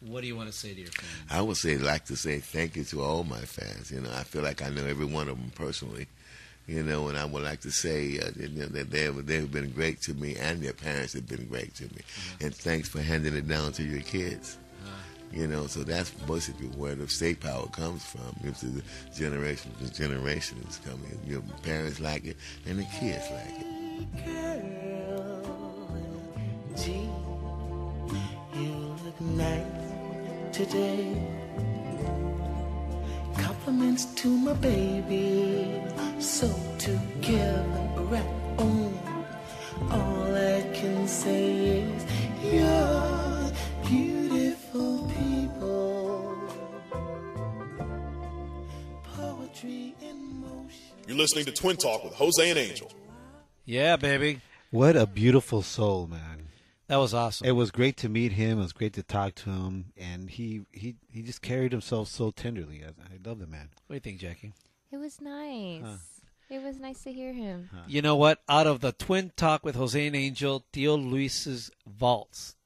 what do you want to say to your fans? I would say like to say thank you to all my fans. You know, I feel like I know every one of them personally. You know, and I would like to say uh, that they have, they have been great to me, and their parents have been great to me. And thanks for handing it down to your kids. You know, so that's basically where the state power comes from. It's the generation to generation is coming. Your parents like it, and the kids like it. Gee, you look nice today. Compliments to my baby, so together right on. All I can say is you're beautiful people. Poetry in motion. You're listening to Twin Talk with Jose and Angel. Yeah, baby. What a beautiful soul, man. That was awesome. It was great to meet him. It was great to talk to him, and he he, he just carried himself so tenderly. I, I love the man. What do you think, Jackie? It was nice. Huh. It was nice to hear him. You know what? Out of the Twin Talk with Jose and Angel, Tio Luis's vaults.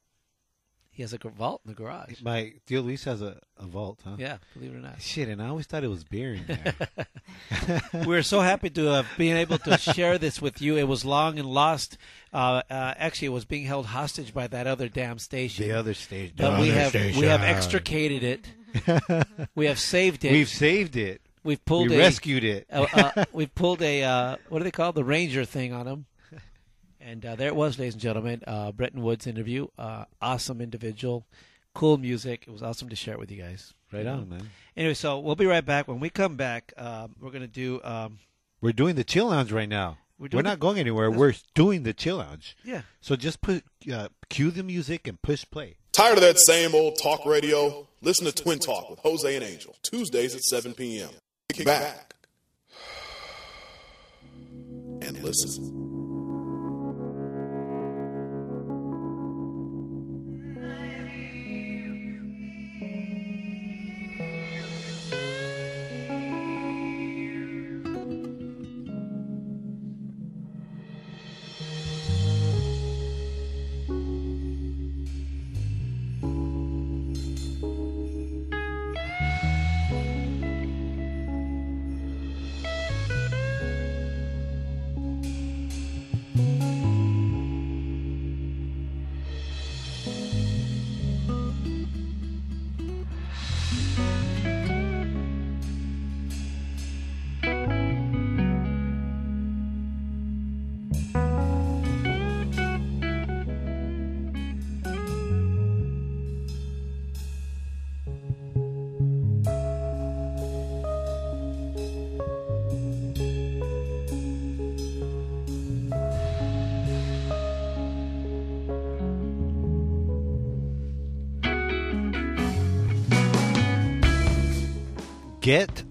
He has a vault in the garage. My Tio Luis has a, a vault, huh? Yeah, believe it or not. Shit, and I always thought it was beer in there. <laughs> We're so happy to have been able to share this with you. It was long and lost. Uh, uh, actually, it was being held hostage by that other damn station. The other station. But we have we have extricated it. <laughs> we have saved it. We've saved it. We've pulled. We a, rescued it. uh, uh, we've pulled a uh, what do they call the Ranger thing on him. And uh, there it was, ladies and gentlemen. Uh, Brenton Wood's interview. Uh, awesome individual, cool music. It was awesome to share it with you guys. Right on, man. Anyway, so we'll be right back. When we come back, um, we're gonna do. Um, We're doing the chill lounge right now. We're We're, not the- going anywhere. We're doing the chill lounge. Yeah. So just put uh, cue the music and push play. Tired of that same old talk radio? Listen to Twin Talk with Jose and Angel, Tuesdays at 7 p.m. Kick back <sighs> and listen.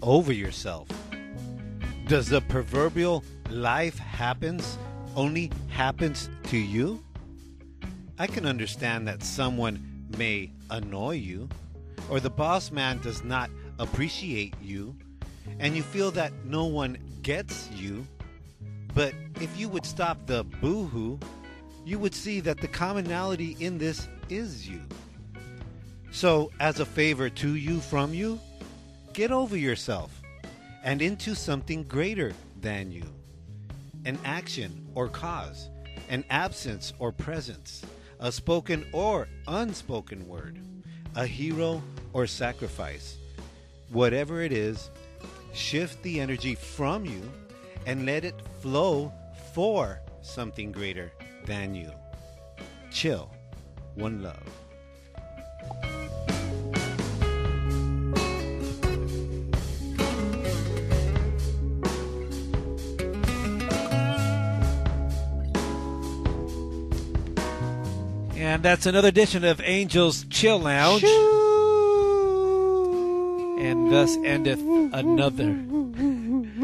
Over yourself. Does the proverbial life happens only happens to you? I can understand that someone may annoy you, or the boss man does not appreciate you, and you feel that no one gets you. But if you would stop the boo hoo, you would see that the commonality in this is you. So, as a favor to you from you, get over yourself and into something greater than you an action or cause, an absence or presence, a spoken or unspoken word, a hero or sacrifice. Whatever it is, shift the energy from you and let it flow for something greater than you. Chill. One love. And that's another edition of Angels Chill Lounge. And thus endeth another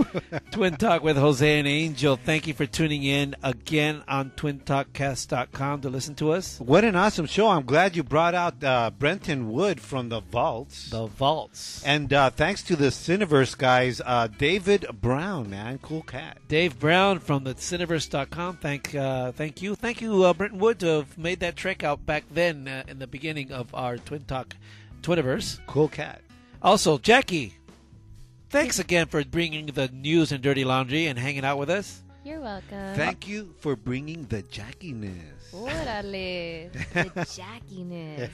<laughs> Twin Talk with Jose and Angel. Thank you for tuning in again on twintalkcast.com to listen to us. What an awesome show. I'm glad you brought out uh, Brenton Wood from the Vaults. The Vaults. And uh, thanks to the Cineverse guys, uh, David Brown, man. Cool cat. Dave Brown from the Cineverse.com. Thank, uh, thank you. Thank you, uh, Brenton Wood, to have made that trek out back then uh, in the beginning of our Twin Talk Twiniverse. Cool cat. Also, Jackie, thanks again for bringing the news and dirty laundry and hanging out with us. You're welcome. Thank you for bringing the jackiness. Orale. The <laughs> jackiness.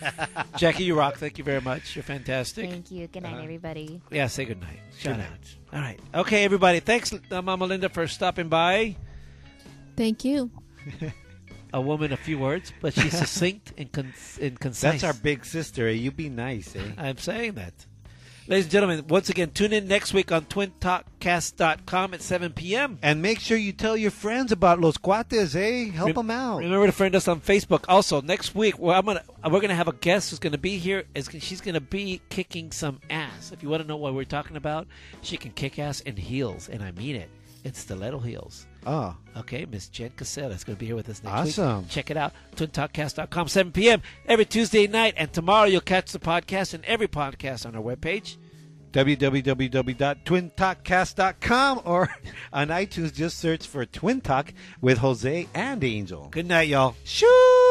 <laughs> Jackie, you rock. Thank you very much. You're fantastic. Thank you. Good night, Uh-huh. everybody. Yeah, say good night. Shout Good out. night. All right. Okay, everybody. Thanks, uh, Mama Linda, for stopping by. Thank you. A woman, a few words, but she's <laughs> succinct and, con- and concise. That's our big sister. Eh? You be nice, eh? I'm saying that. Ladies and gentlemen, once again, tune in next week on twintalkcast.com at 7 p.m. And make sure you tell your friends about Los Cuates, eh? Help Rem- them out. Remember to friend us on Facebook. Also, next week, well, I'm gonna we're gonna have a guest who's gonna be here. Is she's gonna be kicking some ass. If you want to know what we're talking about, she can kick ass in heels, and I mean it. It's stiletto heels. Oh. Okay, Miss Jen Casella is going to be here with us next Awesome. week. Check it out. TwinTalkCast.com, 7 p.m. every Tuesday night. And tomorrow you'll catch the podcast and every podcast on our webpage. www.twintalkcast.com or on iTunes, just search for Twin Talk with Jose and Angel. Good night, y'all. Shoo!